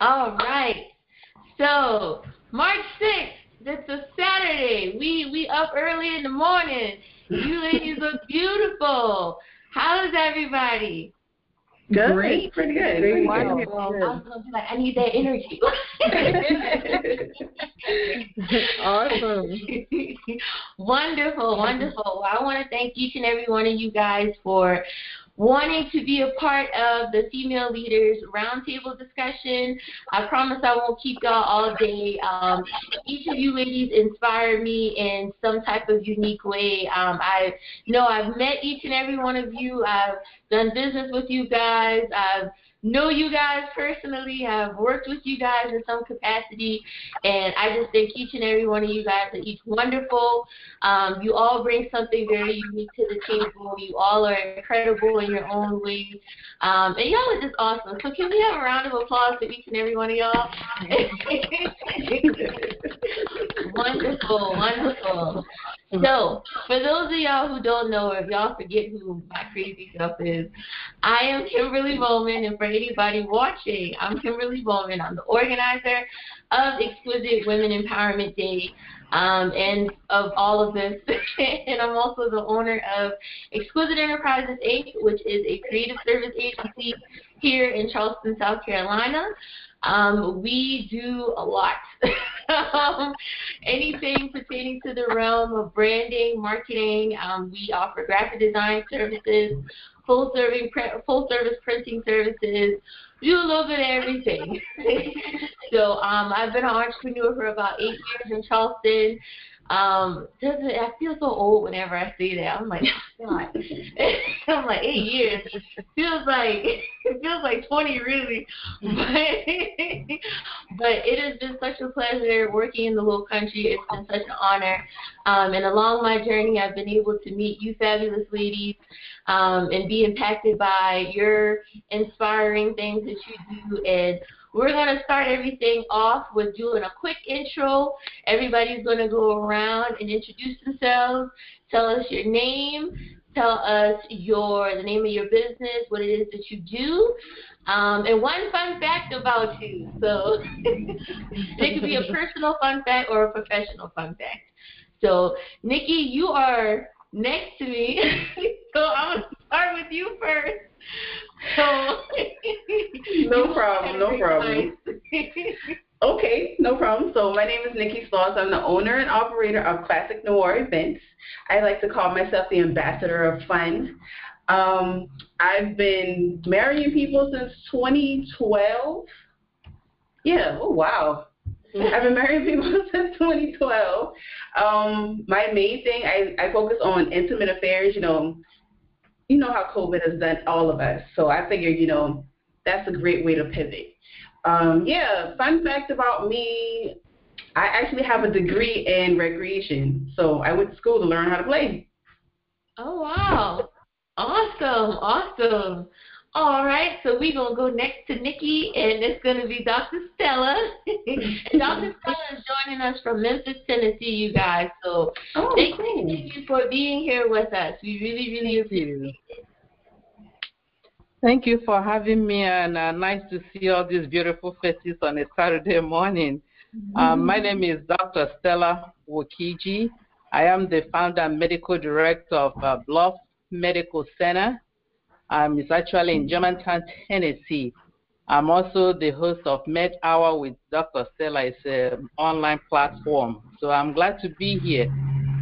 All right. So March sixth. That's a Saturday. We we up early in the morning. You ladies look beautiful. How is everybody? Good. Great. Pretty good. Great. Wow. Good. I was gonna be like, I need that energy. awesome. wonderful, wonderful. Well, I want to thank each and every one of you guys for wanting to be a part of the Female Leaders Roundtable discussion. I promise I won't keep y'all all day. Um, each of you ladies inspire me in some type of unique way. Um, I know I've met each and every one of you. I've done business with you guys. I've know you guys personally. I've worked with you guys in some capacity, and I just think each and every one of you guys are each wonderful. Um, you all bring something very unique to the table. You all are incredible in your own way, um, and y'all are just awesome. So can we have a round of applause for each and every one of y'all? wonderful, wonderful. So, for those of y'all who don't know, or if y'all forget who my crazy self is, I am Kimberly Bowman, and for anybody watching, I'm Kimberly Bowman. I'm the organizer of Exquisite Women Empowerment Day, um, and of all of this, and I'm also the owner of Exquisite Enterprises Inc., which is a creative service agency here in Charleston, South Carolina. Um, we do a lot. um, anything pertaining to the realm of branding, marketing. Um, we offer graphic design services, full serving full service printing services. We do a little bit of everything. so um, I've been an entrepreneur for about eight years in Charleston. Um, doesn't I feel so old whenever I see that. I'm like, oh, God. I'm like eight years. feels like it feels like twenty really. But but it has been such a pleasure working in the Low Country. It's been such an honor. Um, and along my journey I've been able to meet you fabulous ladies um, and be impacted by your inspiring things that you do and we're going to start everything off with doing a quick intro. Everybody's going to go around and introduce themselves, tell us your name, tell us your the name of your business, what it is that you do, um, and one fun fact about you. So it could be a personal fun fact or a professional fun fact. So Nikki, you are next to me, so I'm gonna start with you first. So no problem, no problem. okay, no problem. So my name is Nikki Sloss. I'm the owner and operator of Classic Noir Events. I like to call myself the ambassador of fun. Um, I've been marrying people since 2012. Yeah. Oh wow. I've been marrying people since 2012. Um, my main thing, I, I focus on intimate affairs. You know, you know how COVID has done all of us. So I figured, you know, that's a great way to pivot. Um, yeah, fun fact about me, I actually have a degree in recreation. So I went to school to learn how to play. Oh, wow. Awesome, awesome. All right, so we're going to go next to Nikki, and it's going to be Dr. Stella. Dr. Stella is joining us from Memphis, Tennessee, you guys. So oh, thank, cool. thank you for being here with us. We really, really appreciate it. Thank you for having me, and uh, nice to see all these beautiful faces on a Saturday morning. Mm-hmm. Um, my name is Dr. Stella Wokiji. I am the founder and medical director of uh, Bluff Medical Center. Um, it's actually in Germantown, Tennessee. I'm also the host of Med Hour with Dr. Stella. It's an online platform. So I'm glad to be here.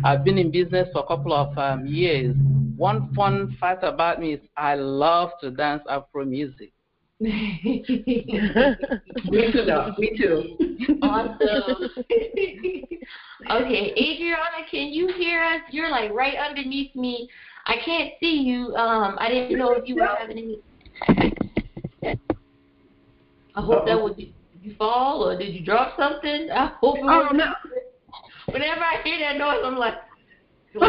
I've been in business for a couple of um, years. One fun fact about me is I love to dance Afro music. me too, though. Me too. Awesome. okay, Adriana, can you hear us? You're like right underneath me. I can't see you. Um, I didn't know if you were having any. I hope that would. Did you fall or did you drop something? I hope. It oh no. Whenever I hear that noise, I'm like. no,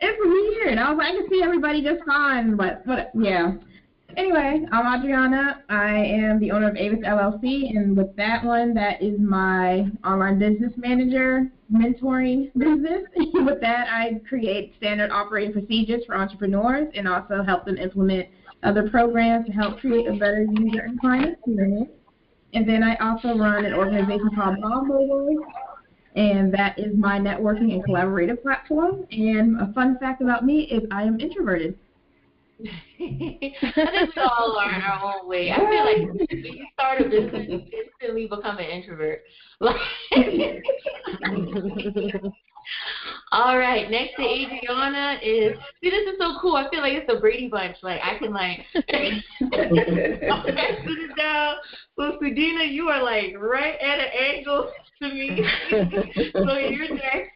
it's weird. I was like, I can see everybody just fine, but but yeah. Anyway, I'm Adriana. I am the owner of Avis LLC, and with that one, that is my online business manager mentoring business. with that, I create standard operating procedures for entrepreneurs and also help them implement other programs to help create a better user and client experience. And then I also run an organization called Mom Mobile, and that is my networking and collaborative platform. And a fun fact about me is I am introverted. I think we all are in our own way. I feel like when you start a business, you instantly become an introvert. all right, next to Adriana is see this is so cool. I feel like it's a Brady Bunch. Like I can like sit it down. So Sudina, you are like right at an angle to me. so you're next.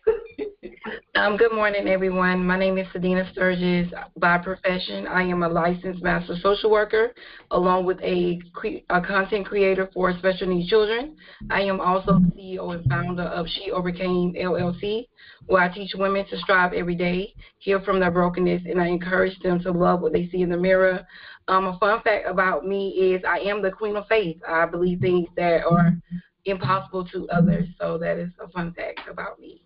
Um, good morning, everyone. My name is Sedina Sturgis. By profession, I am a licensed master social worker, along with a, cre- a content creator for special needs children. I am also the CEO and founder of She Overcame LLC, where I teach women to strive every day, heal from their brokenness, and I encourage them to love what they see in the mirror. Um, a fun fact about me is I am the queen of faith. I believe things that are impossible to others, so that is a fun fact about me.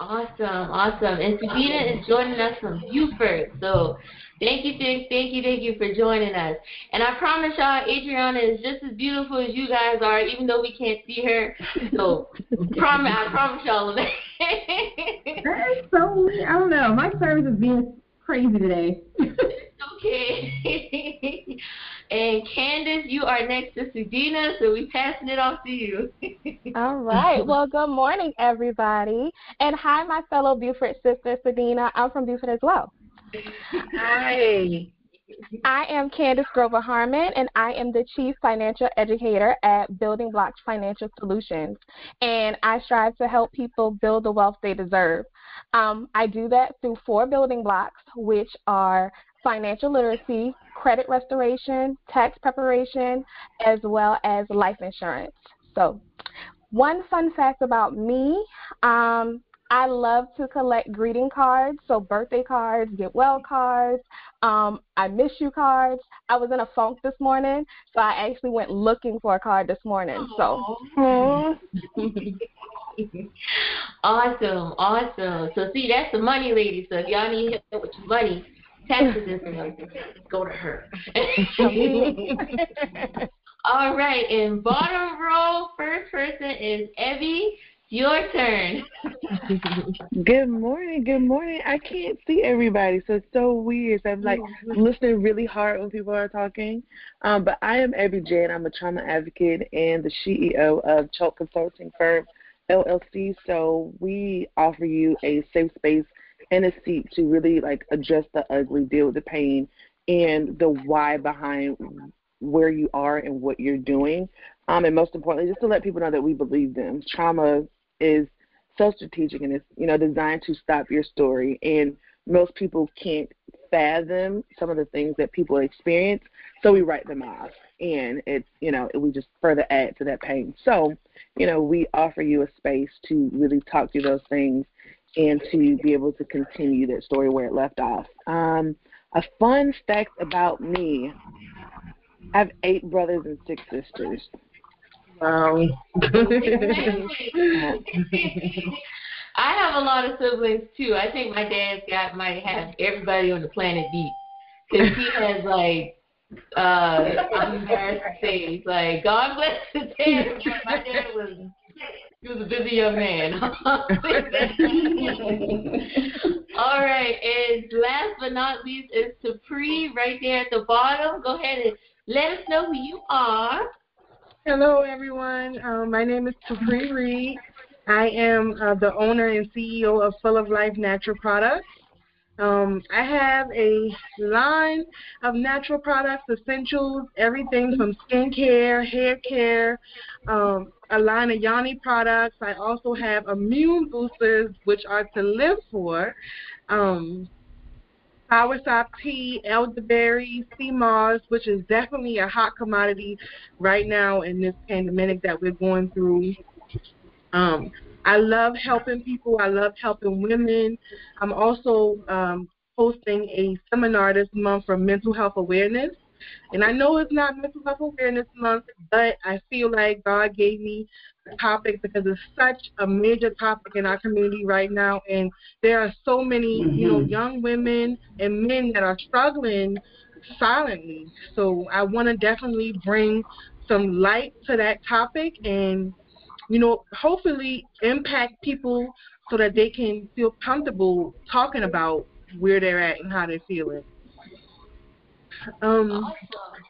Awesome, awesome. And Sabina is joining us from Beaufort. So thank you, thank, thank you, thank you for joining us. And I promise y'all, Adriana is just as beautiful as you guys are, even though we can't see her. So promise, I promise y'all that. that is so weird. I don't know. My service is being crazy today. okay. and Candace, you are next to Sudina, so we're passing it off to you. All right. Well, good morning, everybody. And hi, my fellow Beaufort sister, Sudina. I'm from Beaufort as well. Hi. I am Candace Grover Harmon, and I am the Chief Financial Educator at Building Blocks Financial Solutions. And I strive to help people build the wealth they deserve. Um, I do that through four building blocks, which are financial literacy, credit restoration, tax preparation, as well as life insurance. So, one fun fact about me um, I love to collect greeting cards, so birthday cards, get well cards, um, I miss you cards. I was in a funk this morning, so I actually went looking for a card this morning. So. awesome, awesome. So see, that's the money lady. So if y'all need help with your money, taxes and go to her. All right, in bottom row, first person is Evie. Your turn. good morning. Good morning. I can't see everybody, so it's so weird. So I'm like listening really hard when people are talking. Um, but I am Abby Jan. I'm a trauma advocate and the CEO of Chalk Consulting Firm LLC. So we offer you a safe space and a seat to really like address the ugly, deal with the pain, and the why behind where you are and what you're doing. Um, and most importantly, just to let people know that we believe them. Trauma is so strategic and it's you know designed to stop your story and most people can't fathom some of the things that people experience so we write them off and it's you know we just further add to that pain so you know we offer you a space to really talk through those things and to be able to continue that story where it left off um, a fun fact about me i have eight brothers and six sisters Wow. I have a lot of siblings too. I think my dad's got might have everybody on the planet beat because he has like uh I'm embarrassed to like God bless his dad. My dad was he was a busy young man. All right, and last but not least is Supreme right there at the bottom. Go ahead and let us know who you are. Hello, everyone. Um, my name is Supreme Reed. I am uh, the owner and CEO of Full of Life Natural Products. Um, I have a line of natural products, essentials, everything from skincare, hair care, um, a line of yoni products. I also have immune boosters, which are to live for. Um, soursop tea, elderberry, sea moss, which is definitely a hot commodity right now in this pandemic that we're going through. Um, I love helping people. I love helping women. I'm also um, hosting a seminar this month for mental health awareness. And I know it's not Mental Health Awareness Month, but I feel like God gave me the topic because it's such a major topic in our community right now. And there are so many, mm-hmm. you know, mm-hmm. young women and men that are struggling silently. So I want to definitely bring some light to that topic and, you know, hopefully impact people so that they can feel comfortable talking about where they're at and how they're feeling. Um, awesome.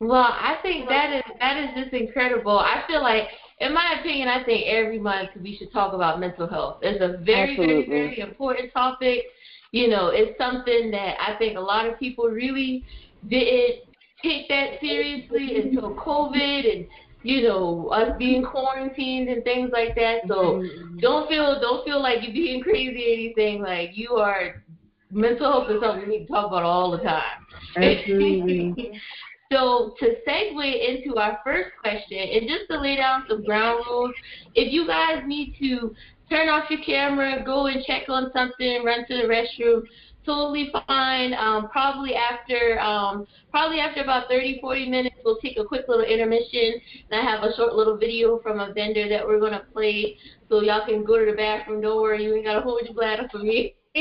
Well, I think that is that is just incredible. I feel like, in my opinion, I think every month we should talk about mental health. It's a very, Absolutely. very, very important topic. You know, it's something that I think a lot of people really didn't take that seriously until COVID and you know us being mm-hmm. quarantined and things like that. So mm-hmm. don't feel don't feel like you're being crazy or anything. Like you are mental health is something we need to talk about all the time. Absolutely. so to segue into our first question, and just to lay down some ground rules, if you guys need to turn off your camera, go and check on something, run to the restroom, totally fine. Um, probably after um, probably after about 30, 40 minutes, we'll take a quick little intermission, and I have a short little video from a vendor that we're gonna play, so y'all can go to the bathroom. Don't worry, you ain't gotta hold your bladder for me.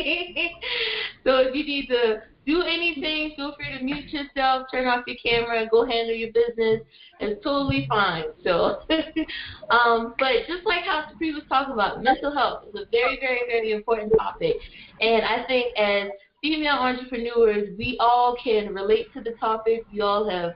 so if you need to do anything, feel free to mute yourself, turn off your camera, and go handle your business. It's totally fine. So, um, but just like how Supreme was talking about, mental health is a very, very, very important topic. And I think as female entrepreneurs, we all can relate to the topic. We all have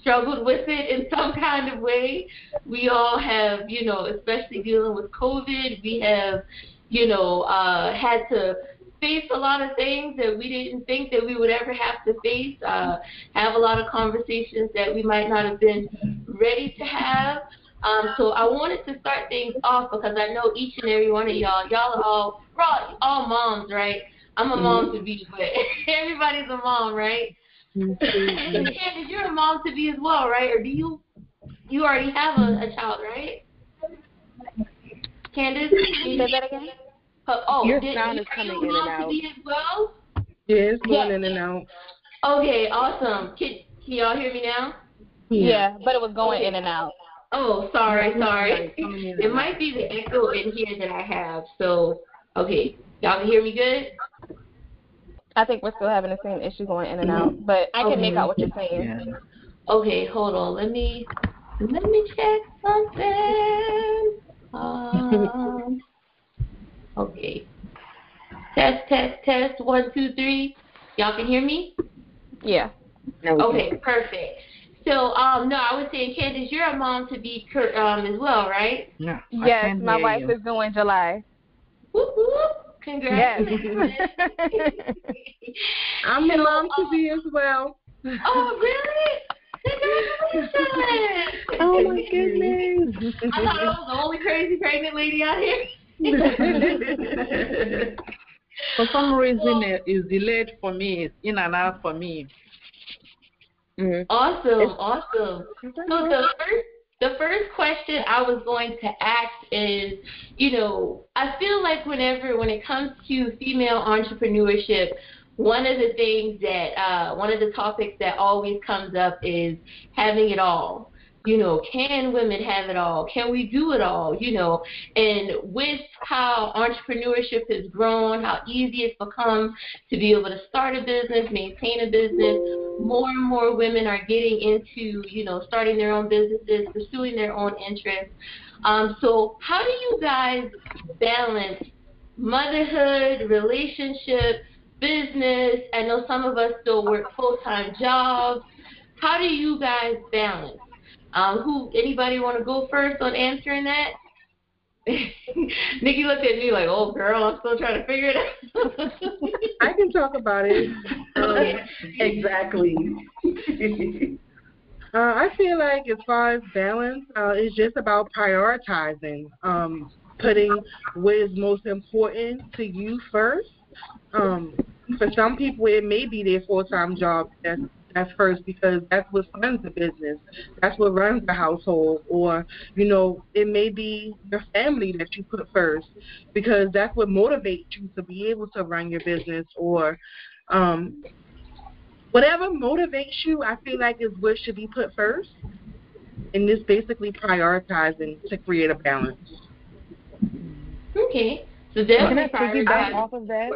struggled with it in some kind of way. We all have, you know, especially dealing with COVID, we have, you know, uh, had to face a lot of things that we didn't think that we would ever have to face, uh, have a lot of conversations that we might not have been ready to have. Um, so I wanted to start things off because I know each and every one of y'all, y'all are all, we're all, all moms, right? I'm a mom to be, but everybody's a mom, right? and Candace, you're a mom to be as well, right? Or do you, you already have a, a child, right? Candace? Can you say that again? Oh, Your did, sound is are coming you in and out. To be as well? yeah, it's going Yeah. in and out. Okay, awesome. Can, can y'all hear me now? Yeah, but it was going in and out. Oh, sorry, sorry. It might be the echo in here that I have. So, okay, y'all can hear me good? I think we're still having the same issue going in and out, but I can make out what you're saying. Okay, hold on. Let me let me check something. Um, okay. Test, test, test. One, two, three. Y'all can hear me? Yeah. No, we Okay, perfect. So, um, no, I was saying, Candace, you're a mom to be um as well, right? No, I Yes, my wife you. is due in July. Whoop, whoop. Congratulations. I'm a mom to be as well. oh, really? Congratulations. Oh my goodness. I thought I was the only crazy pregnant lady out here. For some reason, it is delayed for me. It's in and out for me. Mhm. Awesome, awesome. So the first the first question I was going to ask is, you know, I feel like whenever when it comes to female entrepreneurship, one of the things that uh, one of the topics that always comes up is having it all. You know, can women have it all? Can we do it all? You know, and with how entrepreneurship has grown, how easy it's become to be able to start a business, maintain a business, more and more women are getting into, you know, starting their own businesses, pursuing their own interests. Um, so how do you guys balance motherhood, relationship, business? I know some of us still work full-time jobs. How do you guys balance? Um, who? Anybody want to go first on answering that? Nikki looked at me like, "Oh, girl, I'm still trying to figure it out." I can talk about it. Um, exactly. Uh, I feel like as far as balance, uh, it's just about prioritizing, um, putting what is most important to you first. Um, for some people, it may be their full-time job that's, that's first because that's what runs the business, that's what runs the household, or you know, it may be your family that you put first because that's what motivates you to be able to run your business or um, whatever motivates you, I feel like is what should be put first. And this basically prioritizing to create a balance. okay, so Can I definitely piggyback prioritize. off of that?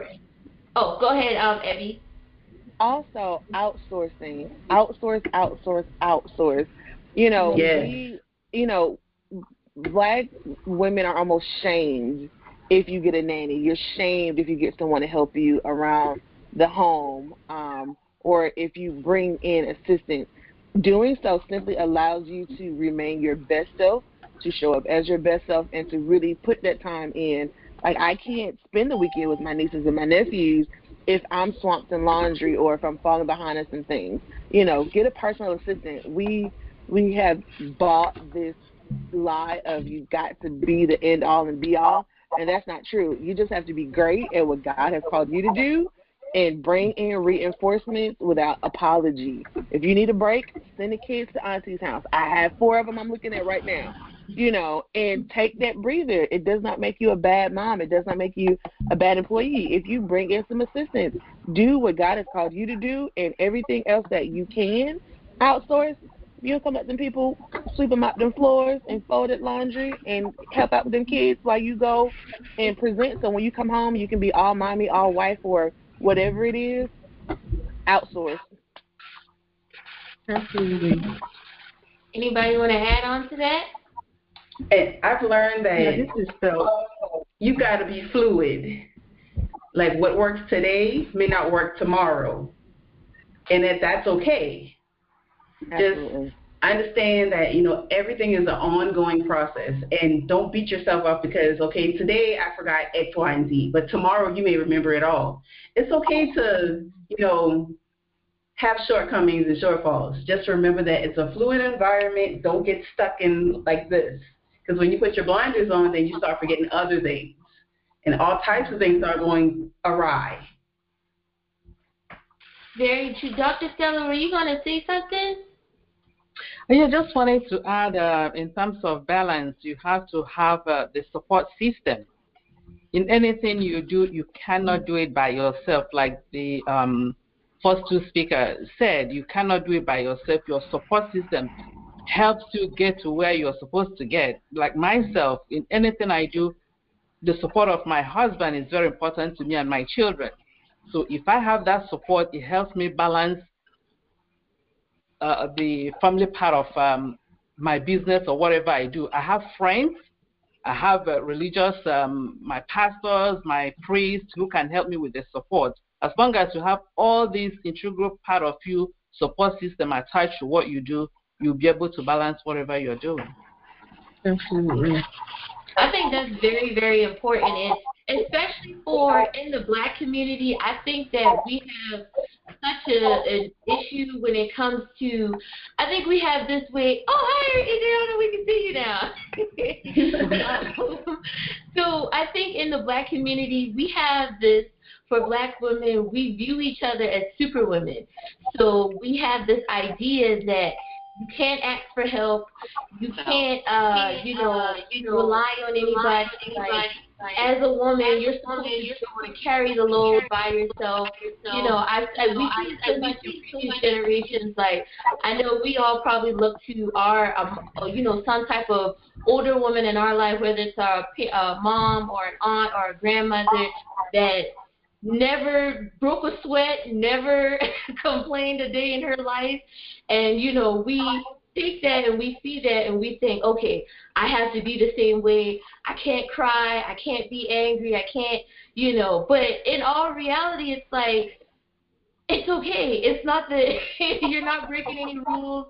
Oh, go ahead, um, Abby. Also outsourcing, outsource, outsource, outsource. You know, yes. we, you know, black women are almost shamed if you get a nanny. You're shamed if you get someone to help you around the home, um, or if you bring in assistance. Doing so simply allows you to remain your best self, to show up as your best self, and to really put that time in. Like I can't spend the weekend with my nieces and my nephews if I'm swamped in laundry or if I'm falling behind on some things. You know, get a personal assistant. We we have bought this lie of you've got to be the end all and be all, and that's not true. You just have to be great at what God has called you to do and bring in reinforcements without apology. If you need a break, send the kids to auntie's house. I have four of them I'm looking at right now. You know, and take that breather. It does not make you a bad mom. It does not make you a bad employee. If you bring in some assistance, do what God has called you to do, and everything else that you can outsource, you'll come up them people, sweep them out them floors and fold folded laundry and help out with them kids while you go and present. So when you come home, you can be all mommy, all wife, or whatever it is, outsource. Absolutely. Anybody want to add on to that? And I've learned that Yeah, this is so. Oh, you got to be fluid. Like what works today may not work tomorrow, and that that's okay. Absolutely. I understand that you know everything is an ongoing process, and don't beat yourself up because okay today I forgot X, Y, and Z, but tomorrow you may remember it all. It's okay to you know have shortcomings and shortfalls. Just remember that it's a fluid environment. Don't get stuck in like this because when you put your blinders on, then you start forgetting other things, and all types of things are going awry. Very true. Dr. Stella, were you going to say something? Yeah, just wanted to add, uh, in terms of balance, you have to have uh, the support system. In anything you do, you cannot do it by yourself. Like the um, first two speakers said, you cannot do it by yourself. Your support system helps you get to where you're supposed to get. Like myself, in anything I do, the support of my husband is very important to me and my children. So if I have that support, it helps me balance uh, the family part of um, my business or whatever I do. I have friends, I have uh, religious, um, my pastors, my priests who can help me with the support. As long as you have all these integral part of you support system attached to what you do, you'll be able to balance whatever you're doing. Absolutely. I think that's very, very important, and especially for in the black community, I think that we have such a, an issue when it comes to. I think we have this way. Oh, hi, Adriana, we can see you now. so I think in the black community, we have this for black women, we view each other as super women. So we have this idea that you can't ask for help, you can't, uh, you know, rely on anybody. Like, as a woman, you're supposed to carry the load by yourself. You know, I, I we see so much in generations. Like, I know we all probably look to our, um, you know, some type of older woman in our life, whether it's our uh, mom or an aunt or a grandmother, that never broke a sweat, never complained a day in her life. And, you know, we take that and we see that and we think, okay, I have to be the same way. I can't cry. I can't be angry. I can't, you know. But in all reality, it's like, it's okay. It's not that you're not breaking any rules.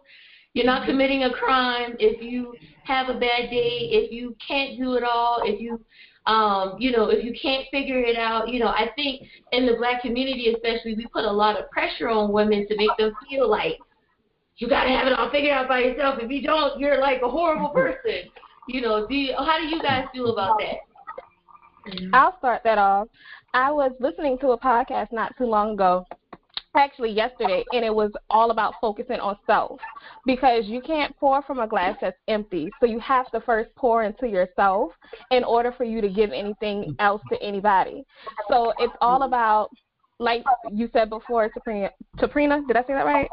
You're not committing a crime if you have a bad day, if you can't do it all, if you um, you know, if you can't figure it out, you know, I think in the black community especially, we put a lot of pressure on women to make them feel like you got to have it all figured out by yourself. If you don't, you're like a horrible person. You know, do you, how do you guys feel about that? I'll start that off. I was listening to a podcast not too long ago, actually yesterday, and it was all about focusing on self because you can't pour from a glass that's empty. So you have to first pour into yourself in order for you to give anything else to anybody. So it's all about, like you said before, Sabrina, Sabrina did I say that right?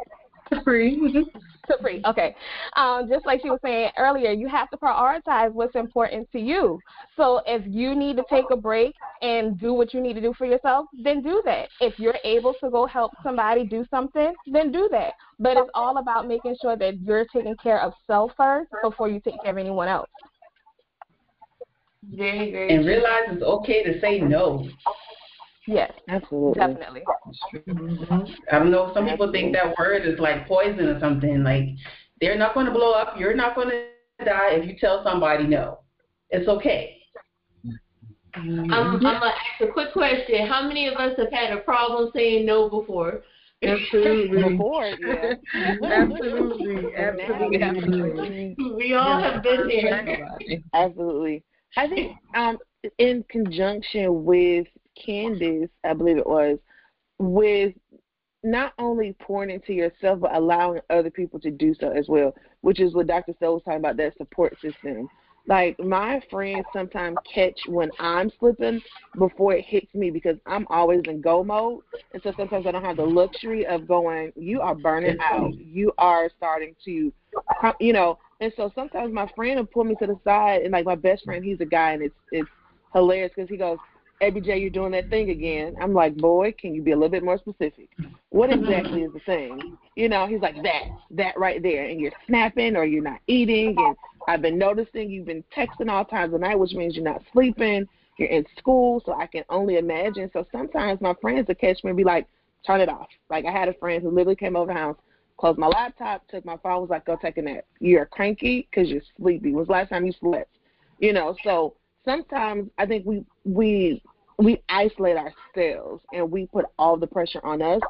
Free. to free. Okay. Um, just like she was saying earlier, you have to prioritize what's important to you. So if you need to take a break and do what you need to do for yourself, then do that. If you're able to go help somebody do something, then do that. But it's all about making sure that you're taking care of self first before you take care of anyone else. Very, very and realize it's okay to say no. Yes, Absolutely. definitely. I don't know. Some people think that word is like poison or something. Like they're not going to blow up. You're not going to die if you tell somebody no. It's okay. I'm, I'm gonna ask a quick question. How many of us have had a problem saying no before? Absolutely. Before, yeah. Absolutely. Absolutely. we all have been there. Absolutely. I think um, in conjunction with Candace, I believe it was, with not only pouring into yourself, but allowing other people to do so as well, which is what Dr. Stowe was talking about, that support system. Like my friends sometimes catch when I'm slipping before it hits me because I'm always in go mode, and so sometimes I don't have the luxury of going. You are burning out. You are starting to, you know. And so sometimes my friend will pull me to the side, and like my best friend, he's a guy, and it's it's hilarious because he goes, "ABJ, you're doing that thing again." I'm like, "Boy, can you be a little bit more specific? What exactly is the thing?" You know, he's like, "That, that right there," and you're snapping or you're not eating, and I've been noticing you've been texting all times of night, which means you're not sleeping. You're in school, so I can only imagine. So sometimes my friends will catch me and be like, "Turn it off." Like I had a friend who literally came over the house, closed my laptop, took my phone, was like, "Go take a nap." You're cranky because you're sleepy. When was the last time you slept? You know. So sometimes I think we we we isolate ourselves and we put all the pressure on us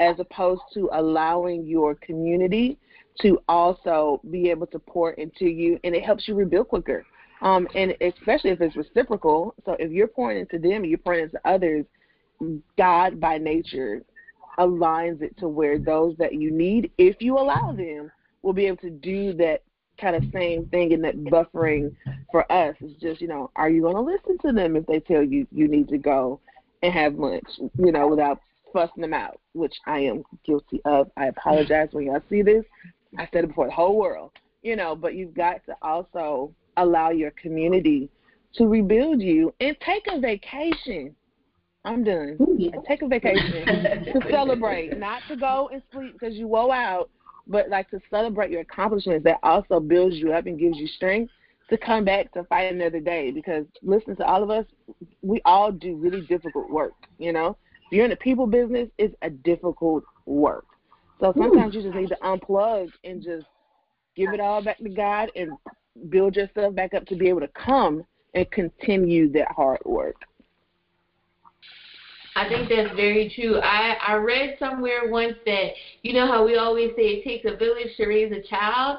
as opposed to allowing your community to also be able to pour into you and it helps you rebuild quicker. Um, and especially if it's reciprocal. So if you're pouring into them you're pouring into others, God by nature aligns it to where those that you need, if you allow them, will be able to do that kind of same thing and that buffering for us is just, you know, are you going to listen to them if they tell you you need to go and have lunch, you know, without fussing them out, which I am guilty of. I apologize when y'all see this. I said it before the whole world, you know, but you've got to also allow your community to rebuild you and take a vacation. I'm done. Take a vacation to celebrate, not to go and sleep because you woe out, but like to celebrate your accomplishments that also builds you up and gives you strength to come back to fight another day. Because listen to all of us, we all do really difficult work. You know, if you're in the people business, it's a difficult work. So sometimes you just need to unplug and just give it all back to God and build yourself back up to be able to come and continue that hard work. I think that's very true. I I read somewhere once that you know how we always say it takes a village to raise a child.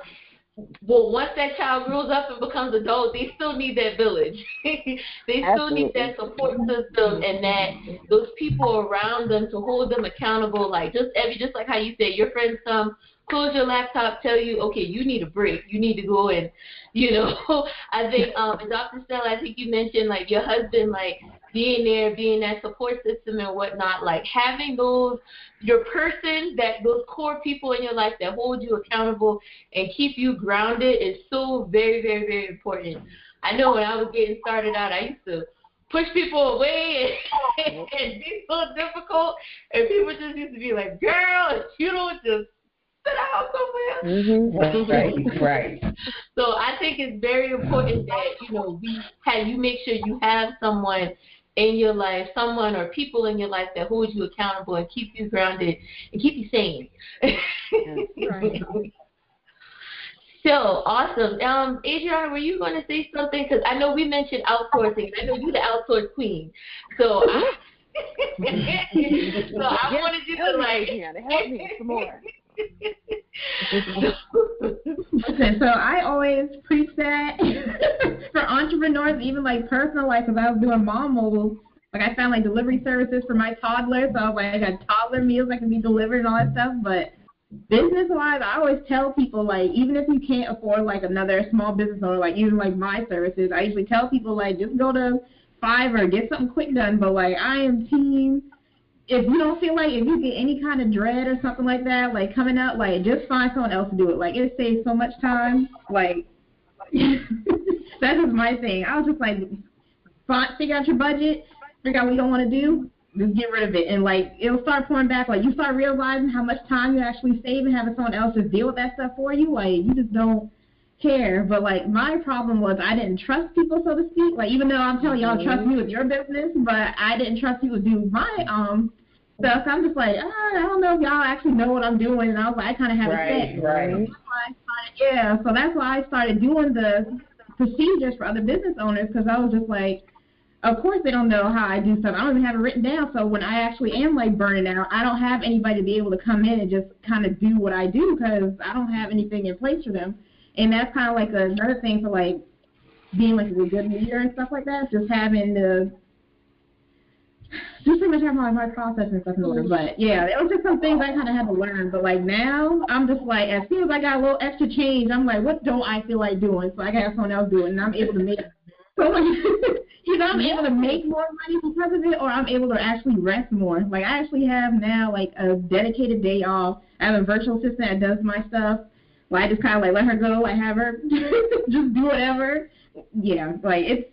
Well, once that child grows up and becomes adult, they still need that village. they still Absolutely. need that support system and that those people around them to hold them accountable. Like just every just like how you said, your friends come, close your laptop, tell you, okay, you need a break. You need to go and, you know. I think, um, and Dr. Stella, I think you mentioned like your husband, like being there, being that support system and whatnot, like having those your person that those core people in your life that hold you accountable and keep you grounded is so very, very, very important. I know when I was getting started out, I used to push people away and, and be so difficult, and people just used to be like, "Girl, you don't just sit out somewhere." Mm-hmm. Right, right. So I think it's very important that you know we have you make sure you have someone in your life, someone or people in your life that hold you accountable and keep you grounded and keep you sane. Right. So awesome. Um, Adriana, were you going to say something? Because I know we mentioned outsourcing. I know you're the outsource queen. So I, so I Yes, wanted you to like help me some more. Listen, so I always preach that for entrepreneurs, even like personal life, because I was doing mom mobile. Like I found like delivery services for my toddler, so I was like, I got toddler meals that can be delivered and all that stuff. But business wise, I always tell people like, even if you can't afford like another small business owner, like even like my services, I usually tell people like, just go to Fiverr, get something quick done. But like, I am team if you don't feel like if you get any kind of dread or something like that, like coming up, like just find someone else to do it. Like it saves so much time. Like that was my thing. I was just like, find, figure out your budget, figure out what you don't want to do, just get rid of it. And like it'll start pouring back. Like you start realizing how much time you actually save and having someone else just deal with that stuff for you. Like you just don't care. But like my problem was I didn't trust people, so to speak. Like even though I'm telling y'all trust me with your business, but I didn't trust people to do my um stuff. I'm just like, ah, I don't know if y'all actually know what I'm doing. And I was like, I kind of have right, a set. Right. So that's why I started, yeah. So that's why I started doing the procedures for other business owners because I was just like, of course they don't know how I do stuff. I don't even have it written down. So when I actually am like burning out, I don't have anybody to be able to come in and just kind of do what I do because I don't have anything in place for them. And that's kind of like another thing for like being like a good leader and stuff like that. Just having the just pretty much my my process and stuff in order. But yeah, it was just some things I kind of had to learn. But like now, I'm just like as soon as I got a little extra change, I'm like, what don't I feel like doing? So I got someone else do it, and I'm able to make. So like, either I'm able to make more money because of it, or I'm able to actually rest more. Like I actually have now like a dedicated day off. I have a virtual assistant that does my stuff. Well, I just kind of like let her go. I have her just do whatever. Yeah, like it's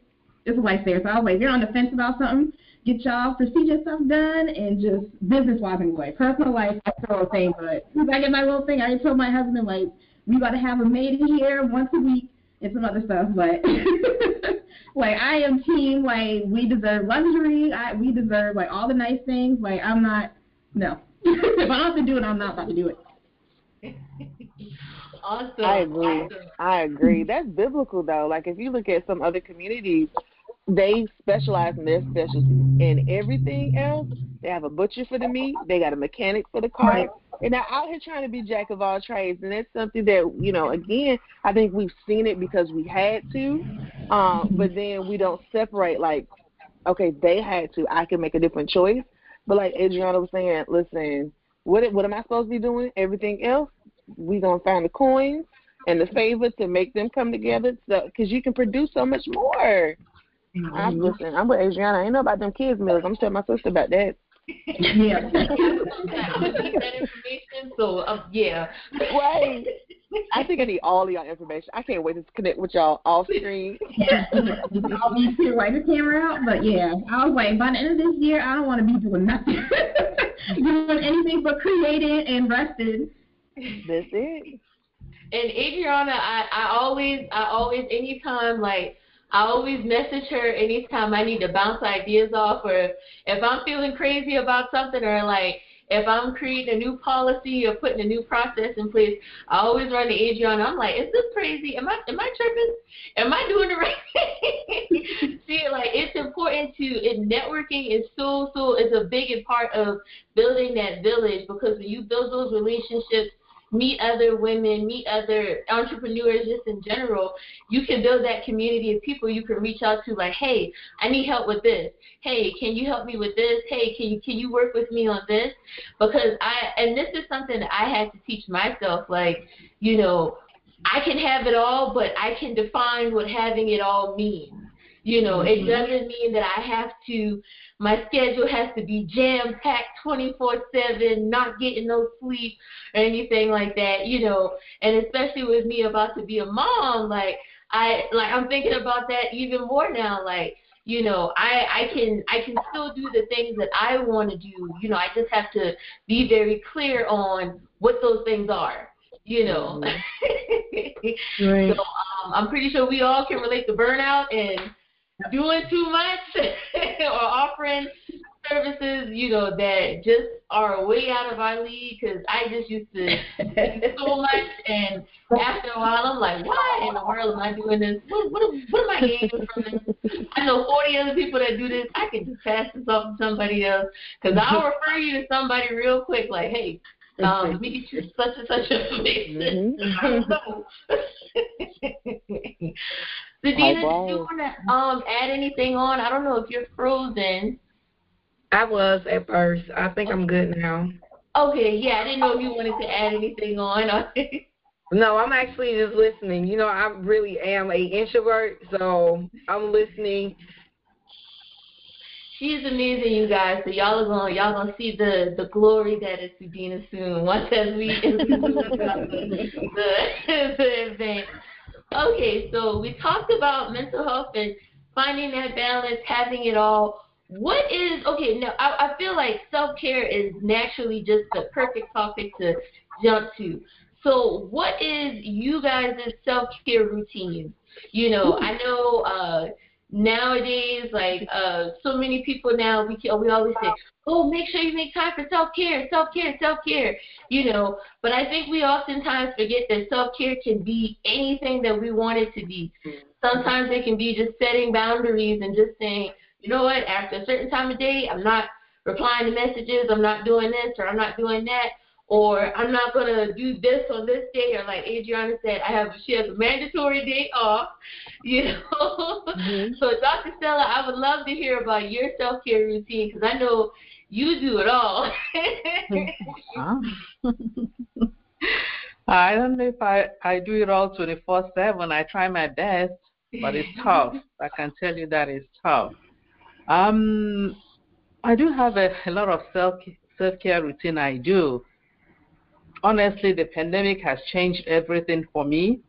it's a lifesaver. So I was like, if you're on the fence about something, get y'all procedure stuff done and just business wise and anyway. Personal life, that's the whole thing. But since I get my little thing, I already told my husband like we got to have a maid in here once a week and some other stuff. But like I am team like we deserve luxury. I we deserve like all the nice things. Like I'm not no. if I don't have to do it, I'm not about to do it. Awesome. I agree. Awesome. I agree. That's biblical though. Like if you look at some other communities, they specialize in their specialty. And everything else, they have a butcher for the meat, they got a mechanic for the car. And they're out here trying to be jack of all trades. And that's something that, you know, again, I think we've seen it because we had to. Um, but then we don't separate like, okay, they had to, I can make a different choice. But like Adriana was saying, listen, what what am I supposed to be doing? Everything else, we gonna find the coins and the favor to make them come together, so because you can produce so much more. I'm listen. I'm with Adriana. I ain't know about them kids meals. I'm telling my sister about that. Yeah. that information. So um, yeah. Right. I think I need all of y'all information. I can't wait to connect with y'all off screen. yeah, I'll be here wipe the camera out. But yeah, I was like, by the end of this year, I don't want to be doing nothing, doing anything but creating and resting. That's it. And Adriana, I, I always, I always, anytime, like, I always message her anytime I need to bounce ideas off, or if I'm feeling crazy about something, or like if I'm creating a new policy or putting a new process in place. I always run to Adriana. I'm like, is this crazy? Am I, am I tripping? Am I doing the right thing? See, like it's important to, in networking is so, so, it's a big part of building that village because when you build those relationships meet other women, meet other entrepreneurs just in general, you can build that community of people you can reach out to like, hey, I need help with this. Hey, can you help me with this? Hey, can you can you work with me on this? Because I and this is something that I had to teach myself, like, you know, I can have it all, but I can define what having it all means. You know, it mm-hmm. doesn't mean that I have to my schedule has to be jam packed 24 7, not getting no sleep or anything like that, you know. And especially with me about to be a mom, like I like I'm thinking about that even more now. Like you know, I I can I can still do the things that I want to do. You know, I just have to be very clear on what those things are. You know. Right. So um, I'm pretty sure we all can relate to burnout and doing too much or offering services, you know, that just are way out of our league because I just used to do so much, and after a while, I'm like, why in the world am I doing this? What, what, am- what am I gaining from this? I know 40 other people that do this. I can just pass this off to somebody else because I'll refer you to somebody real quick, like, hey, um, let me get you such and such information. I don't did you want to um add anything on? I don't know if you're frozen. I was at first. I think I'm good now. Okay, yeah, I didn't know if you wanted to add anything on. No, I'm actually just listening. You know, I really am a introvert, so I'm listening. she is amazing, you guys. So y'all are gonna y'all gonna see the the glory that is Sadina soon. Once as we as we the, the the event. Okay, so we talked about mental health and finding that balance, having it all. what is okay? Now I, I feel like self care is naturally just the perfect topic to jump to. So, what is you guys' self care routine? You know, I know uh, nowadays, like uh, so many people now, we we always say, "Oh, make sure you make time for self care, self care, self care." You know, but I think we oftentimes forget that self care can be anything that we want it to be. Sometimes it can be just setting boundaries and just saying, you know what, after a certain time of day, I'm not replying to messages, I'm not doing this or I'm not doing that or I'm not gonna do this on this day, or like Adriana said, I have she has a mandatory day off, you know. Mm-hmm. so Dr. Stella, I would love to hear about your self care routine because I know you do it all. I don't know if I I do it all 24/7. I try my best, but it's tough. I can tell you that it's tough. Um, I do have a, a lot of self self care routine. I do honestly, the pandemic has changed everything for me.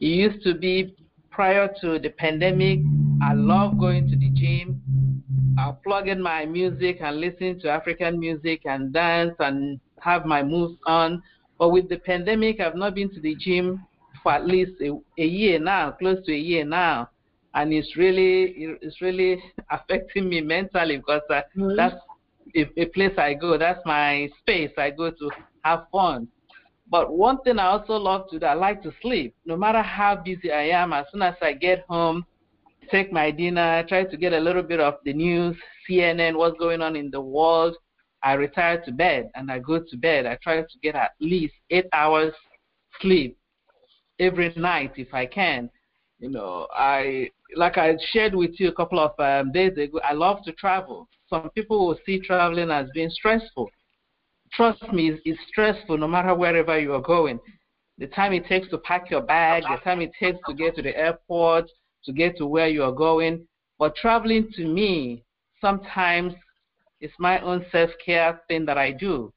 It used to be prior to the pandemic, I love going to the gym. I'll plug in my music and listen to African music and dance and have my moves on. But with the pandemic, I've not been to the gym for at least a, a year now, close to a year now, and it's really it's really affecting me mentally because I, mm-hmm. that's a, a place I go. That's my space. I go to have fun. But one thing I also love to do, I like to sleep. No matter how busy I am, as soon as I get home, take my dinner, try to get a little bit of the news, CNN, what's going on in the world, I retire to bed and I go to bed. I try to get at least eight hours sleep every night if I can. You know, I like I shared with you a couple of um, days ago. I love to travel. Some people will see traveling as being stressful trust me, it's, stressful no matter wherever you are going. The time it takes to pack your bag, the time it takes to get to the airport, to get to where you are going. But traveling to me, sometimes it's my own self care thing that I do.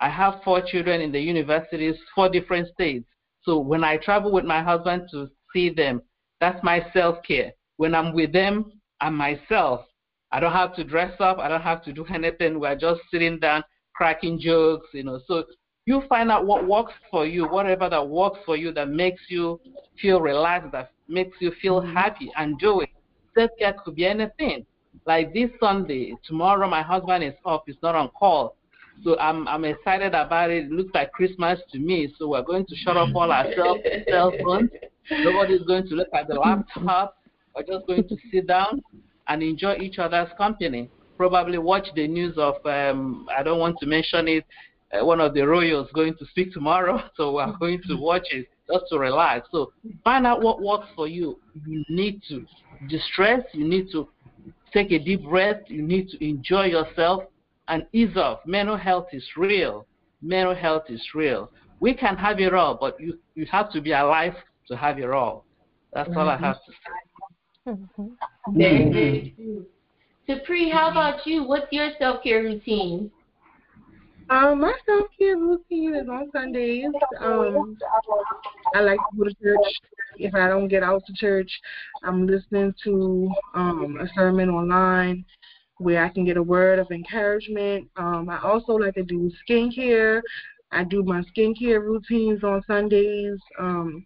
I have four children in the universities, four different states. So when I travel with my husband to see them, that's my self care. When I'm with them, I'm myself. I don't have to dress up. I don't have to do anything. We're just sitting down cracking jokes, you know. So you find out what works for you, whatever that works for you that makes you feel relaxed, that makes you feel mm-hmm. happy, and do it. Self care could be anything. Like this Sunday, tomorrow my husband is off, he's not on call. So I'm I'm excited about it. It looks like Christmas to me. So we're going to shut off all our cell, cell phones. Nobody's going to look at the laptop. We're just going to sit down and enjoy each other's company probably watch the news of, um, I don't want to mention it, uh, one of the royals going to speak tomorrow, so we're going to watch it just to relax. So find out what works for you. You need to distress, you need to take a deep breath, you need to enjoy yourself and ease off. Mental health is real. Mental health is real. We can have it all, but you, you have to be alive to have it all. That's mm-hmm. all I have to say. Mm-hmm. Mm-hmm. Supri, how about you? What's your self care routine? Um, my self care routine is on Sundays. Um, I like to go to church. If I don't get out to church, I'm listening to um a sermon online where I can get a word of encouragement. Um, I also like to do skincare. I do my skincare routines on Sundays. Um,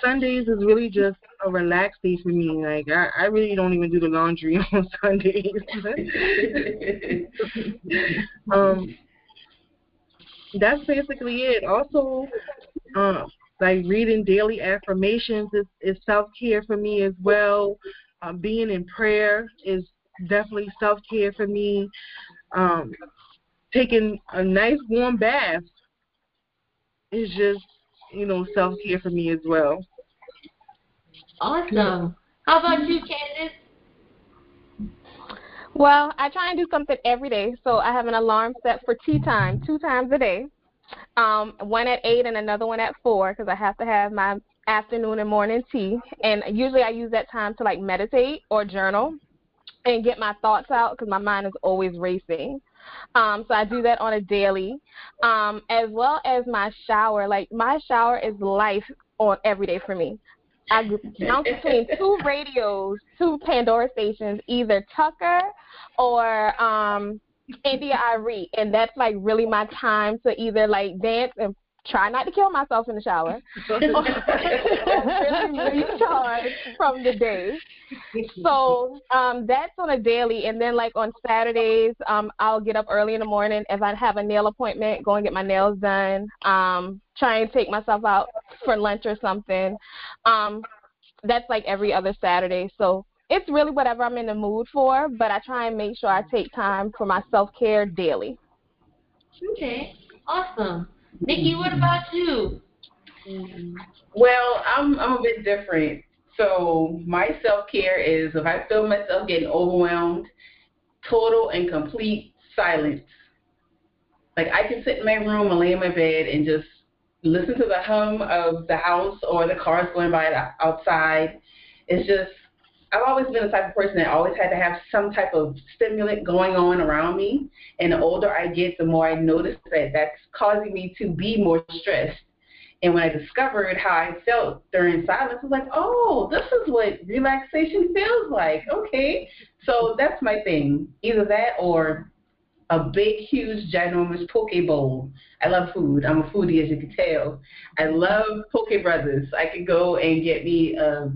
Sundays is really just a relaxed day for me. Like I, I really don't even do the laundry on Sundays. um, that's basically it. Also, um, like reading daily affirmations is, is self care for me as well. Um, being in prayer is definitely self care for me. Um, taking a nice warm bath is just you know self care for me as well. Awesome. How about you, Candace? Well, I try and do something every day. So I have an alarm set for tea time two times a day. Um, one at eight and another one at four because I have to have my afternoon and morning tea. And usually I use that time to like meditate or journal and get my thoughts out because my mind is always racing. Um, so I do that on a daily, um, as well as my shower. Like my shower is life on every day for me. I bounce between two radios, two Pandora stations, either Tucker or um India Arie, and that's like really my time to either like dance and try not to kill myself in the shower, really recharge from the day. So um, that's on a daily, and then like on Saturdays, um, I'll get up early in the morning if I have a nail appointment, go and get my nails done. Um, try and take myself out for lunch or something. Um, that's like every other Saturday. So it's really whatever I'm in the mood for, but I try and make sure I take time for my self care daily. Okay, awesome. Nikki, what about you? Well, I'm I'm a bit different. So my self care is if I feel myself getting overwhelmed, total and complete silence. Like I can sit in my room and lay in my bed and just listen to the hum of the house or the cars going by outside. It's just I've always been the type of person that always had to have some type of stimulant going on around me. And the older I get, the more I notice that that's causing me to be more stressed. And when I discovered how I felt during silence, I was like, oh, this is what relaxation feels like. Okay. So that's my thing. Either that or a big, huge, ginormous poke bowl. I love food. I'm a foodie, as you can tell. I love Poke Brothers. I could go and get me a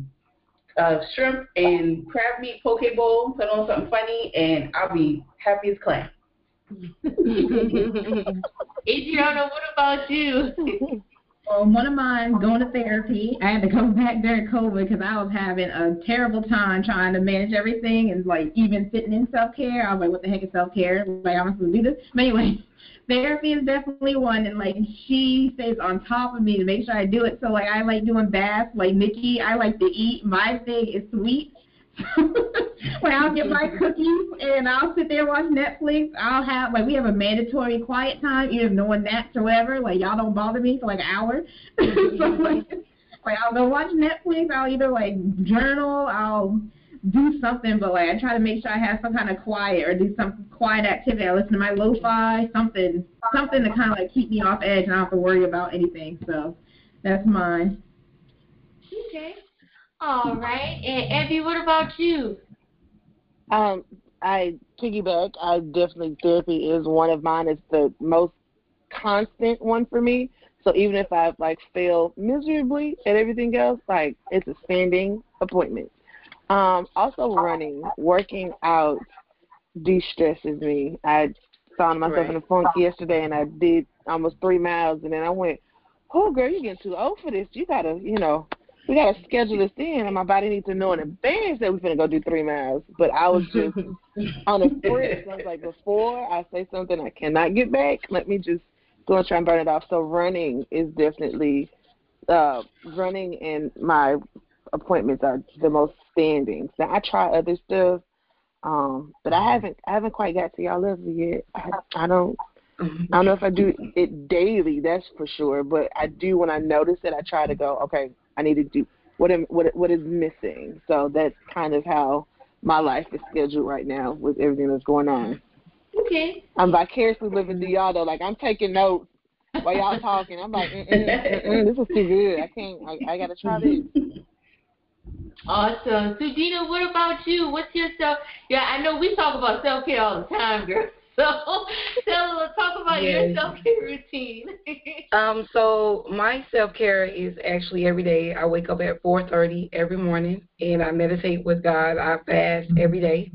uh, shrimp and crab meat poke bowl, put on something funny, and I'll be happy as clam. Adriana, what about you? Well, one of mine going to therapy. I had to come back during COVID because I was having a terrible time trying to manage everything and like even sitting in self care. I was like, what the heck is self care? Like I'm supposed to do this. But anyway, therapy is definitely one and like she stays on top of me to make sure I do it. So like I like doing baths, like Nikki, I like to eat. My thing is sweet. when I'll get my cookies and I'll sit there and watch Netflix, I'll have like we have a mandatory quiet time, either no one naps or whatever. Like y'all don't bother me for like an hour. so like, like I'll go watch Netflix, I'll either like journal, I'll do something, but like I try to make sure I have some kind of quiet or do some quiet activity. I listen to my lo-fi, something, something to kind of like keep me off edge and I don't have to worry about anything. So that's mine. Okay. All right. And Abby, what about you? Um, I piggyback. I definitely therapy is one of mine. It's the most constant one for me. So even if I've like fail miserably at everything else, like it's a standing appointment. Um, also running, working out de-stresses me. I found myself right. in a funk yesterday, and I did almost three miles, and then I went, "Oh, girl, you're getting too old for this. You gotta, you know, we gotta schedule this in, and my body needs to know in advance that we're gonna go do three miles." But I was just on a sprint. I was like, before I say something I cannot get back, let me just go and try and burn it off. So running is definitely uh, running and my appointments are the most standing. So I try other stuff, um, but I haven't I haven't quite got to y'all level yet. I, I don't I don't know if I do it daily, that's for sure. But I do when I notice it, I try to go, okay, I need to do what am what what is missing. So that's kind of how my life is scheduled right now with everything that's going on. Okay. I'm vicariously living through y'all though. Like I'm taking notes while y'all talking. I'm like, mm-mm, mm-mm, this is too good. I can't. I, I got to try this. Awesome. So Dina, what about you? What's your self? Yeah, I know we talk about self care all the time, girl. So tell us, talk about yes. your self care routine. um, so my self care is actually every day. I wake up at 4:30 every morning and I meditate with God. I fast every day.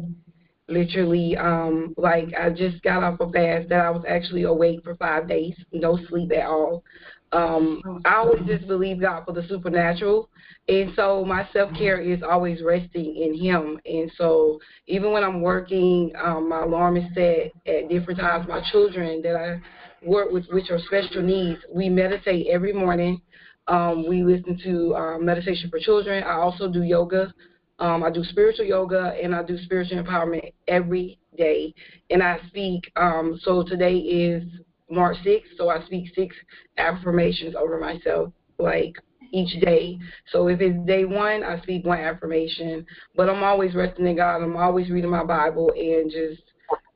Literally, um, like I just got off a fast that I was actually awake for five days, no sleep at all. Um, I always just believe God for the supernatural, and so my self care is always resting in Him. And so even when I'm working, um, my alarm is set at different times. My children that I work with, which are special needs, we meditate every morning. Um, we listen to um, meditation for children. I also do yoga. Um, I do spiritual yoga and I do spiritual empowerment every day. And I speak. Um, so today is March 6th, so I speak six affirmations over myself, like each day. So if it's day one, I speak one affirmation. But I'm always resting in God. I'm always reading my Bible and just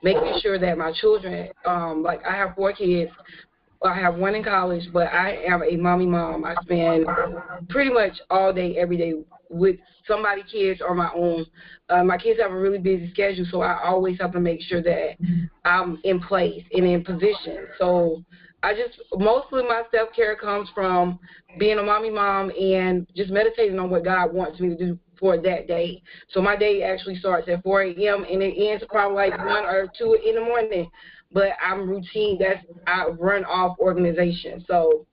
making sure that my children, um, like I have four kids, I have one in college, but I am a mommy mom. I spend pretty much all day, every day with somebody kids or my own. Uh, my kids have a really busy schedule, so I always have to make sure that I'm in place and in position. So I just mostly my self care comes from being a mommy mom and just meditating on what God wants me to do for that day. So my day actually starts at 4 a.m. and it ends probably like one or two in the morning. But I'm routine. That's I run off organization. So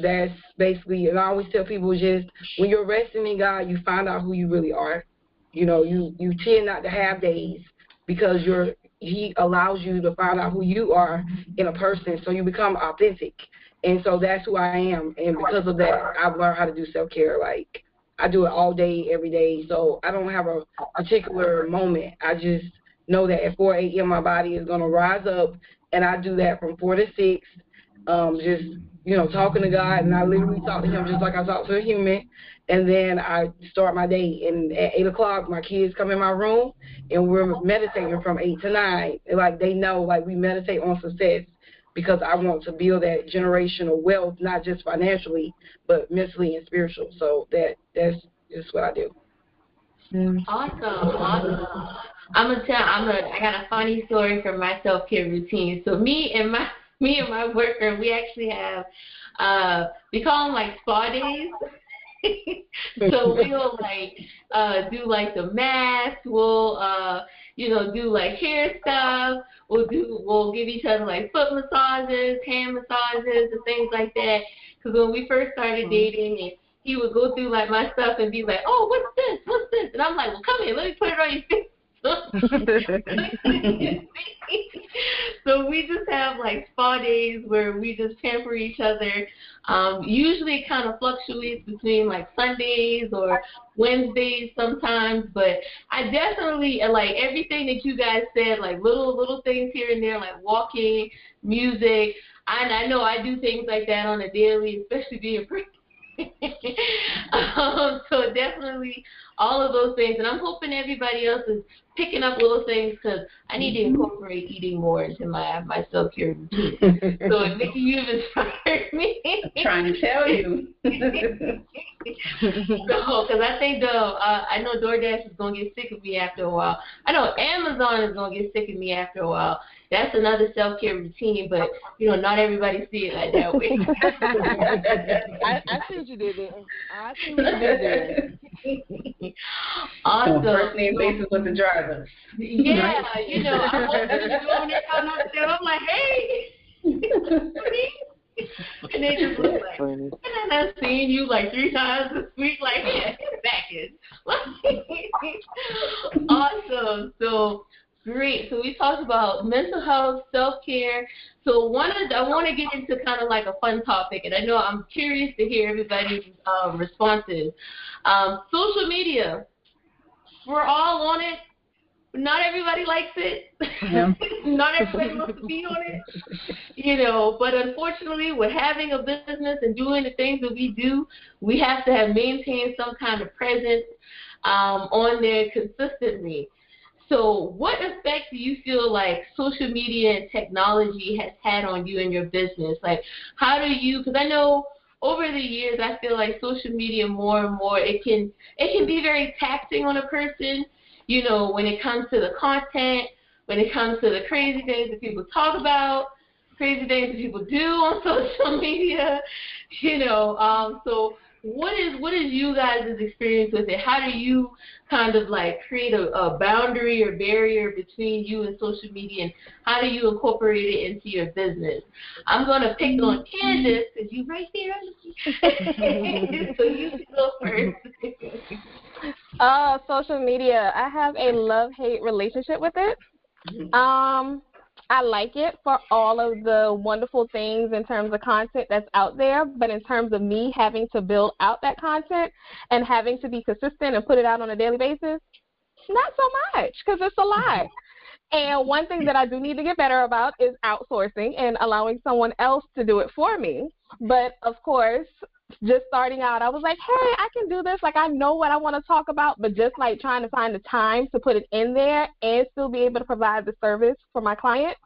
that's basically, and I always tell people just when you're resting in God, you find out who you really are. You know, you you tend not to have days because you're He allows you to find out who you are in a person, so you become authentic. And so that's who I am, and because of that, I've learned how to do self care. Like I do it all day, every day. So I don't have a particular moment. I just know that at 4 a.m. my body is gonna rise up, and I do that from four to six. Um, just you know, talking to God, and I literally talk to Him just like I talk to a human. And then I start my day, and at eight o'clock, my kids come in my room, and we're meditating from eight to nine. Like they know, like we meditate on success because I want to build that generational wealth, not just financially, but mentally and spiritual. So that that's just what I do. Awesome, awesome. I'm gonna tell. I'm gonna. I got a funny story from my self care routine. So me and my me and my worker, we actually have. Uh, we call them like spa days. so we'll like uh do like the mask. We'll uh you know do like hair stuff. We'll do we'll give each other like foot massages, hand massages, and things like that. Because when we first started dating, and he would go through like my stuff and be like, "Oh, what's this? What's this?" And I'm like, "Well, come here, let me put it on your face." so we just have like spa days where we just pamper each other. Um, usually it kind of fluctuates between like Sundays or Wednesdays sometimes, but I definitely like everything that you guys said, like little little things here and there, like walking, music. I, I know I do things like that on a daily, especially being pregnant. um, so definitely all of those things, and I'm hoping everybody else is picking up little things because I need to incorporate eating more into my my self care routine. so Nikki, you've inspired me. trying to tell you. so, because I think though, uh, I know DoorDash is gonna get sick of me after a while. I know Amazon is gonna get sick of me after a while. That's another self care routine, but you know, not everybody see it like that way. I, I see what you did there. I see what you did there. awesome. So first name basis with the driver. Yeah, you know, I'm opening the door and they come upstairs. I'm like, hey. and they just look like, and then I've seen you like three times this week. Like, yeah, get back in. awesome. So great. So we talked about mental health, self care. So one of I want to get into kind of like a fun topic, and I know I'm curious to hear everybody's um, responses. Um, social media. We're all on it. Not everybody likes it. Yeah. Not everybody wants to be on it. You know, but unfortunately, with having a business and doing the things that we do, we have to have maintained some kind of presence um, on there consistently. So, what effect do you feel like social media and technology has had on you and your business? Like, how do you? Because I know over the years, I feel like social media more and more it can it can be very taxing on a person. You know, when it comes to the content, when it comes to the crazy things that people talk about, crazy things that people do on social media. You know, um, so what is what is you guys' experience with it? How do you kind of like create a, a boundary or barrier between you and social media, and how do you incorporate it into your business? I'm gonna pick on Candace because you're right there. so you can go first. Uh, social media. I have a love hate relationship with it. Um, I like it for all of the wonderful things in terms of content that's out there, but in terms of me having to build out that content and having to be consistent and put it out on a daily basis, not so much because it's a lot. And one thing that I do need to get better about is outsourcing and allowing someone else to do it for me. But of course, just starting out, I was like, hey, I can do this. Like, I know what I want to talk about, but just like trying to find the time to put it in there and still be able to provide the service for my clients,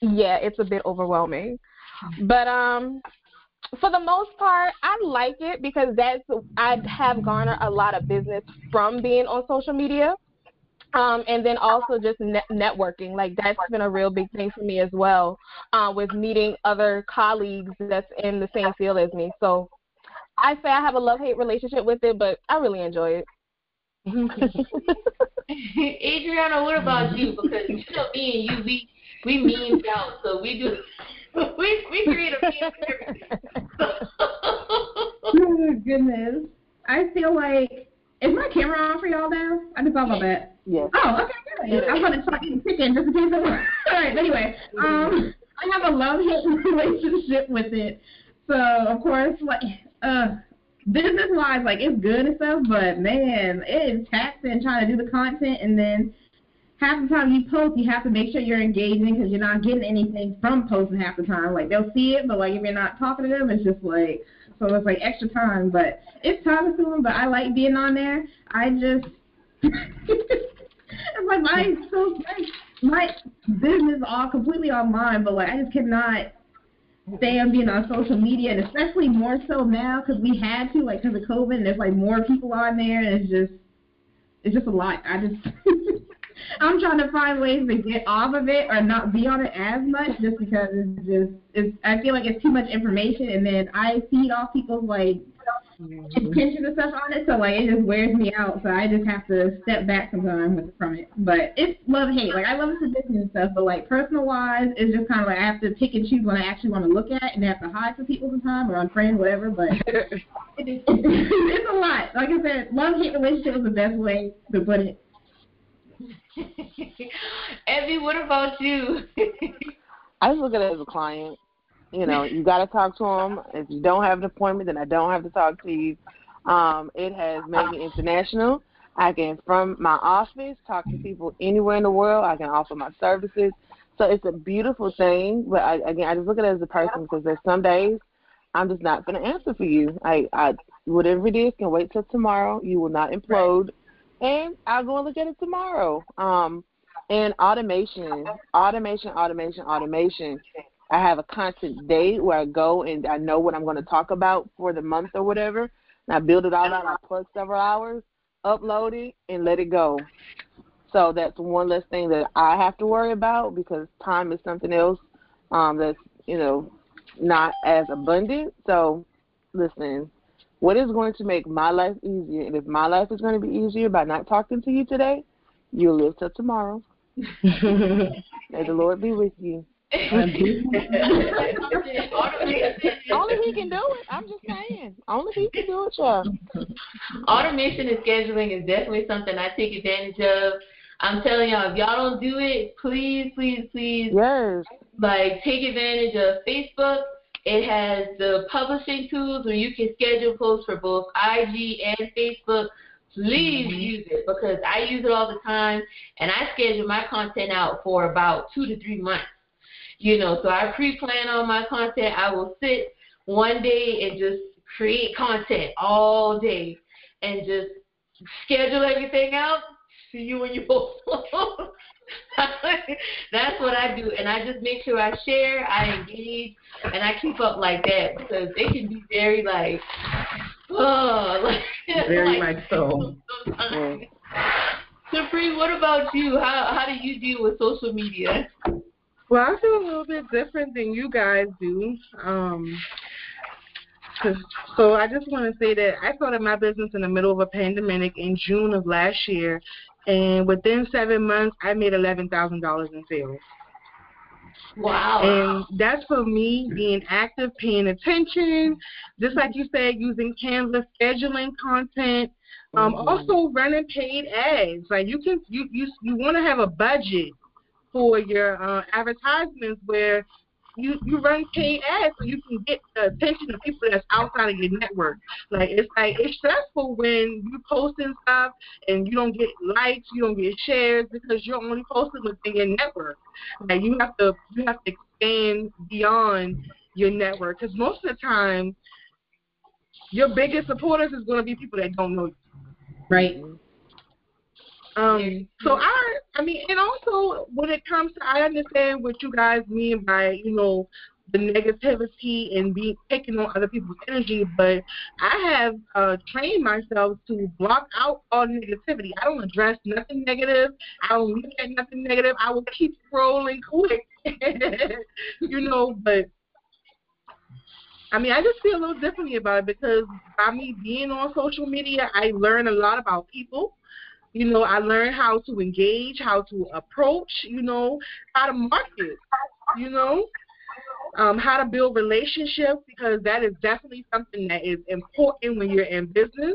yeah, it's a bit overwhelming. But um, for the most part, I like it because that's I have garnered a lot of business from being on social media. Um, and then also just net- networking, like that's been a real big thing for me as well, uh, with meeting other colleagues that's in the same field as me. So I say I have a love hate relationship with it, but I really enjoy it. Adriana, what about you? Because you know me and you, we we mean out, so we do we we create a meme oh goodness, I feel like is my camera on for y'all now? I just thought about that. Yes. Oh, okay, good. I'm gonna talk in chicken just in case. I'm... All right. Anyway, um, I have a love hate relationship with it. So of course, like, uh, business wise, like it's good and stuff, but man, it is taxing trying to do the content and then half the time you post, you have to make sure you're engaging because you're not getting anything from posting half the time. Like they'll see it, but like if you're not talking to them, it's just like so it's like extra time. But it's time consuming. But I like being on there. I just it's like my so my business all completely online, but like I just cannot stand being on social media, and especially more so now because we had to, like, because of COVID, and there's like more people on there, and it's just, it's just a lot. I just, I'm trying to find ways to get off of it or not be on it as much, just because it's just, it's. I feel like it's too much information, and then I feed off people's like attention and stuff on it, so like it just wears me out. So I just have to step back sometimes from it. But it's love hate. Like I love the business and stuff, but like personal wise, it's just kind of like I have to pick and choose what I actually want to look at, and I have to hide from people sometimes or unfriend whatever. But it, it, it's a lot. Like I said, love hate relationship is the best way to put it. Evie, what about you? I just look at it as a client. You know, you got to talk to them. If you don't have an appointment, then I don't have to talk to you. Um, it has made me international. I can, from my office, talk to people anywhere in the world. I can offer my services. So it's a beautiful thing. But I, again, I just look at it as a person because there's some days I'm just not going to answer for you. I, I, whatever it is, can wait till tomorrow. You will not implode, and I'll go and look at it tomorrow. Um, and automation, automation, automation, automation. I have a constant date where I go and I know what I'm going to talk about for the month or whatever. And I build it all out. I plug several hours, upload it, and let it go. So that's one less thing that I have to worry about because time is something else um, that's you know not as abundant. So listen, what is going to make my life easier? And if my life is going to be easier by not talking to you today, you'll live till tomorrow. May the Lord be with you. Only he can do it. I'm just saying. Only he can do it, y'all. Automation and scheduling is definitely something I take advantage of. I'm telling y'all, if y'all don't do it, please, please, please, Yes. like take advantage of Facebook. It has the publishing tools where you can schedule posts for both IG and Facebook. Please mm-hmm. use it because I use it all the time and I schedule my content out for about two to three months. You know, so I pre-plan all my content. I will sit one day and just create content all day and just schedule everything out. See you when you post. That's what I do, and I just make sure I share, I engage, and I keep up like that because they can be very like, oh, like, Very like much so. sometimes. Supreme, what about you? How how do you deal with social media? Well, I feel a little bit different than you guys do. Um, so I just want to say that I started my business in the middle of a pandemic in June of last year, and within seven months, I made eleven thousand dollars in sales. Wow. And that's for me being active, paying attention, just like you said, using Canva, scheduling content, um, also running paid ads. Like you can, you you you want to have a budget for your uh, advertisements where you you run paid ads so you can get the attention of people that's outside of your network. Like it's like it's stressful when you posting stuff and you don't get likes, you don't get shares because you're only posting within your network. Like you have to you have to expand beyond your network because most of the time your biggest supporters is going to be people that don't know you. Right. Um, so I, I mean, and also when it comes to, I understand what you guys mean by, you know, the negativity and being taking on other people's energy, but I have uh, trained myself to block out all negativity. I don't address nothing negative. I don't look at nothing negative. I will keep scrolling quick, you know. But I mean, I just feel a little differently about it because by me being on social media, I learn a lot about people. You know, I learn how to engage, how to approach, you know, how to market, you know, um, how to build relationships because that is definitely something that is important when you're in business.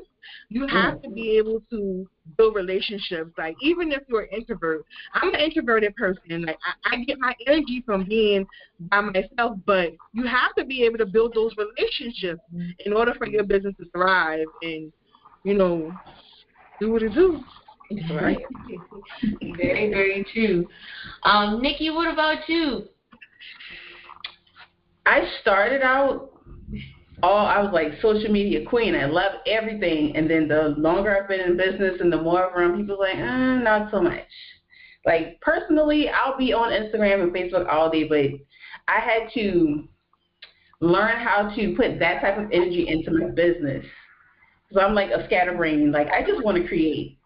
You have to be able to build relationships. Like even if you're an introvert, I'm an introverted person. Like I, I get my energy from being by myself, but you have to be able to build those relationships in order for your business to thrive and you know do what it do. Right. very, very true. Um, Nikki, what about you? I started out all I was like social media queen. I love everything, and then the longer I've been in business and the more I've run, people like, uh, not so much. Like personally, I'll be on Instagram and Facebook all day, but I had to learn how to put that type of energy into my business. So I'm like a scatterbrain. Like I just want to create.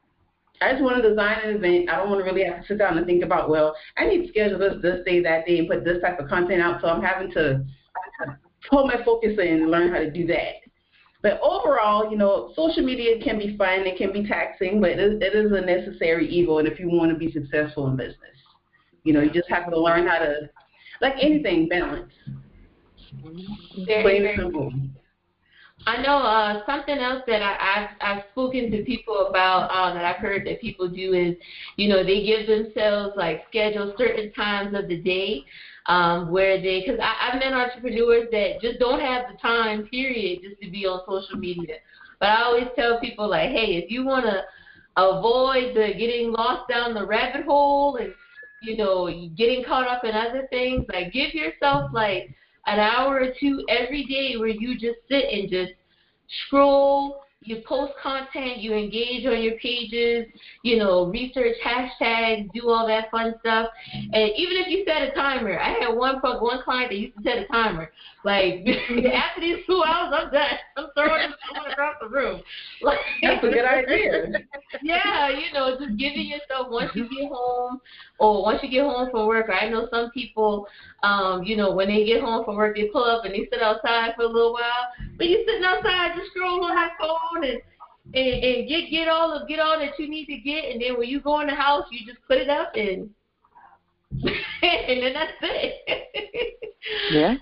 I just want to design an event. I don't want to really have to sit down and think about, well, I need to schedule this this day, that day, and put this type of content out. So I'm having to pull my focus in and learn how to do that. But overall, you know, social media can be fun, it can be taxing, but it, it is a necessary evil. And if you want to be successful in business, you know, you just have to learn how to, like anything, balance. Mm-hmm. Plain and simple. I know uh, something else that I, I've, I've spoken to people about uh, that I've heard that people do is, you know, they give themselves like schedule certain times of the day um, where they, because I've met entrepreneurs that just don't have the time, period, just to be on social media. But I always tell people like, hey, if you want to avoid the getting lost down the rabbit hole and you know getting caught up in other things, like give yourself like an hour or two every day where you just sit and just scroll you post content, you engage on your pages, you know, research hashtags, do all that fun stuff. And even if you set a timer, I had one one client that used to set a timer. Like after these two hours, I'm done. I'm throwing it across the room. Like, That's a good idea. yeah, you know, just giving yourself once you get home or once you get home from work. I know some people, um, you know, when they get home from work, they pull up and they sit outside for a little while. But you're sitting outside, just scroll on that phone and and, and get get all of get all that you need to get, and then when you go in the house, you just put it up and and then that's it. Yeah.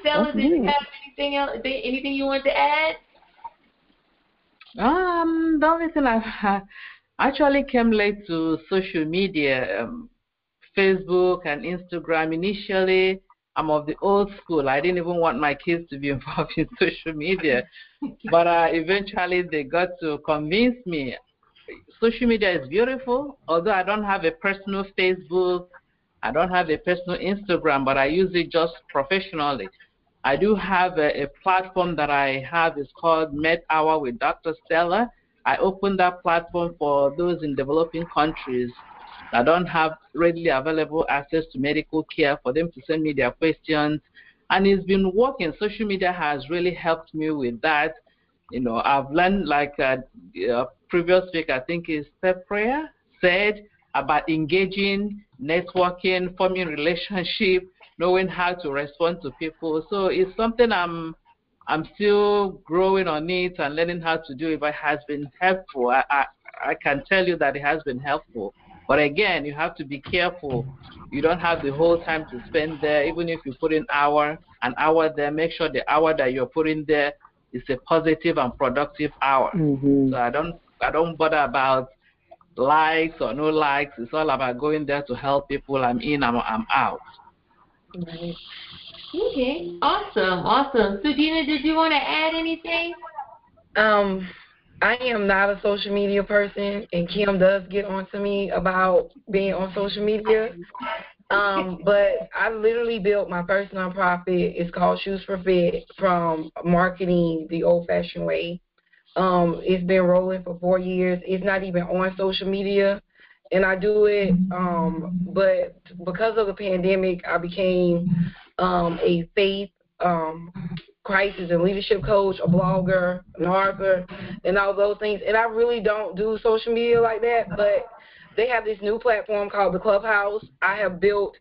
Stella, did you have anything else? Anything you want to add? Um, the only thing I actually came late to social media, um, Facebook and Instagram. Initially, I'm of the old school. I didn't even want my kids to be involved in social media, but uh, eventually they got to convince me. Social media is beautiful, although I don't have a personal Facebook, I don't have a personal Instagram, but I use it just professionally. I do have a, a platform that I have. It's called Med Hour with Dr. Stella. I opened that platform for those in developing countries that don't have readily available access to medical care for them to send me their questions. And it's been working. Social media has really helped me with that. You know, I've learned, like a uh, uh, previous week, I think is Step Prayer said about engaging, networking, forming relationship, knowing how to respond to people. So it's something I'm I'm still growing on it and learning how to do it, but it has been helpful. I, I, I can tell you that it has been helpful. But again, you have to be careful. You don't have the whole time to spend there. Even if you put in hour, an hour there, make sure the hour that you're putting there is a positive and productive hour. Mm-hmm. So I don't I don't bother about likes or no likes. It's all about going there to help people. I'm in, I'm I'm out. Right. Okay. Awesome. Awesome. So Sudina, did you want to add anything? Um, I am not a social media person, and Kim does get on to me about being on social media. Um, but I literally built my first nonprofit. It's called Shoes for Fit from marketing the old fashioned way. Um, it's been rolling for four years. It's not even on social media and I do it. Um, but because of the pandemic, I became um, a faith um, crisis and leadership coach, a blogger, an author, and all those things. And I really don't do social media like that, but they have this new platform called the Clubhouse. I have built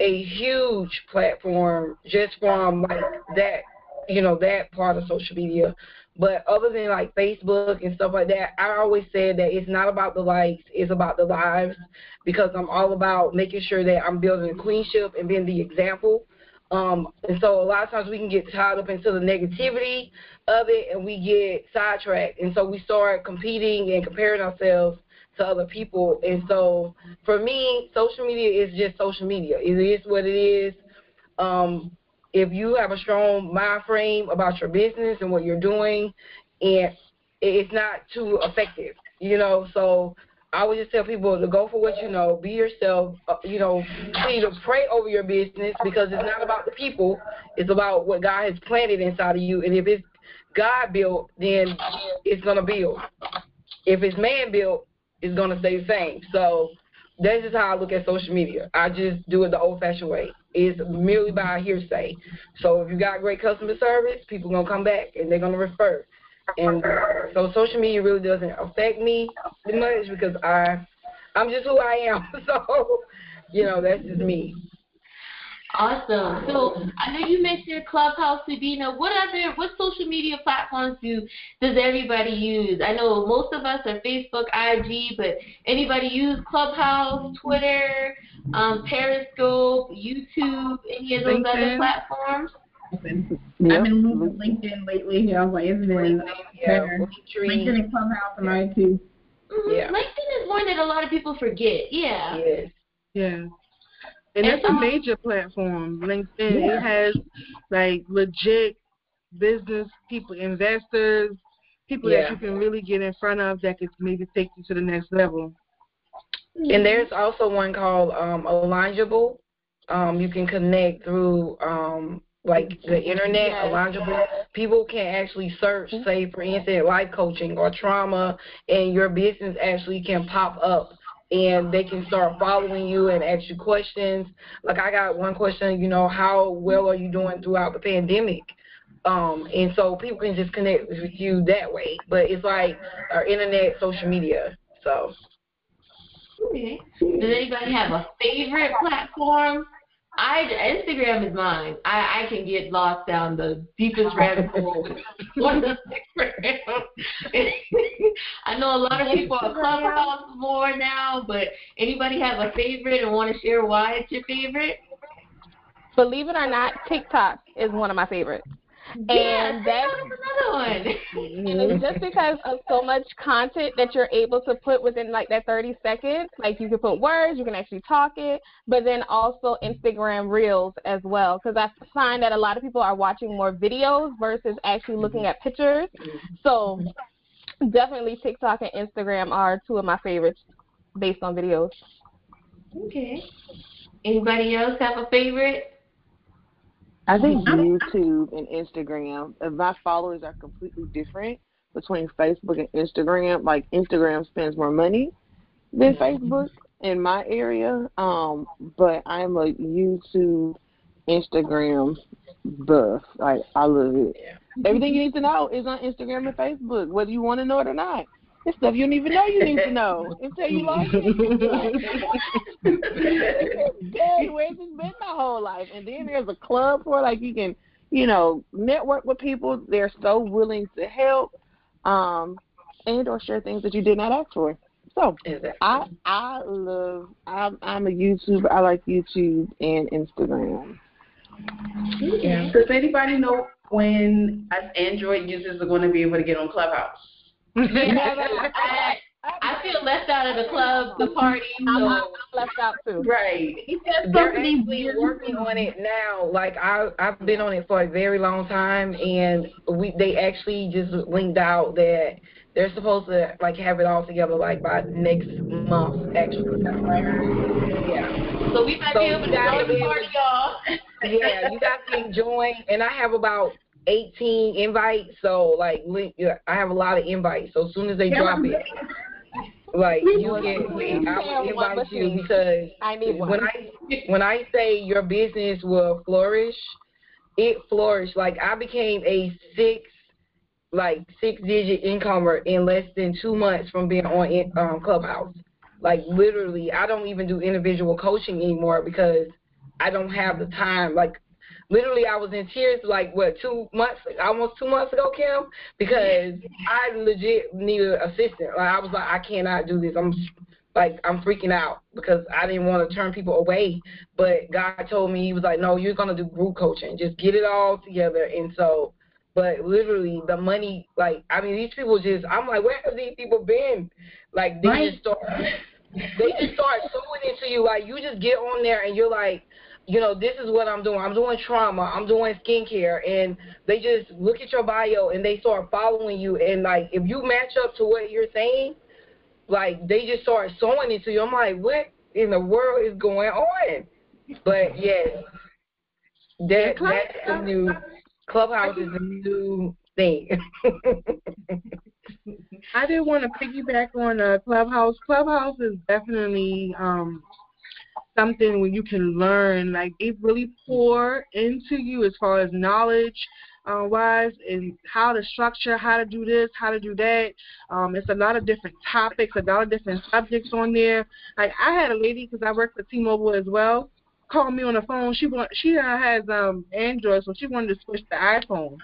a huge platform just from like that, you know, that part of social media. But other than like Facebook and stuff like that, I always said that it's not about the likes, it's about the lives because I'm all about making sure that I'm building a queenship and being the example. Um, and so a lot of times we can get tied up into the negativity of it and we get sidetracked. And so we start competing and comparing ourselves to other people. And so for me, social media is just social media. It is what it is. Um, if you have a strong mind frame about your business and what you're doing, and it's not too effective, you know. So I would just tell people to go for what you know, be yourself, uh, you know, continue to pray over your business because it's not about the people, it's about what God has planted inside of you. And if it's God built, then it's gonna build. If it's man built, it's gonna stay the same. So that's just how I look at social media. I just do it the old fashioned way. It's merely by hearsay. So if you got great customer service, people gonna come back and they're gonna refer. And so social media really doesn't affect me much because I I'm just who I am. So, you know, that's just me. Awesome. So I know you mentioned Clubhouse, Sabina. What other what social media platforms do does everybody use? I know most of us are Facebook, IG, but anybody use Clubhouse, Twitter, um, Periscope, YouTube, any of those LinkedIn. other platforms? I've been moving LinkedIn lately. Yeah, like it's been yeah, LinkedIn and Clubhouse and I too. Mm-hmm. Yeah. LinkedIn is one that a lot of people forget. Yeah. Yes. Yeah. And it's a major platform, LinkedIn. Yeah. It has like legit business people, investors, people yeah. that you can really get in front of that could maybe take you to the next level. And there's also one called um Alignable. Um, you can connect through um like the internet, yes. People can actually search, say for instance, life coaching or trauma, and your business actually can pop up and they can start following you and ask you questions. Like I got one question, you know, how well are you doing throughout the pandemic? Um, and so people can just connect with you that way. But it's like our internet, social media. So. Okay. Does anybody have a favorite platform I Instagram is mine. I I can get lost down the deepest rabbit hole on Instagram. I know a lot of people are Clubhouse more now, but anybody have a favorite and want to share why it's your favorite? Believe it or not, TikTok is one of my favorites and that's another one. and it's just because of so much content that you're able to put within like that 30 seconds. Like you can put words, you can actually talk it, but then also Instagram Reels as well. Because I find that a lot of people are watching more videos versus actually looking at pictures. So definitely TikTok and Instagram are two of my favorites based on videos. Okay. Anybody else have a favorite? I think YouTube and Instagram, my followers are completely different between Facebook and Instagram. Like Instagram spends more money than mm-hmm. Facebook in my area, um, but I'm a YouTube, Instagram buff. Like I love it. Everything you need to know is on Instagram and Facebook, whether you want to know it or not. It's stuff you don't even know you need to know until you like it. Dead where it's been my whole life. And then there's a club for like you can, you know, network with people. They're so willing to help, um, and or share things that you did not ask for. So I I love I'm I'm a YouTuber. I like YouTube and Instagram. Yeah. Does anybody know when us Android users are going to be able to get on Clubhouse? I, I feel left out of the club, the party. So. I'm, left out too. Right. They're actually working on it now. Like I, I've been on it for a very long time, and we they actually just linked out that they're supposed to like have it all together like by next month actually. Yeah. So we might so be able to join the party, y'all. yeah, you guys can join, and I have about 18 invites. So like, I have a lot of invites. So as soon as they drop it, Like you get, I would invite you because I need one. when I when I say your business will flourish, it flourished. Like I became a six like six digit incomer in less than two months from being on in, um, Clubhouse. Like literally, I don't even do individual coaching anymore because I don't have the time. Like literally, I was in tears like what two months, almost two months ago, Kim, because I legit needed assistance. Like I was like, I cannot do this. I'm like I'm freaking out because I didn't want to turn people away. But God told me He was like, no, you're gonna do group coaching. Just get it all together. And so but literally the money like I mean these people just I'm like where have these people been? Like they Right. just start they just start sewing into you like you just get on there and you're like you know this is what I'm doing I'm doing trauma I'm doing skincare and they just look at your bio and they start following you and like if you match up to what you're saying like they just start sewing into you I'm like what in the world is going on? But yes that that's the new Clubhouse is the new thing. I did want to piggyback on uh, Clubhouse. Clubhouse is definitely um, something where you can learn. Like they really pour into you as far as knowledge uh, wise and how to structure, how to do this, how to do that. Um, it's a lot of different topics, a lot of different subjects on there. Like I had a lady because I work for T-Mobile as well. Call me on the phone. She want she uh, has um Android, so she wanted to switch to iPhone.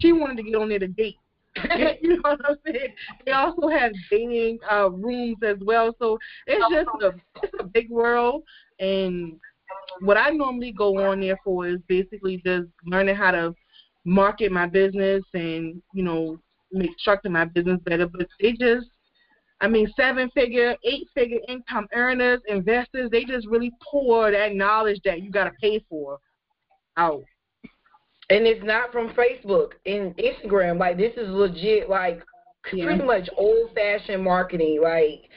She wanted to get on there to date. you know what I'm saying? They also have dating uh, rooms as well. So it's just a it's a big world. And what I normally go on there for is basically just learning how to market my business and you know make structure my business better. But they just I mean, seven figure, eight figure income earners, investors, they just really pour that knowledge that you got to pay for out. and it's not from Facebook and Instagram. Like this is legit like Yeah. pretty much old fashioned marketing. Like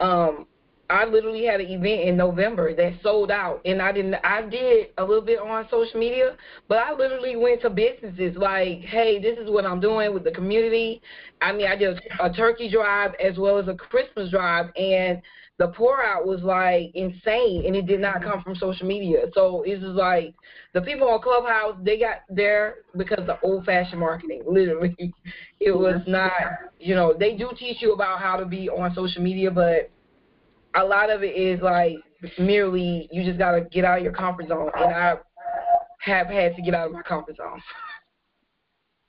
um I literally had an event in November that sold out and I didn't I did a little bit on social media, but I literally went to businesses like, Hey, this is what I'm doing with the community. I mean I did a turkey drive as well as a Christmas drive and the pour out was like insane and it did not come from social media. So it's just like the people on Clubhouse they got there because of old fashioned marketing, literally. It was not you know, they do teach you about how to be on social media but a lot of it is like merely you just gotta get out of your comfort zone and I have had to get out of my comfort zone.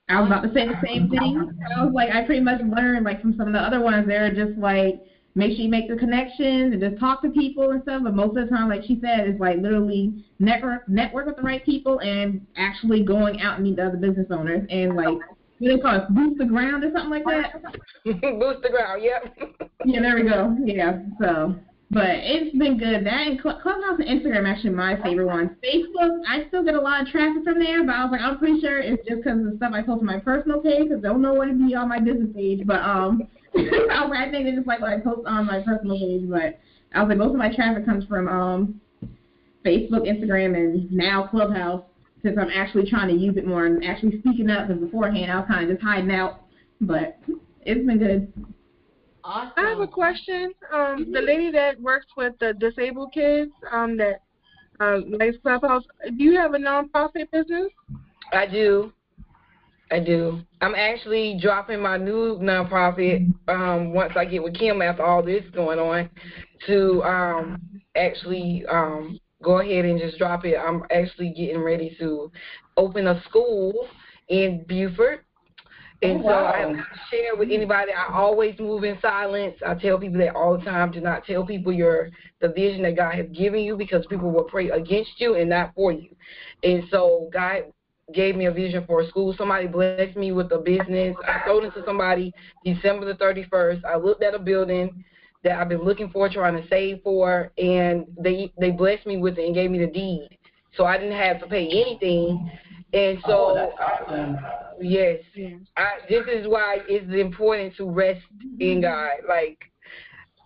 I was about to say the same thing. I was like, I pretty much learned like from some of the other ones. They're just like, make sure you make the connections and just talk to people and stuff. But most of the time, like she said, it's like literally network network with the right people and actually going out and meet the other business owners and like what they call it, boost the ground or something like that. Boost the ground, yep. Yeah, there we go. Yeah, so. But it's been good. That and Cl- Clubhouse and Instagram are actually my favorite ones. Facebook, I still get a lot of traffic from there, but I was like, I'm pretty sure it's just because of the stuff I post on my personal page, because I don't know what to be on my business page. But um, I was like, I think they just like what I post on my personal page. But I was like, most of my traffic comes from um, Facebook, Instagram, and now Clubhouse, since I'm actually trying to use it more and actually speaking up. Because beforehand, I was kind of just hiding out. But it's been good. Awesome. I have a question. Um, the lady that works with the disabled kids, um, that uh, likes Clubhouse, do you have a nonprofit business? I do. I do. I'm actually dropping my new nonprofit um, once I get with Kim after all this going on to um, actually um, go ahead and just drop it. I'm actually getting ready to open a school in Beaufort. And oh, so I don't share with anybody. I always move in silence. I tell people that all the time. Do not tell people your the vision that God has given you because people will pray against you and not for you. And so God gave me a vision for a school. Somebody blessed me with a business. I sold it to somebody December the 31st. I looked at a building that I've been looking for, trying to save for, and they they blessed me with it and gave me the deed. So I didn't have to pay anything. And so, yes, I, this is why it's important to rest in mm-hmm. God. Like,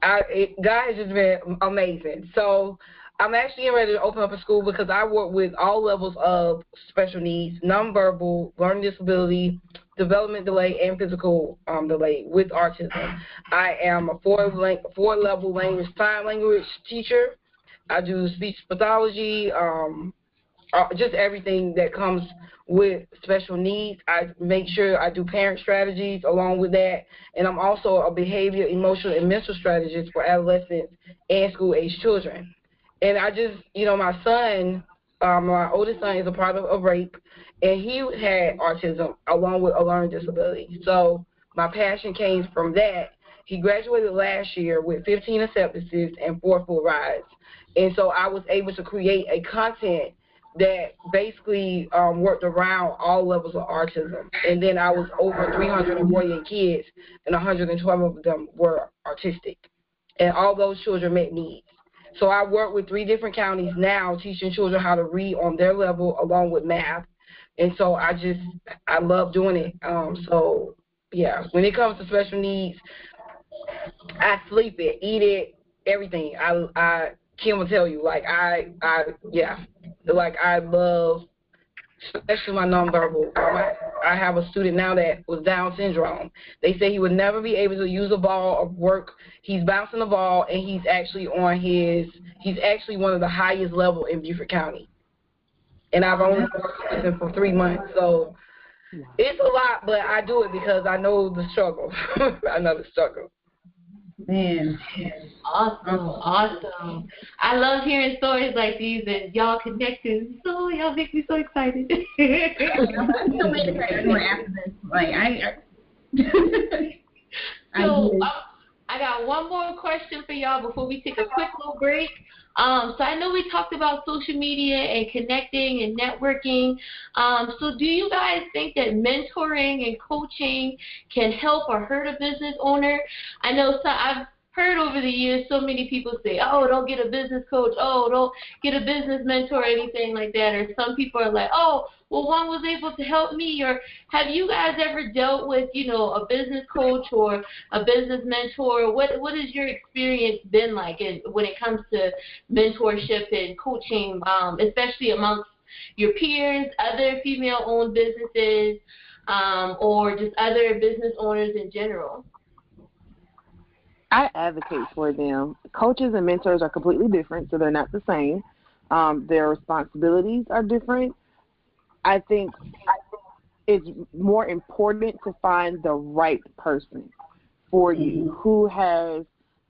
I, it, God has just been amazing. So I'm actually getting ready to open up a school because I work with all levels of special needs, nonverbal, learning disability, development delay and physical um, delay with autism. I am a four four level language sign language teacher. I do speech pathology, um, uh, just everything that comes with special needs. I make sure I do parent strategies along with that, and I'm also a behavior, emotional, and mental strategist for adolescents and school age children. And I just, you know, my son, um, my oldest son is a product of rape, and he had autism along with a learning disability. So my passion came from that. He graduated last year with 15 acceptances and four full rides. And so I was able to create a content that basically um, worked around all levels of autism. And then I was over 348 kids, and 112 of them were autistic. And all those children met needs. So I work with three different counties now, teaching children how to read on their level along with math. And so I just, I love doing it. Um, so, yeah, when it comes to special needs, I sleep it, eat it, everything. I, I, Kim will tell you, like, I, I, yeah, like I love, especially my nonverbal. Um, I, I have a student now that was Down syndrome. They say he would never be able to use a ball or work. He's bouncing the ball, and he's actually on his. He's actually one of the highest level in Beaufort County. And I've only mm-hmm. worked with him for three months, so it's a lot. But I do it because I know the struggle. I know the struggle. Man. Awesome, awesome. I love hearing stories like these and y'all connecting. So y'all make me so excited. I'm so excited after this. Like I. I so I got one more question for y'all before we take a quick little break. Um, so I know we talked about social media and connecting and networking. Um, so do you guys think that mentoring and coaching can help or hurt a business owner? I know so I've heard over the years so many people say, oh, don't get a business coach, oh, don't get a business mentor or anything like that. Or some people are like, oh, well, one was able to help me. Or have you guys ever dealt with, you know, a business coach or a business mentor? What What has your experience been like in, when it comes to mentorship and coaching, um, especially amongst your peers, other female-owned businesses, um, or just other business owners in general? I advocate for them. Coaches and mentors are completely different, so they're not the same. Um, their responsibilities are different. I think it's more important to find the right person for you mm-hmm. who has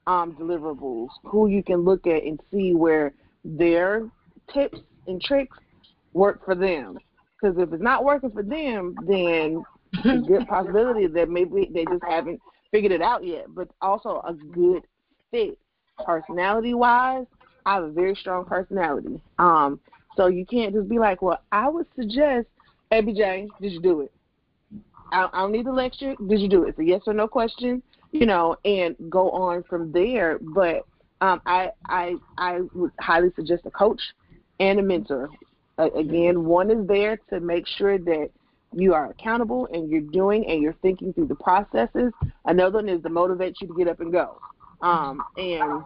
um, deliverables, who you can look at and see where their tips and tricks work for them. Because if it's not working for them, then a good possibility that maybe they just haven't figured it out yet, but also a good fit. Personality wise, I have a very strong personality. Um, so you can't just be like, well, I would suggest, Abby J, did you do it? I, I don't need the lecture. Did you do it? It's a yes or no question, you know, and go on from there. But um, I, I, I would highly suggest a coach and a mentor. Uh, again, one is there to make sure that you are accountable and you're doing and you're thinking through the processes. Another one is to motivate you to get up and go. Um, and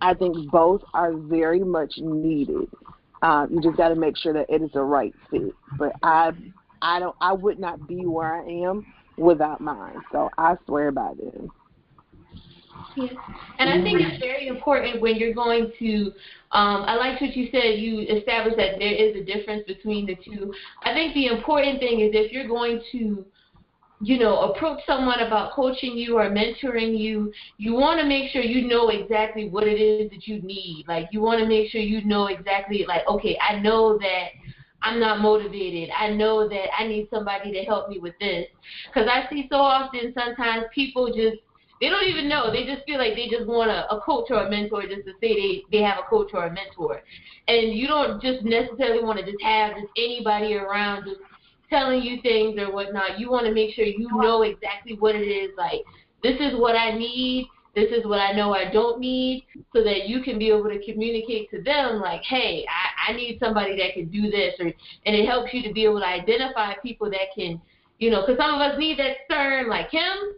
I think both are very much needed. Uh, you just got to make sure that it is the right fit. But I, I don't, I would not be where I am without mine. So I swear by them. Yes. And I think it's very important when you're going to, um, I like what you said, you established that there is a difference between the two. I think the important thing is if you're going to, you know, approach someone about coaching you or mentoring you, you want to make sure you know exactly what it is that you need. Like, you want to make sure you know exactly, like, okay, I know that I'm not motivated. I know that I need somebody to help me with this. Because I see so often sometimes people just they don't even know. They just feel like they just want a, a coach or a mentor just to say they, they have a coach or a mentor. And you don't just necessarily want to just have just anybody around just telling you things or whatnot. You want to make sure you know exactly what it is. Like, this is what I need. This is what I know I don't need, so that you can be able to communicate to them, like, hey, I, I need somebody that can do this, or and it helps you to be able to identify people that can, you know, because some of us need that stern, like him.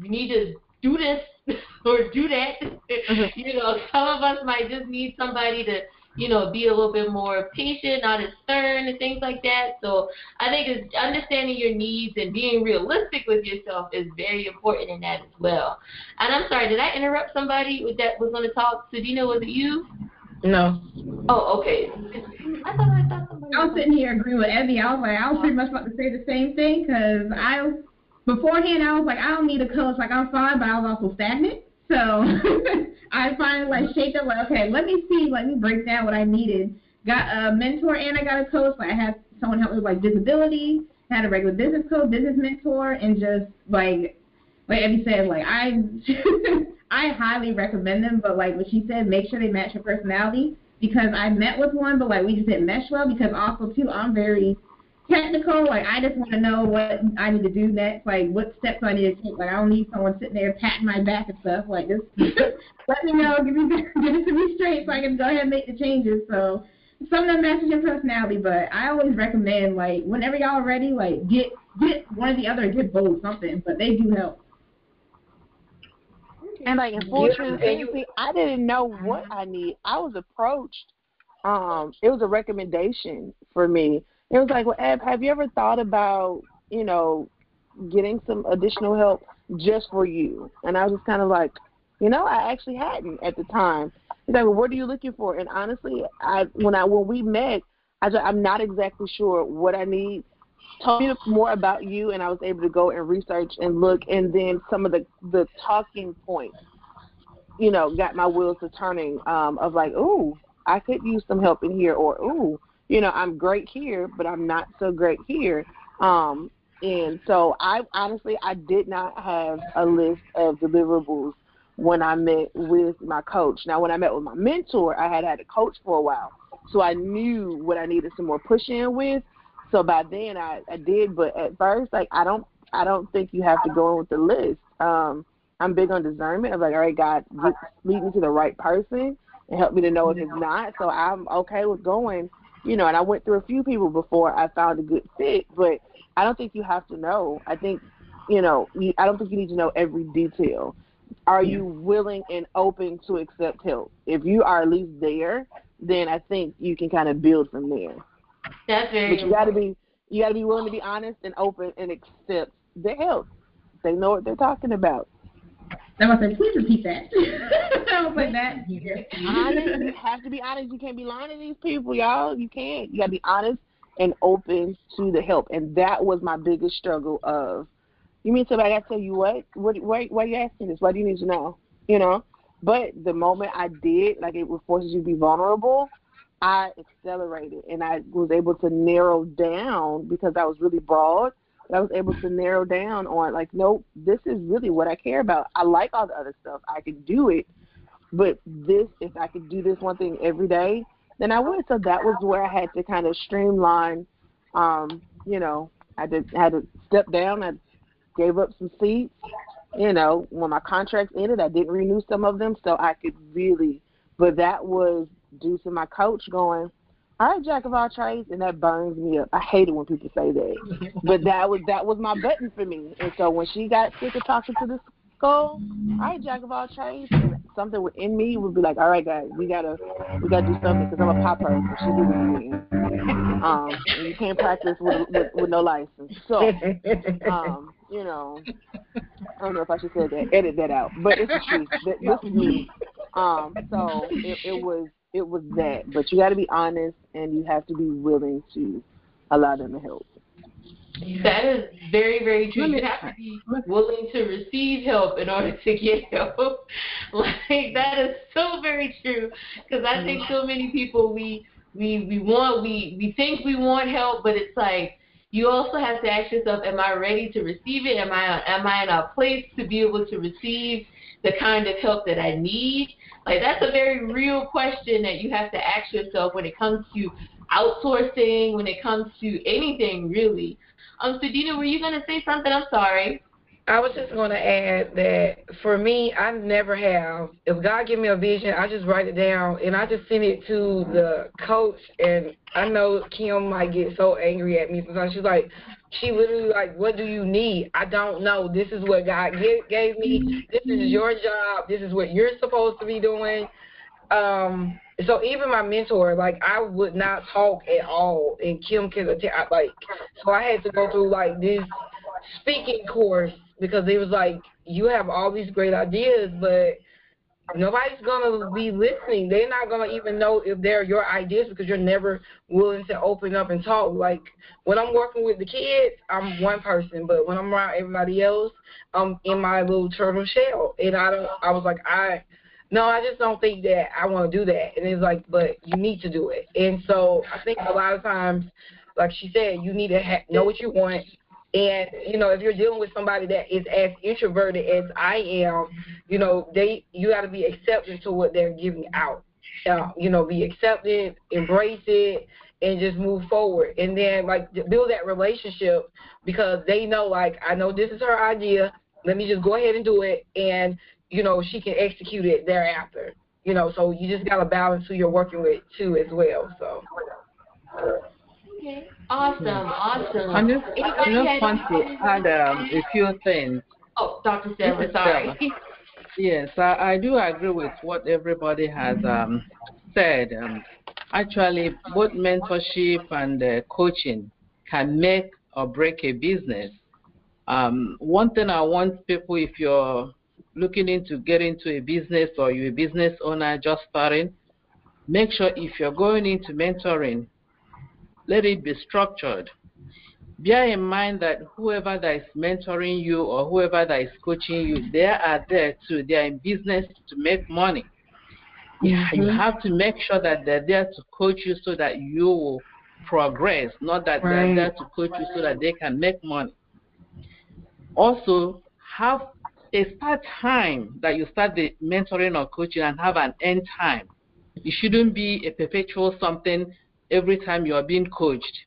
We need to do this or do that. Mm-hmm. you know, some of us might just need somebody to you know, be a little bit more patient, not as stern and things like that. So I think it's understanding your needs and being realistic with yourself is very important in that as well. And I'm sorry, did I interrupt somebody with that was going to talk? Sadina, was it you? No. Oh, okay. I thought I thought somebody. I was sitting here agreeing with Evie. I was like, I was pretty much about to say the same thing because I, beforehand, I was like, I don't need a coach. Like I'm fine, but I was also stagnant. So I finally like shaped up like, okay, let me see, let me break down what I needed. Got a mentor and I got a coach. Like I had someone help me with like visibility. Had a regular business coach, business mentor, and just like like Evie said, like I I highly recommend them. But like what she said, make sure they match your personality because I met with one, but like we just didn't mesh well. Because also too, I'm very technical. Like I just want to know what I need to do next. Like what steps I need to take. Like I don't need someone sitting there patting my back and stuff. Like just let me know, give me give it to me straight so I can go ahead and make the changes. So some of them matches your personality, but I always recommend like whenever y'all are ready, like get get one or the other, get both something. But they do help. And like in full transparency, I didn't know what I need. I was approached. Um, it was a recommendation for me. It was like, well, have you ever thought about, you know, getting some additional help just for you? And I was just kind of like, you know, I actually hadn't at the time. He's like, well, what are you looking for? And honestly, I when I when we met, I just, I'm not exactly sure what I need told me more about you, and I was able to go and research and look, and then some of the the talking points, you know, got my wheels to turning. Um, of like, ooh, I could use some help in here, or ooh, you know, I'm great here, but I'm not so great here. Um, and so I honestly I did not have a list of deliverables when I met with my coach. Now, when I met with my mentor, I had had a coach for a while, so I knew what I needed some more push in with. So by then I, I did, but at first, like I don't, I don't think you have to go in with the list. Um, I'm big on discernment. I'm like, all right, God, lead me to the right person and help me to know if it's not. So I'm okay with going, you know. And I went through a few people before I found a good fit, but I don't think you have to know. I think, you know, you, I don't think you need to know every detail. Are you willing and open to accept help? If you are at least there, then I think you can kind of build from there. That's very. But you got to be you got to be willing to be honest and open and accept the help. They know what they're talking about. I was like, please repeat that. I was like that. honest, you have to be honest. You can't be lying to these people, y'all. You can't. You got to be honest and open to the help. And that was my biggest struggle. Of you mean somebody to tell you what? What? Why? Why are you asking this? Why do you need to know? You know. But the moment I did, like it forces you to be vulnerable. I accelerated and I was able to narrow down because I was really broad. I was able to narrow down on like, nope, this is really what I care about. I like all the other stuff. I can do it, but this, if I could do this one thing every day, then I would. So that was where I had to kind of streamline. Um, you know, I did had to step down. I gave up some seats. You know, when my contracts ended, I didn't renew some of them, so I could really. But that was due to my coach going, right, jack of all trades, and that burns me up. I hate it when people say that, but that was that was my button for me. And so when she got sick of talking to the school, right, jack of all trades, something within me would be like, all right, guys, we gotta we gotta do something because I'm a pop her. She do this Um, and you can't practice with, with with no license. So, um, you know, I don't know if I should say that. Edit that out, but it's the truth. This is me. Um, so it, it was it was that. But you got to be honest, and you have to be willing to allow them to help. That is very, very true. You have to be willing to receive help in order to get help. like that is so very true. Because I think so many people we we we want we we think we want help, but it's like you also have to ask yourself, am I ready to receive it? Am I am I in a place to be able to receive the kind of help that I need? Like that's a very real question that you have to ask yourself when it comes to outsourcing, when it comes to anything really. Um, Sadina, were you gonna say something? I'm sorry. I was just going to add that for me, I never have. If God give me a vision, I just write it down and I just send it to the coach. And I know Kim might get so angry at me sometimes. She's like, she literally like, what do you need? I don't know. This is what God gave, gave me. This is your job. This is what you're supposed to be doing. um so even my mentor, like I would not talk at all, and Kim can attest. Like, so I had to go through like this speaking course because it was like you have all these great ideas, but nobody's gonna be listening. They're not gonna even know if they're your ideas because you're never willing to open up and talk. Like when I'm working with the kids, I'm one person, but when I'm around everybody else, I'm in my little turtle shell. And I don't. I was like, I no, I just don't think that I want to do that. And it's like, but you need to do it. And so I think a lot of times, like she said, you need to ha- know what you want. And you know, if you're dealing with somebody that is as introverted as I am, you know, they you got to be accepting to what they're giving out. Uh, you know, be accepted, embrace it, and just move forward. And then like build that relationship because they know like I know this is her idea. Let me just go ahead and do it. And you know, she can execute it thereafter. You know, so you just got to balance who you're working with too as well. So. Okay. Awesome. Awesome. I just, I just want to add um, a few things. Oh, Dr. Stella, sorry. Yes, I, I do agree with what everybody has um, said. Um, actually, both mentorship and uh, coaching can make or break a business. Um, one thing I want people, if you're looking into getting into a business or you're a business owner just starting, make sure if you're going into mentoring, let it be structured. Bear in mind that whoever that is mentoring you or whoever that is coaching you, they are there too. They are in business to make money. Mm-hmm. You have to make sure that they're there to coach you so that you will progress, not that right. they're there to coach you so that they can make money. Also, have a start time that you start the mentoring or coaching and have an end time. It shouldn't be a perpetual something every time you are being coached.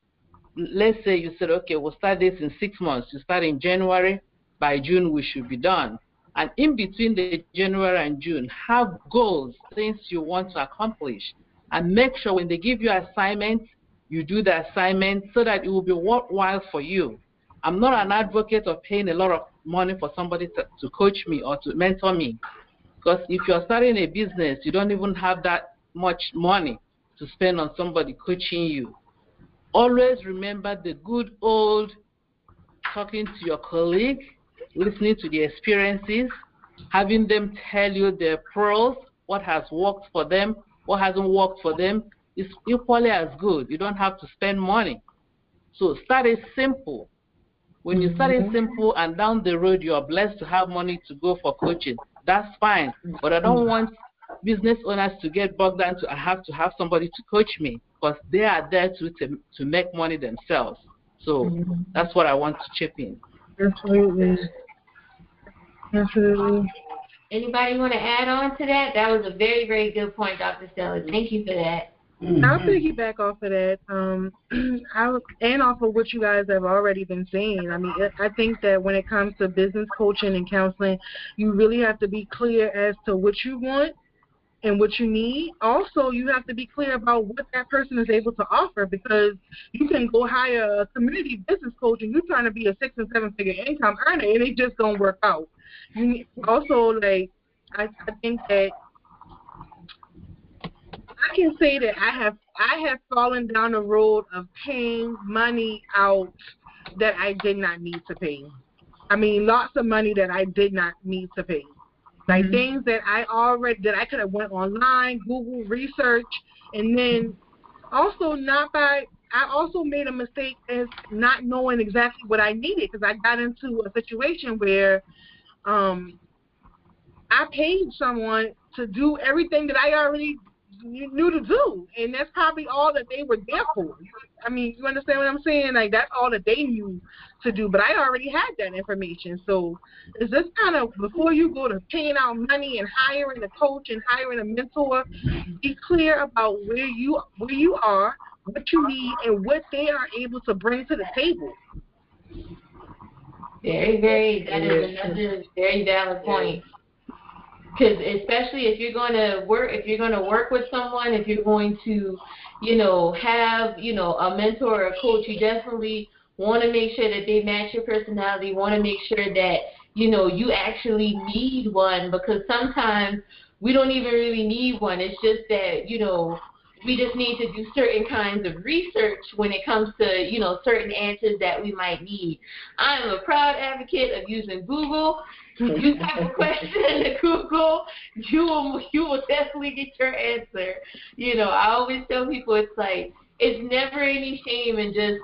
Let's say you said, okay, we'll start this in six months. You start in January, by June we should be done. And in between the January and June, have goals, things you want to accomplish. And make sure when they give you assignments, you do the assignment so that it will be worthwhile for you. I'm not an advocate of paying a lot of money for somebody to, to coach me or to mentor me. Because if you're starting a business, you don't even have that much money to spend on somebody coaching you. Always remember the good old talking to your colleague, listening to the experiences, having them tell you their pros, what has worked for them, what hasn't worked for them, is equally as good. You don't have to spend money. So start it simple. When you start it mm-hmm. simple and down the road you are blessed to have money to go for coaching, that's fine. But I don't want business owners to get bogged down to I have to have somebody to coach me because they are there to to, to make money themselves. So mm-hmm. that's what I want to chip in. Absolutely. Absolutely. Anybody want to add on to that? That was a very, very good point, Dr. Stella. Thank you for that. Mm-hmm. I'll piggyback off of that, um, I, and off of what you guys have already been saying. I mean, I think that when it comes to business coaching and counseling, you really have to be clear as to what you want and what you need. Also, you have to be clear about what that person is able to offer because you can go hire a community business coach and you're trying to be a six and seven figure income earner and it just don't work out. You also like I, I think that I can say that I have I have fallen down the road of paying money out that I did not need to pay. I mean, lots of money that I did not need to pay. Like mm-hmm. things that I already that I could have went online, Google research, and then also not by I also made a mistake as not knowing exactly what I needed because I got into a situation where um I paid someone to do everything that I already knew to do, and that's probably all that they were there for. I mean, you understand what I'm saying? Like that's all that they knew to do, but I already had that information. So is this kind of before you go to paying out money and hiring a coach and hiring a mentor, be clear about where you where you are, what you need, and what they are able to bring to the table. Very, very. That is another very valid point because especially if you're going to work if you're going to work with someone if you're going to you know have you know a mentor or a coach you definitely want to make sure that they match your personality want to make sure that you know you actually need one because sometimes we don't even really need one. It's just that, you know, we just need to do certain kinds of research when it comes to, you know, certain answers that we might need. I'm a proud advocate of using Google. You type a question into Google, you will you will definitely get your answer. You know, I always tell people it's like it's never any shame in just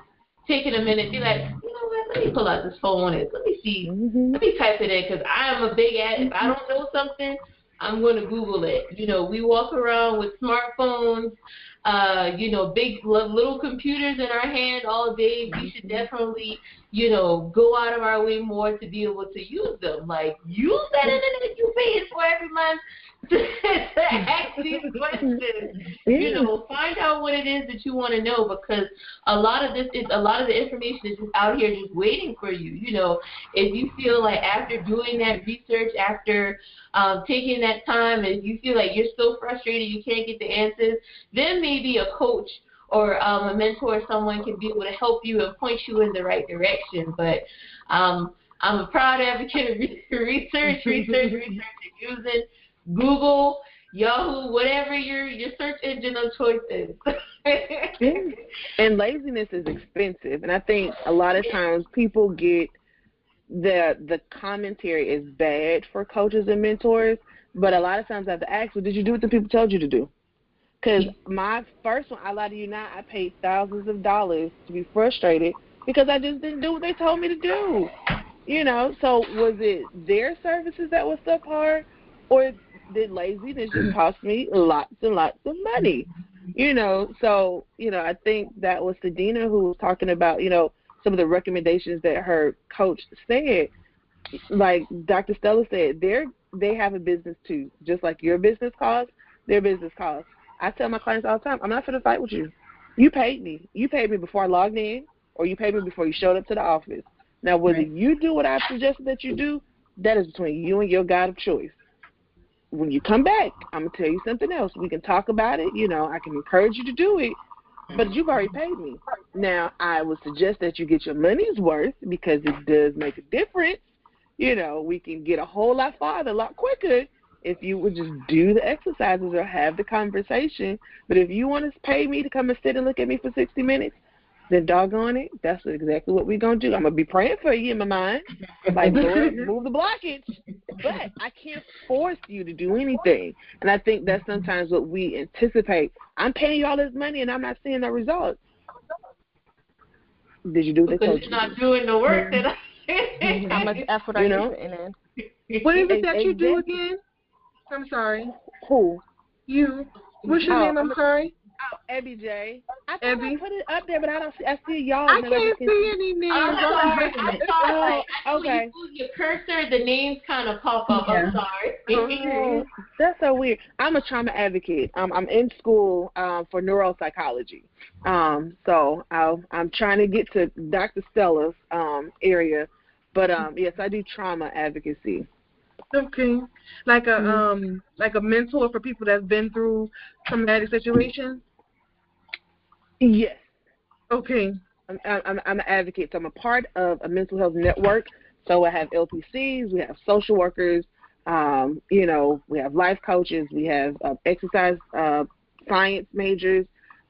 taking a minute, be like, you know what? Let me pull out this phone and let me see, mm-hmm. let me type it in because I am a big ad. If I don't know something, I'm going to Google it. You know, we walk around with smartphones, uh, you know, big little computers in our hand all day. We should definitely, you know, go out of our way more to be able to use them. Like, use that internet you pay for every month to, ask these questions. You know, find out what it is that you want to know because a lot of this is a lot of the information is just out here just waiting for you. You know, if you feel like after doing that research, after um, taking that time, and you feel like you're so frustrated you can't get the answers, then maybe a coach or um, a mentor or someone can be able to help you and point you in the right direction. But um, I'm a proud advocate of research, research, research, and using Google, Yahoo, whatever your your search engine of choice is. and laziness is expensive, and I think a lot of times people get the the commentary is bad for coaches and mentors, but a lot of times I have to ask, well, did you do what the people told you to do? Because my first one, I lie to you not, I paid thousands of dollars to be frustrated because I just didn't do what they told me to do. You know, so was it their services that was subpar, or did laziness just cost me lots and lots of money? You know, so you know, I think that was Sadina who was talking about, you know, some of the recommendations that her coach said. Like Dr. Stella said, they're they have a business too, just like your business costs, their business costs. I tell my clients all the time, I'm not to fight with you. You paid me. You paid me before I logged in, or you paid me before you showed up to the office. Now, whether right. you do what I suggested that you do, that is between you and your God of choice. When you come back, I'm gonna tell you something else. We can talk about it. You know, I can encourage you to do it, but you've already paid me. Now, I would suggest that you get your money's worth because it does make a difference. You know, we can get a whole lot farther, a lot quicker if you would just do the exercises or have the conversation. But if you want to pay me to come and sit and look at me for 60 minutes, then doggone it, that's exactly what we're going to do. I'm going to be praying for you in my mind. Like, Lord, move the blockage. But I can't force you to do anything. And I think that's sometimes what we anticipate. I'm paying you all this money and I'm not seeing the results. Did you do what because you're not doing the work that I How much effort you know? in? What is it that you do again? I'm sorry. Who? You. What's your oh, name? I'm, I'm sorry. Oh, Ebby J. I thought Ebby. I put it up there, but I don't see. I see y'all. I can't see any names. I'm sorry. I'm sorry. Oh, okay. You your cursor, the names kind of pop up. Yeah. I'm sorry. oh, that's so weird. I'm a trauma advocate. Um, I'm in school um, for neuropsychology. Um, so i I'm trying to get to Dr. Stella's um, area, but um, yes, I do trauma advocacy. Okay. Like a mm-hmm. um like a mentor for people that's been through traumatic situations? Yes. Okay. I'm I'm I'm an advocate. So I'm a part of a mental health network. So I have LPCs, we have social workers, um, you know, we have life coaches, we have uh, exercise uh, science majors.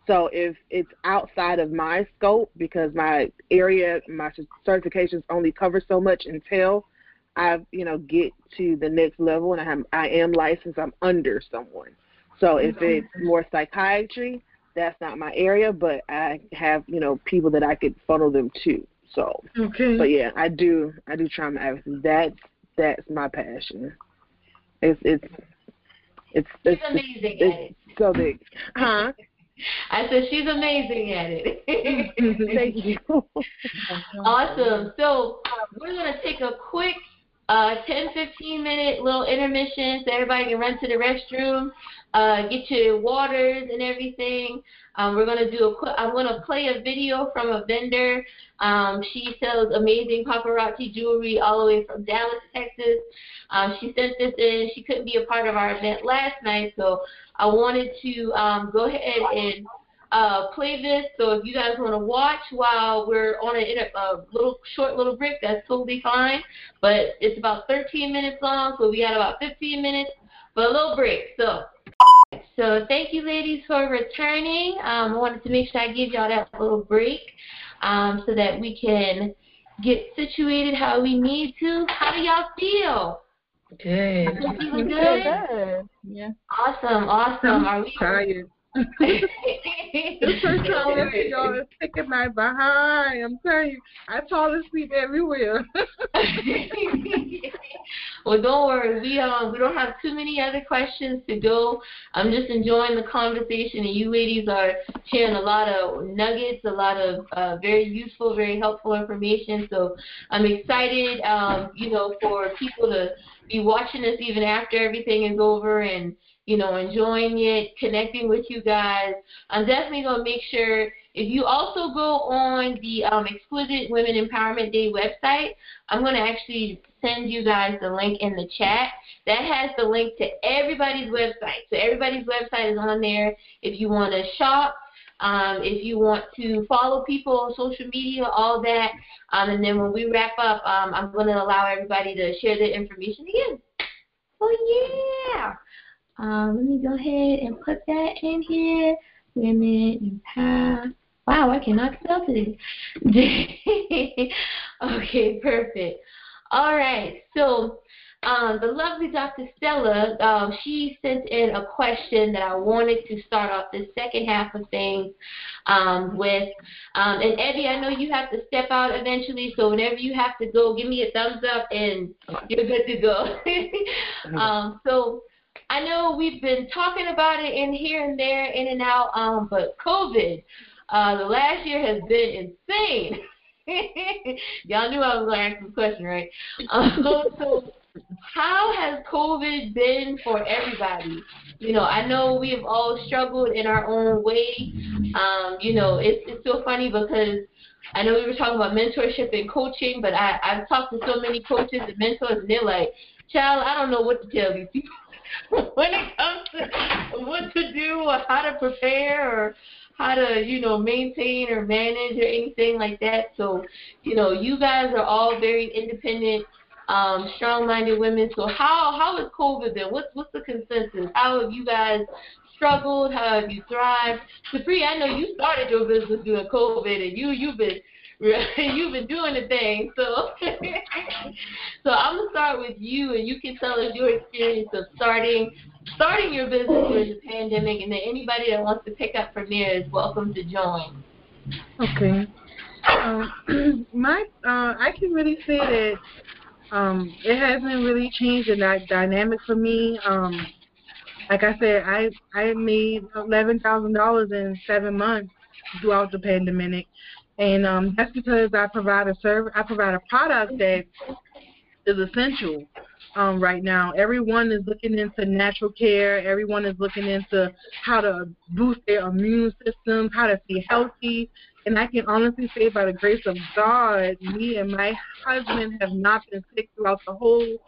So if it's outside of my scope, because my area, my certifications only cover so much until I, you know, get to the next level and I am I am licensed, I'm under someone. So if mm-hmm. it's more psychiatry, that's not my area, but I have, you know, people that I could funnel them to. So Okay. But yeah, I do I do trauma advocacy. That's that's my passion. It's it's it's it's, it's amazing it's, at it. so big. Huh? I said she's amazing at it. Thank you. awesome. So uh, we're gonna take a quick uh, 10, 15 minute little intermission so everybody can run to the restroom, uh, get your waters and everything. Um, we're gonna do a. I'm gonna play a video from a vendor. Um, she sells amazing paparazzi jewelry all the way from Dallas, Texas. Um, she sent this in. She couldn't be a part of our event last night, so I wanted to um, go ahead and uh, play this. So if you guys want to watch while we're on a, a little short little break, that's totally fine. But it's about 13 minutes long, so we got about 15 minutes for a little break. So, so thank you, ladies, for returning. Um, I wanted to make sure I give y'all that little break um, so that we can get situated how we need to. How do y'all feel? Good. Feeling Good. good? Yeah. Awesome, awesome. Are we tired. The first time I see y'all is kicking my behind. I'm telling you, I fall asleep everywhere. well, don't worry. We um we don't have too many other questions to go. I'm just enjoying the conversation, and you ladies are sharing a lot of nuggets, a lot of uh, very useful, very helpful information. So I'm excited, um, you know, for people to be watching us even after everything is over and you know, enjoying it, connecting with you guys. I'm definitely going to make sure if you also go on the um, Exquisite Women Empowerment Day website, I'm going to actually send you guys the link in the chat. That has the link to everybody's website. So everybody's website is on there if you want to shop. Um, if you want to follow people on social media, all that. Um, and then when we wrap up, um, I'm going to allow everybody to share their information again. Oh, yeah. Um, let me go ahead and put that in here. Women empower. Wow, I cannot spell today. okay, perfect. All right, so um, the lovely Dr. Stella, um, she sent in a question that I wanted to start off the second half of things um, with. Um, and Eddie, I know you have to step out eventually, so whenever you have to go, give me a thumbs up and you're good to go. um, so I know we've been talking about it in here and there, in and out, um, but COVID, uh, the last year has been insane. Y'all knew I was going to ask this question, right? Um, so, how has COVID been for everybody? You know, I know we have all struggled in our own way. Um, you know, it's it's so funny because I know we were talking about mentorship and coaching, but I I've talked to so many coaches and mentors, and they're like, "Child, I don't know what to tell these people." when it comes to what to do or how to prepare or how to, you know, maintain or manage or anything like that. So, you know, you guys are all very independent, um, strong-minded women. So, how how has COVID been? What's what's the consensus? How have you guys struggled? How have you thrived? Capri, I know you started your business during COVID, and you you've been you've been doing the thing. So, so I'm gonna start with you, and you can tell us your experience of starting starting your business during the pandemic, and then anybody that wants to pick up from there is welcome to join. Okay. Um, my uh, I can really say that um, it hasn't really changed the dy- dynamic for me. Um, like I said, I I made eleven thousand dollars in seven months throughout the pandemic, and um, that's because I provide a service, I provide a product that is essential um, right now. Everyone is looking into natural care. Everyone is looking into how to boost their immune system, how to stay healthy. And I can honestly say, by the grace of God, me and my husband have not been sick throughout the whole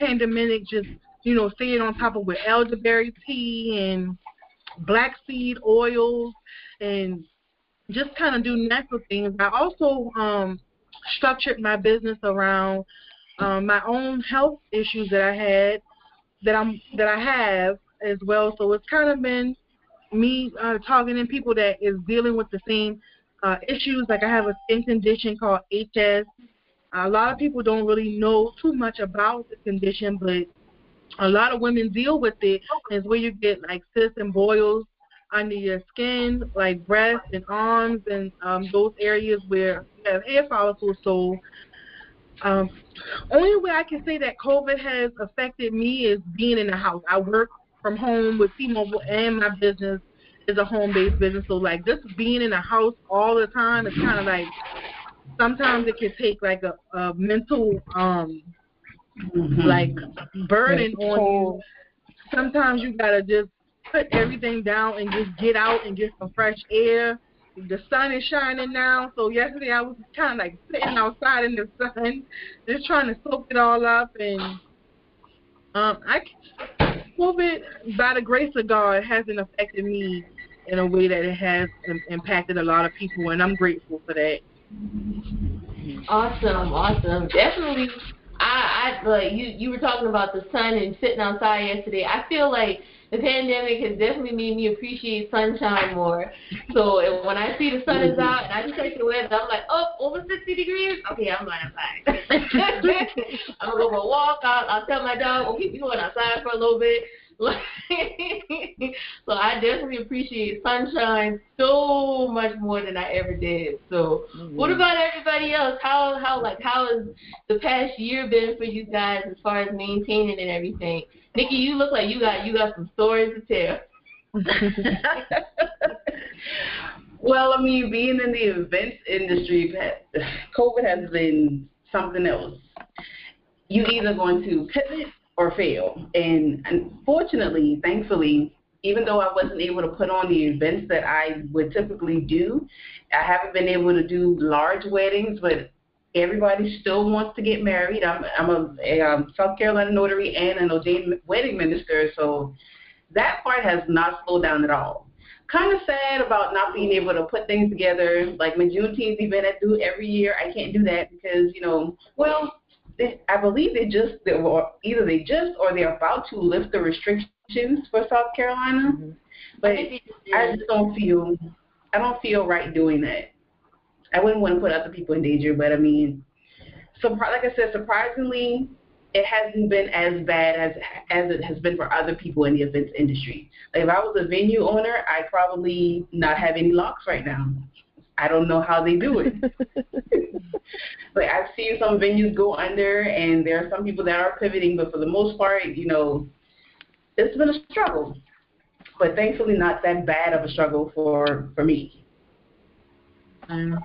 pandemic. Just you know, staying on top of with elderberry tea and black seed oils and just kind of do natural things. I also um, structured my business around um, my own health issues that I had, that I'm that I have as well. So it's kind of been me uh, targeting people that is dealing with the same uh, issues. Like I have a skin condition called HS. A lot of people don't really know too much about the condition, but a lot of women deal with it. It's where you get like cysts and boils under your skin, like breasts and arms, and um, those areas where you have hair follicles. So, um, only way I can say that COVID has affected me is being in the house. I work from home with T-Mobile, and my business is a home-based business. So, like, just being in the house all the time is kind of like sometimes it can take like a, a mental um Mm-hmm. like burden on you. Sometimes you gotta just put everything down and just get out and get some fresh air. The sun is shining now, so yesterday I was kind of like sitting outside in the sun, just trying to soak it all up. And um, I COVID, by the grace of God, hasn't affected me in a way that it has im- impacted a lot of people, and I'm grateful for that. Awesome, awesome. Definitely, I I like you. You were talking about the sun and sitting outside yesterday. I feel like the pandemic has definitely made me appreciate sunshine more. So when I see the sun is out and I just take the weather, I'm like, oh, over 60 degrees? Okay, I'm going outside. I'm going to go for a walk. I'll, I'll tell my dog, okay, you going outside for a little bit. so I definitely appreciate sunshine so much more than I ever did. So mm-hmm. what about everybody else? How how like how has the past year been for you guys as far as maintaining and everything? Nikki, you look like you got you got some stories to tell. well, I mean, being in the events industry, COVID has been something else. You either going to pivot or fail, and unfortunately, thankfully, even though I wasn't able to put on the events that I would typically do, I haven't been able to do large weddings, but everybody still wants to get married. I'm I'm a, a um, South Carolina notary and an ordained wedding minister, so that part has not slowed down at all. Kind of sad about not being able to put things together. Like my Juneteenth event I do every year, I can't do that because you know, well, they, I believe they just they were, either they just or they're about to lift the restrictions for South Carolina, mm-hmm. but I just don't feel I don't feel right doing that. I wouldn't want to put other people in danger, but I mean, so like I said, surprisingly, it hasn't been as bad as as it has been for other people in the events industry. Like if I was a venue owner, I'd probably not have any locks right now. I don't know how they do it. like I've seen some venues go under, and there are some people that are pivoting, but for the most part, you know, it's been a struggle. But thankfully, not that bad of a struggle for for me. Um,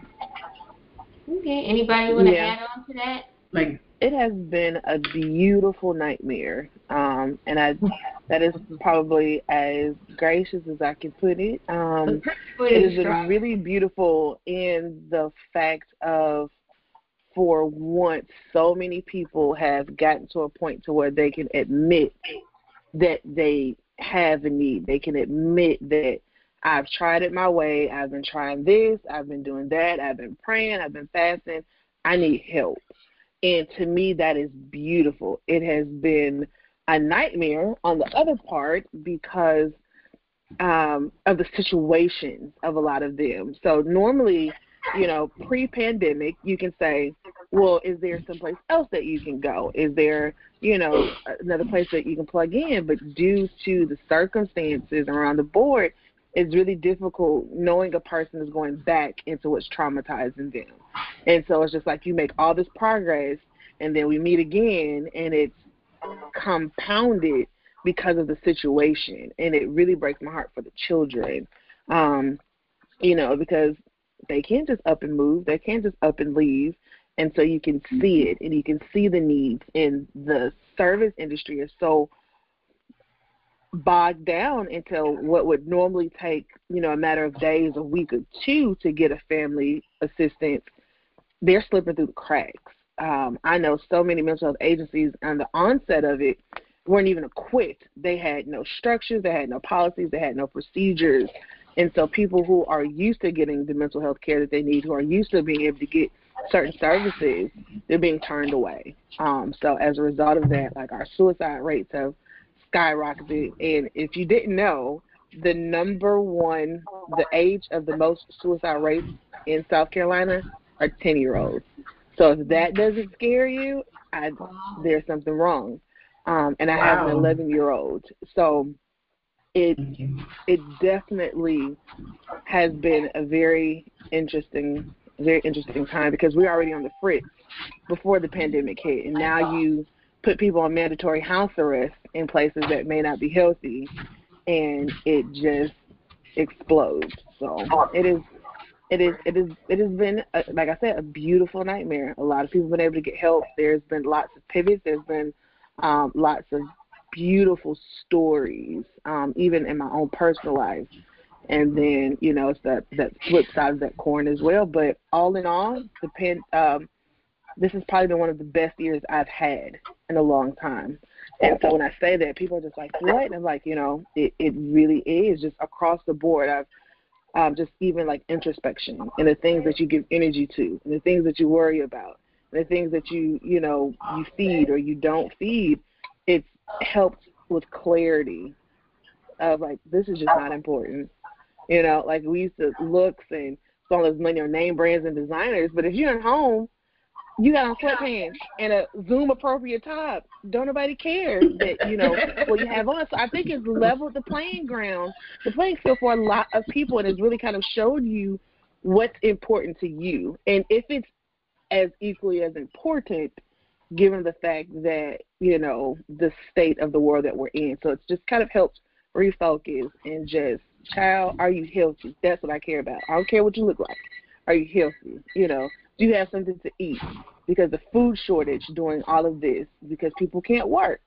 okay. Anybody want to yeah. add on to that? Like it has been a beautiful nightmare, um, and I that is probably as gracious as I can put it. Um, it has been really beautiful in the fact of for once so many people have gotten to a point to where they can admit that they have a need. They can admit that I've tried it my way. I've been trying this. I've been doing that. I've been praying. I've been fasting. I need help. And to me, that is beautiful. It has been a nightmare on the other part because um, of the situations of a lot of them. So normally, you know, pre-pandemic, you can say, well, is there someplace else that you can go? Is there, you know, another place that you can plug in? But due to the circumstances around the board, it's really difficult knowing a person is going back into what's traumatizing them. And so it's just like you make all this progress and then we meet again and it's compounded because of the situation and it really breaks my heart for the children. Um, you know, because they can't just up and move, they can't just up and leave. And so you can see it and you can see the needs and the service industry is so bogged down into what would normally take, you know, a matter of days, a week or two to get a family assistance, they're slipping through the cracks. Um, I know so many mental health agencies on the onset of it weren't even equipped. They had no structures, they had no policies, they had no procedures. And so people who are used to getting the mental health care that they need, who are used to being able to get certain services, they're being turned away. Um, so as a result of that, like our suicide rates have skyrocketed. And if you didn't know, the number one, the age of the most suicide rates in South Carolina are 10 year olds. So if that doesn't scare you, I, there's something wrong. Um, and I wow. have an 11 year old. So it it definitely has been a very interesting very interesting time because we're already on the fritz before the pandemic hit and now you put people on mandatory house arrest in places that may not be healthy, and it just explodes. So it is, it is, it is, it has been, a, like I said, a beautiful nightmare. A lot of people have been able to get help. There's been lots of pivots. There's been um, lots of beautiful stories, um, even in my own personal life. And then, you know, it's that that flip side of that coin as well. But all in all, the pen, um, this has probably been one of the best years I've had in a long time. And so when I say that, people are just like, "What?" And I'm like, you know, it it really is just across the board. I've um, just even like introspection and the things that you give energy to and the things that you worry about. and the things that you you know you feed or you don't feed, it's helped with clarity of like this is just not important. You know, like we used to looks and all this money on name brands and designers, but if you're at home, you got on sweatpants and a Zoom appropriate top. Don't nobody care that you know what you have on. So I think it's leveled the playing ground, the playing field for a lot of people, and it's really kind of showed you what's important to you, and if it's as equally as important, given the fact that you know the state of the world that we're in. So it's just kind of helped refocus and just, child, are you healthy? That's what I care about. I don't care what you look like. Are you healthy? You know, do you have something to eat? Because the food shortage during all of this, because people can't work.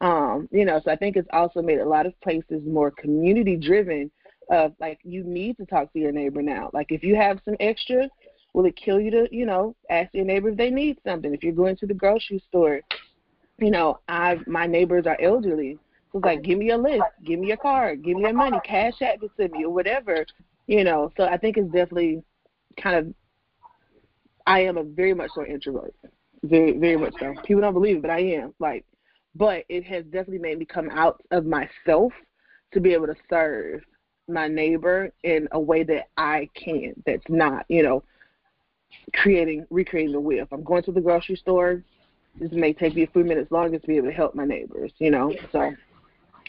Um, you know, so I think it's also made a lot of places more community driven of like you need to talk to your neighbor now. Like if you have some extra, will it kill you to, you know, ask your neighbor if they need something? If you're going to the grocery store, you know, I my neighbors are elderly. So it's like give me a list, give me a card, give me your money, cash app it to me or whatever. You know, so I think it's definitely kind of I am a very much so introvert. Very very much so. People don't believe it, but I am. Like but it has definitely made me come out of myself to be able to serve my neighbor in a way that I can. That's not, you know, creating recreating the wheel. If I'm going to the grocery store, this may take me a few minutes longer to be able to help my neighbors, you know. So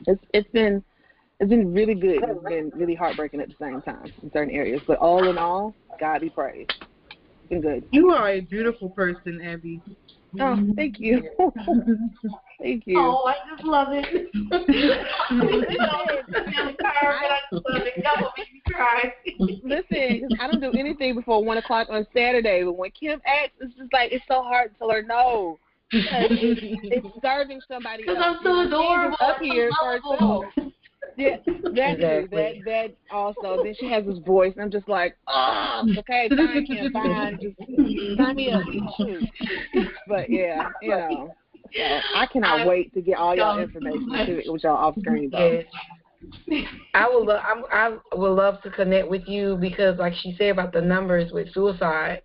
it's it's been it's been really good. It's been really heartbreaking at the same time in certain areas. But all in all, God be praised. It's been good. You are a beautiful person, Abby. Oh, thank you. thank you. Oh, I just love it. Listen, I don't do anything before one o'clock on Saturday, but when Kim asks, it's just like it's so hard to tell her no. Because it's serving somebody Because. I'm so adorable. Up here I'm for lovable. herself. Yeah, that too. That that also. Then she has this voice, and I'm just like, oh, okay, fine, Kim, fine, just sign me up, shoot. But yeah, you know, so I cannot wait to get all y'all information to, with y'all off screen though. Yes. I will. Lo- I'm, I would love to connect with you because, like she said about the numbers with suicide.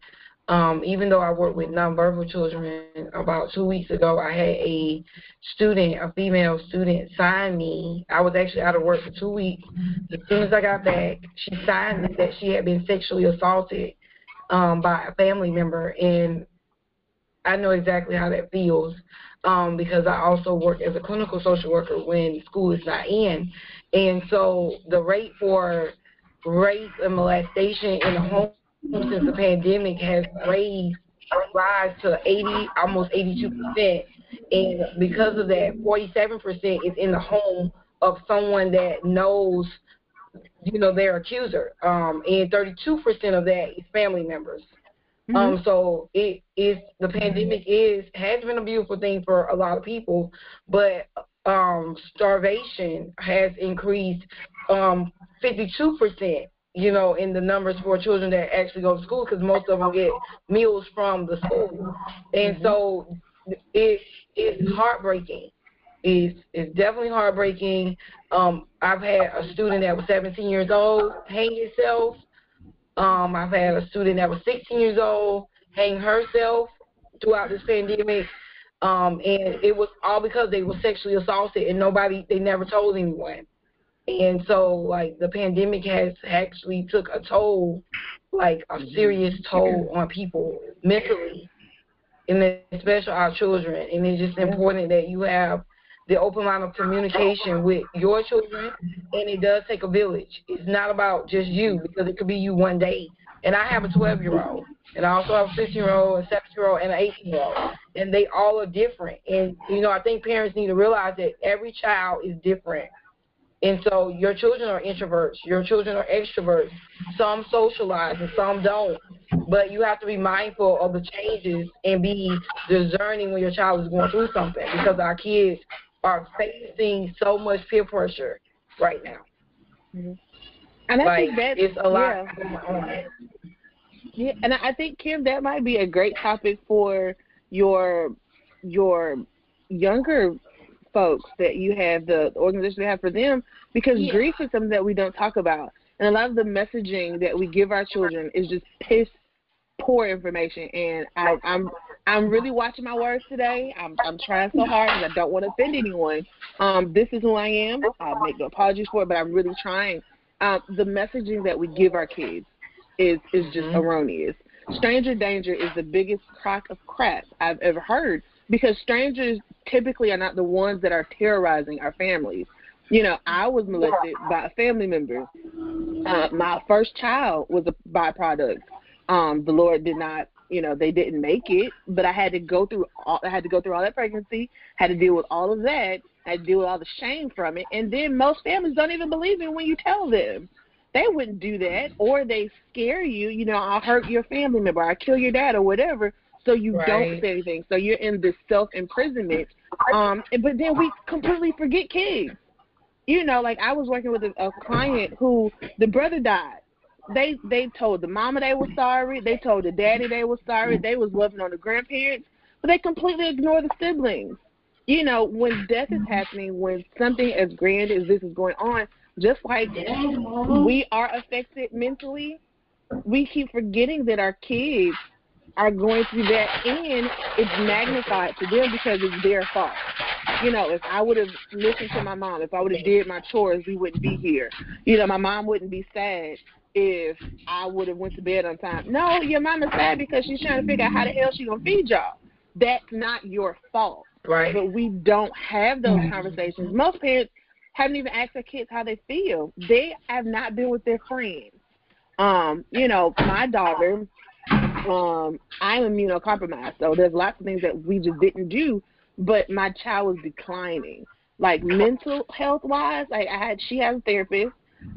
Um, even though I work with nonverbal children, about two weeks ago, I had a student, a female student, sign me. I was actually out of work for two weeks. As soon as I got back, she signed me that she had been sexually assaulted um, by a family member, and I know exactly how that feels um, because I also work as a clinical social worker when school is not in. And so the rate for rape and molestation in the home since the pandemic has raised rise to 80, almost 82 percent, and because of that, 47 percent is in the home of someone that knows, you know, their accuser, um, and 32 percent of that is family members. Um, so it is the pandemic is has been a beautiful thing for a lot of people, but um, starvation has increased um, 52 percent. You know, in the numbers for children that actually go to school, because most of them get meals from the school, and so it, it is heartbreaking. It's it's definitely heartbreaking. Um, I've had a student that was 17 years old hang himself. Um, I've had a student that was 16 years old hang herself throughout this pandemic. Um, and it was all because they were sexually assaulted and nobody, they never told anyone. And so, like, the pandemic has actually took a toll, like a mm-hmm. serious toll on people mentally, and especially our children. And it's just important that you have the open line of communication with your children, and it does take a village. It's not about just you because it could be you one day. And I have a 12 year old, and I also have a 15 year old, a 7 year old, and an 18 year old, and they all are different. And you know, I think parents need to realize that every child is different. And so your children are introverts, your children are extroverts. Some socialize and some don't. But you have to be mindful of the changes and be discerning when your child is going through something because our kids are facing so much peer pressure right now. Mm-hmm. And I like think that it's a lot yeah. Yeah, and I think Kim, that might be a great topic for your your younger folks that you have the organization you have for them because Yeah. grief is something that we don't talk about, and a lot of the messaging that we give our children is just piss poor information. And I, I'm I'm really watching my words today. I'm I'm trying so hard because I don't want to offend anyone. Um, this is who I am. I make no apologies for it, but I'm really trying. Um, the messaging that we give our kids is is just mm-hmm. erroneous. Stranger danger is the biggest crock of crap I've ever heard because strangers typically are not the ones that are terrorizing our families. You know, I was molested by a family member. Uh, my first child was a byproduct. Um, the Lord did not you know they didn't make it but i had to go through all i had to go through all that pregnancy had to deal with all of that I had to deal with all the shame from it and then most families don't even believe it when you tell them they wouldn't do that or they scare you you know i'll hurt your family member i'll kill your dad or whatever so you right. don't say anything so you're in this self imprisonment um and, but then we completely forget kids you know like i was working with a, a client who the brother died they they told the mama they were sorry. They told the daddy they were sorry. They was loving on the grandparents, but they completely ignore the siblings. You know, when death is happening, when something as grand as this is going on, just like we are affected mentally, we keep forgetting that our kids are going through that, and it's magnified to them because it's their fault. You know, if I would have listened to my mom, if I would have did my chores, we wouldn't be here. You know, my mom wouldn't be sad if I would have went to bed on time. No, your mama's sad because she's trying to figure out how the hell she gonna feed y'all. That's not your fault. Right. But we don't have those conversations. Most parents haven't even asked their kids how they feel. They have not been with their friends. Um, you know, my daughter, um, I'm immunocompromised, so there's lots of things that we just didn't do. But my child was declining, like mental health wise. Like I had, she has a therapist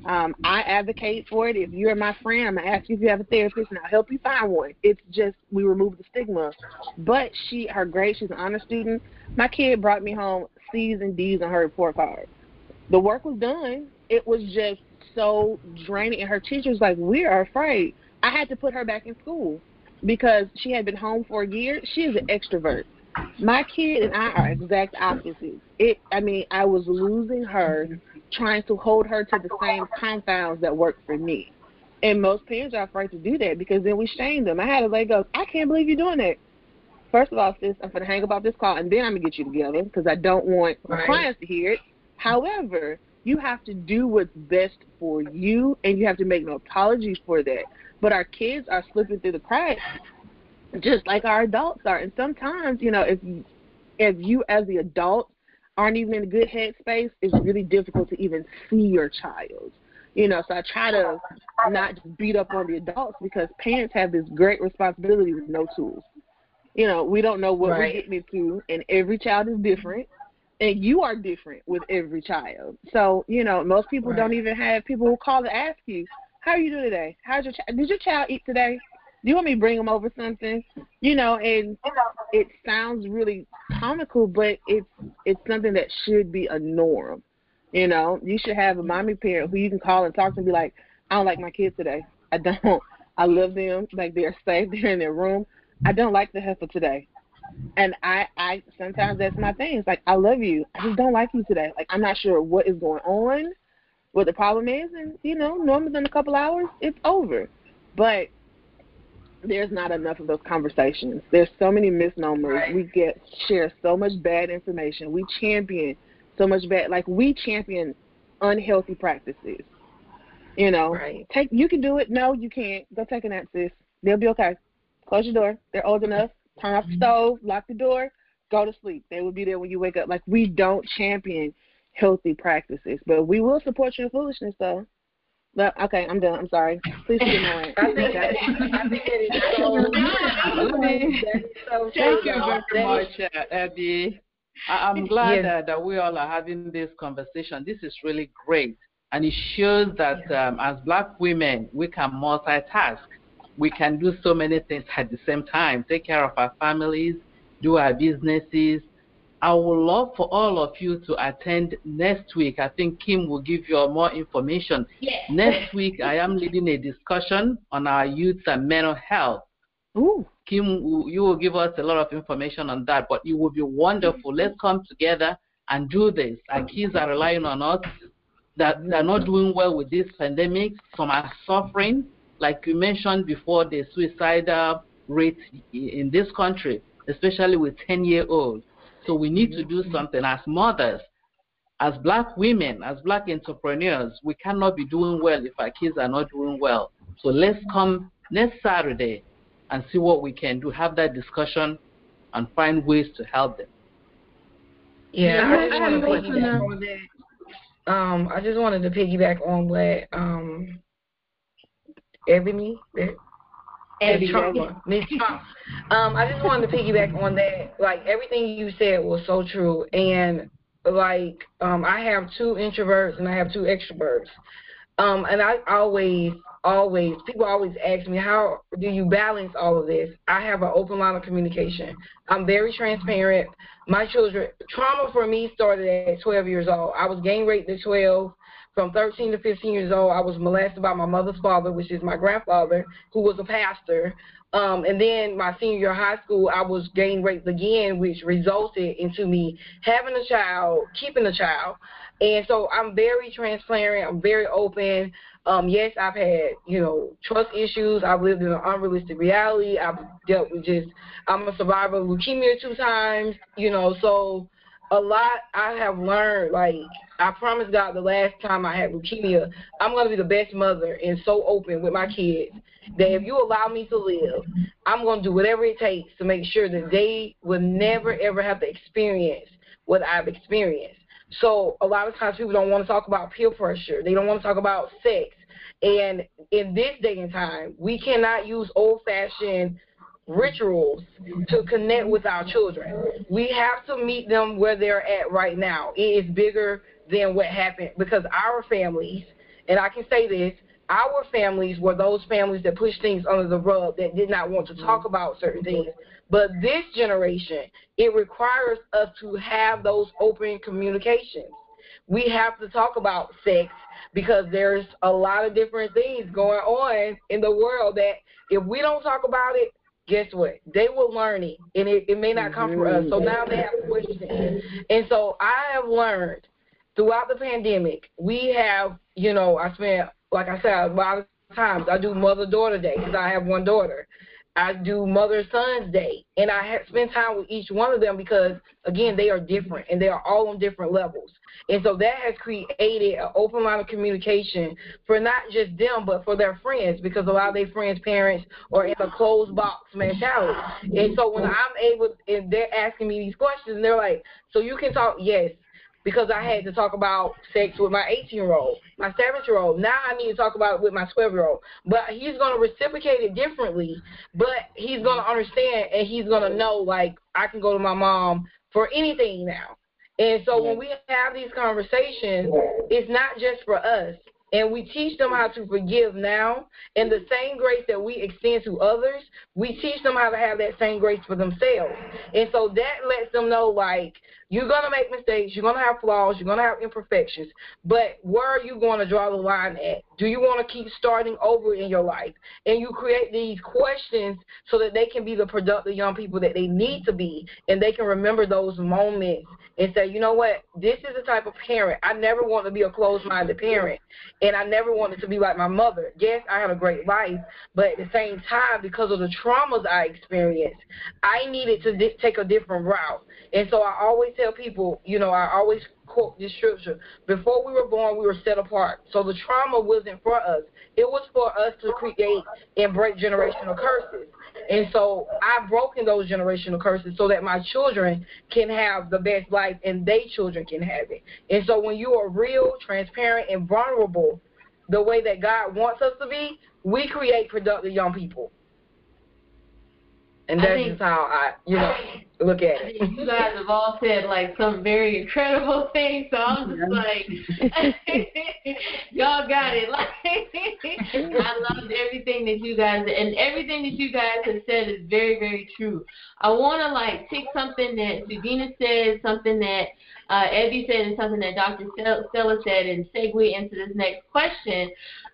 um, I advocate for it. If you're my friend, I'm gonna ask you if you have a therapist, and I'll help you find one. It's just we remove the stigma. But she, her grade, she's an honor student. My kid brought me home C's and D's on her report card. The work was done. It was just so draining, and her teacher was like, "We are afraid." I had to put her back in school because she had been home for a year. She is an extrovert. My kid and I are exact opposites. It, I mean, I was losing her trying to hold her to the same confounds that work for me. And most parents are afraid to do that because then we shame them. I had to let go. I can't believe you're doing that. First of all, sis, I'm going to hang up off this call and then I'm going to get you together because I don't want right. clients to hear it. However, you have to do what's best for you and you have to make no apologies for that. But our kids are slipping through the cracks just like our adults are. And sometimes, you know, if if you as the adult aren't even in a good headspace, it's really difficult to even see your child. You know, so I try to not just beat up on the adults because parents have this great responsibility with no tools. You know, we don't know what right. we're getting into, and every child is different, and you are different with every child. So, you know, most people right. don't even have people who call to ask you, "How are you doing today? How's your child? Did your child eat today? Do you want me to bring them over something? You know, and it sounds really comical, but it's it's something that should be a norm. You know, you should have a mommy parent who you can call and talk to and be like, I don't like my kids today. I don't. I love them. Like they're safe. They're in their room. I don't like the heifer today. And I, I sometimes that's my thing. It's like I love you. I just don't like you today. Like I'm not sure what is going on, what the problem is, and you know, normally in a couple hours it's over. But there's not enough of those conversations. There's so many misnomers. Right. We get share so much bad information. We champion so much bad like we champion unhealthy practices. You know, right. take you can do it. No, you can't. Go take a nap, sis. They'll be okay. Close your door. They're old enough. Turn off the mm-hmm. stove. Lock the door. Go to sleep. They will be there when you wake up. Like we don't champion healthy practices, but we will support your foolishness though. But okay, I'm done. I'm sorry. Please forgive my rant. I think that, I think it is so, Thank you very much, uh, Abby. I, am glad yes. that, that we all are having this conversation. This is really great. And it shows that um, as black women, we can multitask. We can do so many things at the same time take care of our families, do our businesses, I would love for all of you to attend next week. I think Kim will give you more information. Yes. Next week, I am leading a discussion on our youth and mental health. Ooh. Kim, you will give us a lot of information on that, but it will be wonderful. Let's come together and do this. Our kids are relying on us. That they're not doing well with this pandemic. Some are suffering, like you mentioned before, the suicidal rate in this country especially with 10 year olds. So we need to do something as mothers, as black women, as black entrepreneurs. We cannot be doing well if our kids are not doing well. So let's come next Saturday and see what we can do, have that discussion, and find ways to help them. Yeah, I just wanted to piggyback on that. Um, I just wanted to piggyback on what um, Ebony, Trauma, Miss Trauma. Um, I just wanted to piggyback on that. Like everything you said was so true, and like um, I have two introverts and I have two extroverts. Um, and I always, always, people always ask me, how do you balance all of this? I have an open line of communication. I'm very transparent. My children, trauma for me started at 12 years old. I was gang raped at 12. From 13 to 15 years old, I was molested by my mother's father, which is my grandfather, who was a pastor. Um, and then my senior year of high school, I was gang raped again, which resulted into me having a child, keeping a child. And so I'm very transparent. I'm very open. Um, yes, I've had, you know, trust issues. I've lived in an unrealistic reality. I've dealt with just, I'm a survivor of leukemia two times, you know, so a lot I have learned, like, I promised God the last time I had leukemia, I'm going to be the best mother and so open with my kids that if you allow me to live, I'm going to do whatever it takes to make sure that they will never, ever have to experience what I've experienced. So a lot of times people don't want to talk about peer pressure. They don't want to talk about sex. And in this day and time, we cannot use old fashioned rituals to connect with our children. We have to meet them where they're at right now. It is bigger than what happened because our families, and I can say this, our families were those families that pushed things under the rug that did not want to mm-hmm. talk about certain things. But this generation, it requires us to have those open communications. We have to talk about sex because there's a lot of different things going on in the world that if we don't talk about it, guess what? They will learn it, and it, it may not come from us. So mm-hmm. now they have questions. And so I have learned throughout the pandemic, we have, you know, I spent, like I said, a lot of times I do mother daughter day because I have one daughter. I do Mother Son's Day, and I have spend time with each one of them because again they are different and they are all on different levels, and so that has created an open line of communication for not just them but for their friends because a lot of their friends' parents are in a closed box mentality, and so when I'm able and they're asking me these questions and they're like, so you can talk, yes, because I had to talk about sex with my 18 year old, my 7 year old. Now I need to talk about it with my 12 year old. But he's going to reciprocate it differently, but he's going to understand and he's going to know, like, I can go to my mom for anything now. And so when we have these conversations, it's not just for us. And we teach them how to forgive now. And the same grace that we extend to others, we teach them how to have that same grace for themselves. And so that lets them know, like, you're going to make mistakes. You're going to have flaws. You're going to have imperfections. But where are you going to draw the line at? Do you want to keep starting over in your life? And you create these questions so that they can be the productive young people that they need to be. And they can remember those moments and say, you know what? This is the type of parent. I never want to be a closed minded parent. And I never wanted to be like my mother. Yes, I had a great life. But at the same time, because of the traumas I experienced, I needed to take a different route. And so I always tell people, you know, I always quote this scripture. Before we were born, we were set apart. So the trauma wasn't for us. It was for us to create and break generational curses. And so I've broken those generational curses so that my children can have the best life and they children can have it. And so when you are real, transparent, and vulnerable the way that God wants us to be, we create productive young people. And that's just how I, you know, look at it. You guys have all said like some very incredible things, so I'm just like, y'all got it. Like, I loved everything that you guys and everything that you guys have said is very, very true. I want to like take something that Sudina said, something that uh, Evie said, and something that Dr. Stella said, and segue into this next question,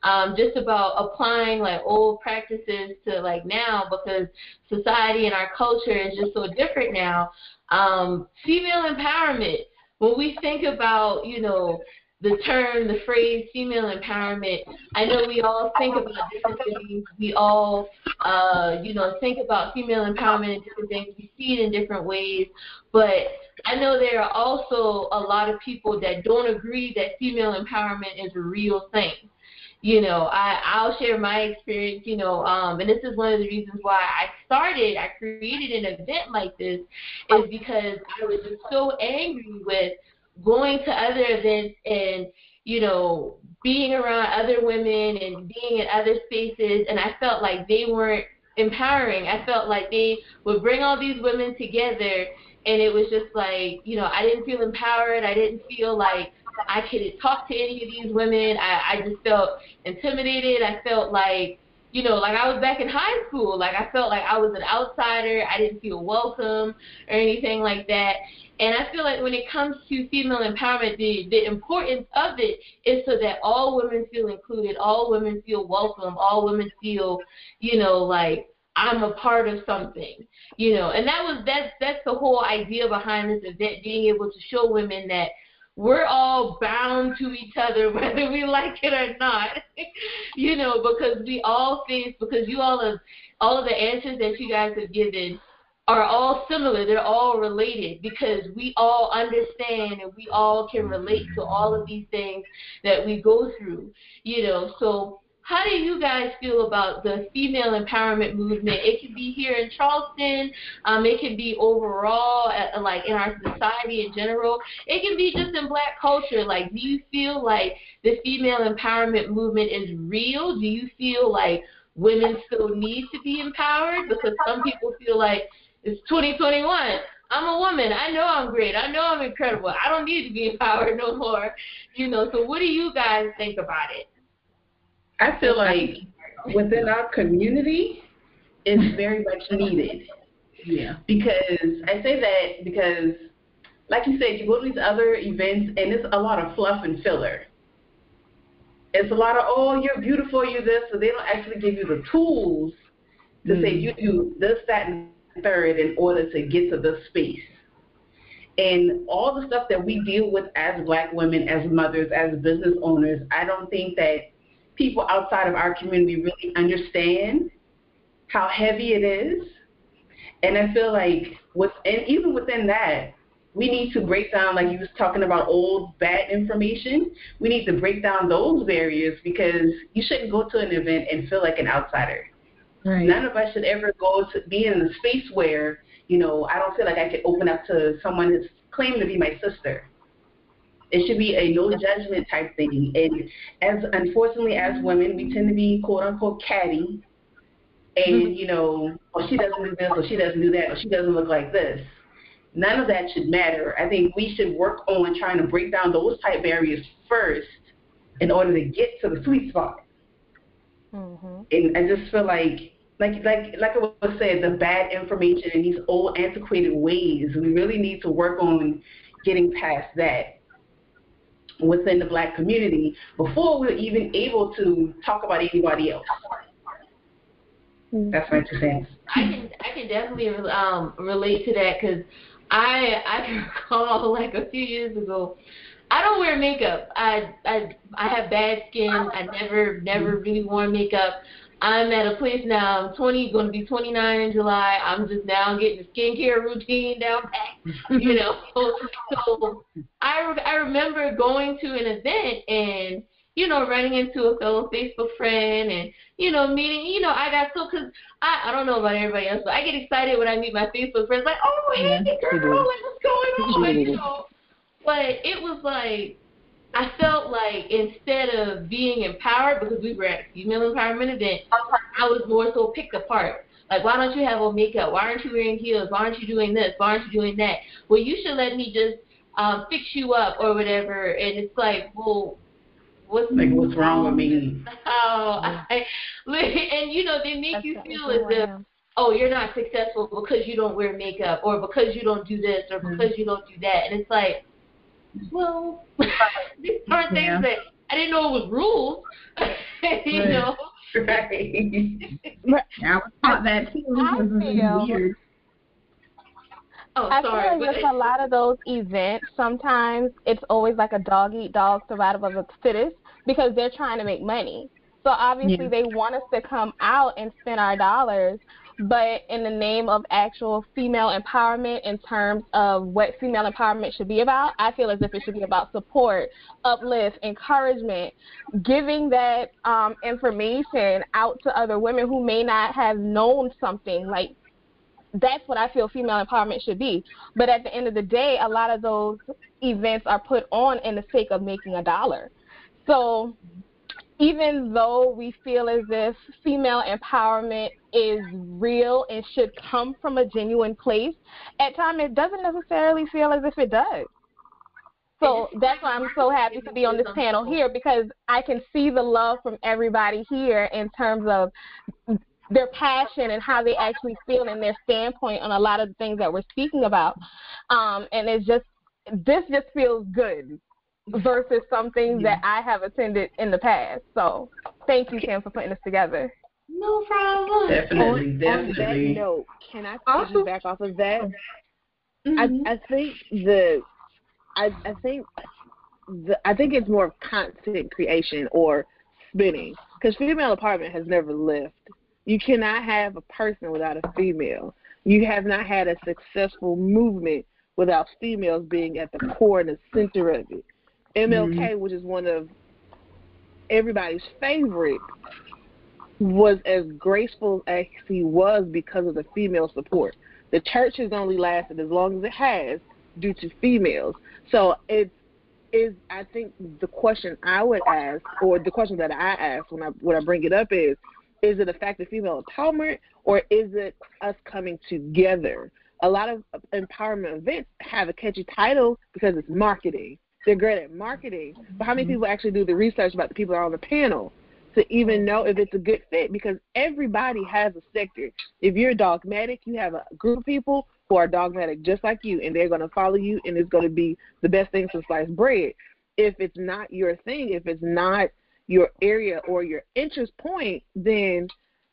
um, just about applying like old practices to like now because society and our culture is just so different now. Um, female empowerment. When we think about, you know, the term, the phrase female empowerment, I know we all think about different things. We all, uh, you know, think about female empowerment and different things. We see it in different ways. But I know there are also a lot of people that don't agree that female empowerment is a real thing. You know, I, I'll share my experience, you know, um, and this is one of the reasons why I started, I created an event like this, is because I was just so angry with going to other events and you know being around other women and being in other spaces and I felt like they weren't empowering. I felt like they would bring all these women together and it was just like, you know, I didn't feel empowered. I didn't feel like I couldn't talk to any of these women. I, I just felt intimidated. I felt like, you know, like I was back in high school. Like I felt like I was an outsider. I didn't feel welcome or anything like that. And I feel like when it comes to female empowerment, the, the importance of it is so that all women feel included, all women feel welcome, all women feel, you know, like I'm a part of something, you know. And that was that's that's the whole idea behind this event, being able to show women that we're all bound to each other whether we like it or not, you know, because we all face because you all have all of the answers that you guys have given are all similar. They're all related because we all understand and we all can relate to mm-hmm. all of these things that we go through. You know, so how do you guys feel about the female empowerment movement? It can be here in Charleston. Um, it can be overall, at, like in our society in general. It can be just in Black culture. Like, do you feel like the female empowerment movement is real? Do you feel like women still need to be empowered? Because some people feel like it's 2021. I'm a woman. I know I'm great. I know I'm incredible. I don't need to be empowered no more. You know, so what do you guys think about it? I feel like within our community, it's very much needed. Yeah. Because I say that because, like you said, you go to these other events and it's a lot of fluff and filler. It's a lot of, oh, you're beautiful, you're this, so they don't actually give you the tools to mm. say you do this, that, and third in order to get to this space. And all the stuff that we deal with as black women, as mothers, as business owners, I don't think that people outside of our community really understand how heavy it is. And I feel like within even within that, we need to break down like you was talking about old bad information. We need to break down those barriers because you shouldn't go to an event and feel like an outsider. Right. None of us should ever go to be in a space where, you know, I don't feel like I could open up to someone who's claimed to be my sister. It should be a no judgment type thing. And as unfortunately as women, we tend to be quote unquote catty. And mm-hmm. you know, oh she doesn't do this, or she doesn't do that, or she doesn't look like this. None of that should matter. I think we should work on trying to break down those type barriers first in order to get to the sweet spot. Mm-hmm. And I just feel like like like like I was saying, the bad information and these old antiquated ways. We really need to work on getting past that within the black community before we're even able to talk about anybody else. That's my two cents. I can I can definitely um, relate to that because I I can recall like a few years ago. I don't wear makeup. I I I have bad skin. I never never really wore makeup. I'm at a place now. I'm 20, going to be 29 in July. I'm just now getting the skincare routine down pat. You know, so I re- I remember going to an event and you know running into a fellow Facebook friend and you know meeting. You know, I got so because I I don't know about everybody else, but I get excited when I meet my Facebook friends. Like, oh hey girl, like what's going on? You know, but it was like I felt like instead of being empowered, because we were at a female empowerment event, I was more so picked apart. Like, why don't you have on makeup? Why aren't you wearing heels? Why aren't you doing this? Why aren't you doing that? Well, you should let me just um, fix you up or whatever. And it's like, well, what's like what's wrong with me? Oh, I, and you know they make That's you feel as if oh you're not successful because you don't wear makeup or because you don't do this or because mm-hmm. you don't do that. And it's like well, these aren't things yeah. that I didn't know it was rules. you right. know. Right. I was taught that too. I feel, weird. Oh, I sorry. feel like with a lot of those events, sometimes it's always like a dog eat dog survival of the fittest because they're trying to make money. So obviously Yeah. they want us to come out and spend our dollars, but in the name of actual female empowerment in terms of what female empowerment should be about, I feel as if it should be about support, uplift, encouragement, giving that um, information out to other women who may not have known something like that's what I feel female empowerment should be. But at the end of the day, a lot of those events are put on in the sake of making a dollar. So even though we feel as if female empowerment is real and should come from a genuine place, at times it doesn't necessarily feel as if it does. So that's why I'm so happy to be on this panel here because I can see the love from everybody here in terms of their passion and how they actually feel and their standpoint on a lot of the things that we're speaking about. Um, and it's just this just feels good versus something that I have attended in the past. So thank you, Kim, for putting this together. No problem. Definitely, on, on that definitely. note, can I Also- back off of that? Mhm. I I think the I I think the I think it's more of content creation or spinning because female empowerment has never left. You cannot have a person without a female. You have not had a successful movement without females being at the core and the center of it. MLK, mm-hmm. which is one of everybody's favorite, was as graceful as he was because of the female support. The church has only lasted as long as it has due to females. So it is I think the question I would ask or the question that I ask when I when I bring it up is is it a fact of female empowerment or is it us coming together? A lot of empowerment events have a catchy title because it's marketing. They're great at marketing, but how many mm-hmm. people actually do the research about the people that are on the panel to even know if it's a good fit? Because everybody has a sector. If you're dogmatic, you have a group of people who are dogmatic just like you, and they're going to follow you, and it's going to be the best thing since sliced bread. If it's not your thing, if it's not your area or your interest point, then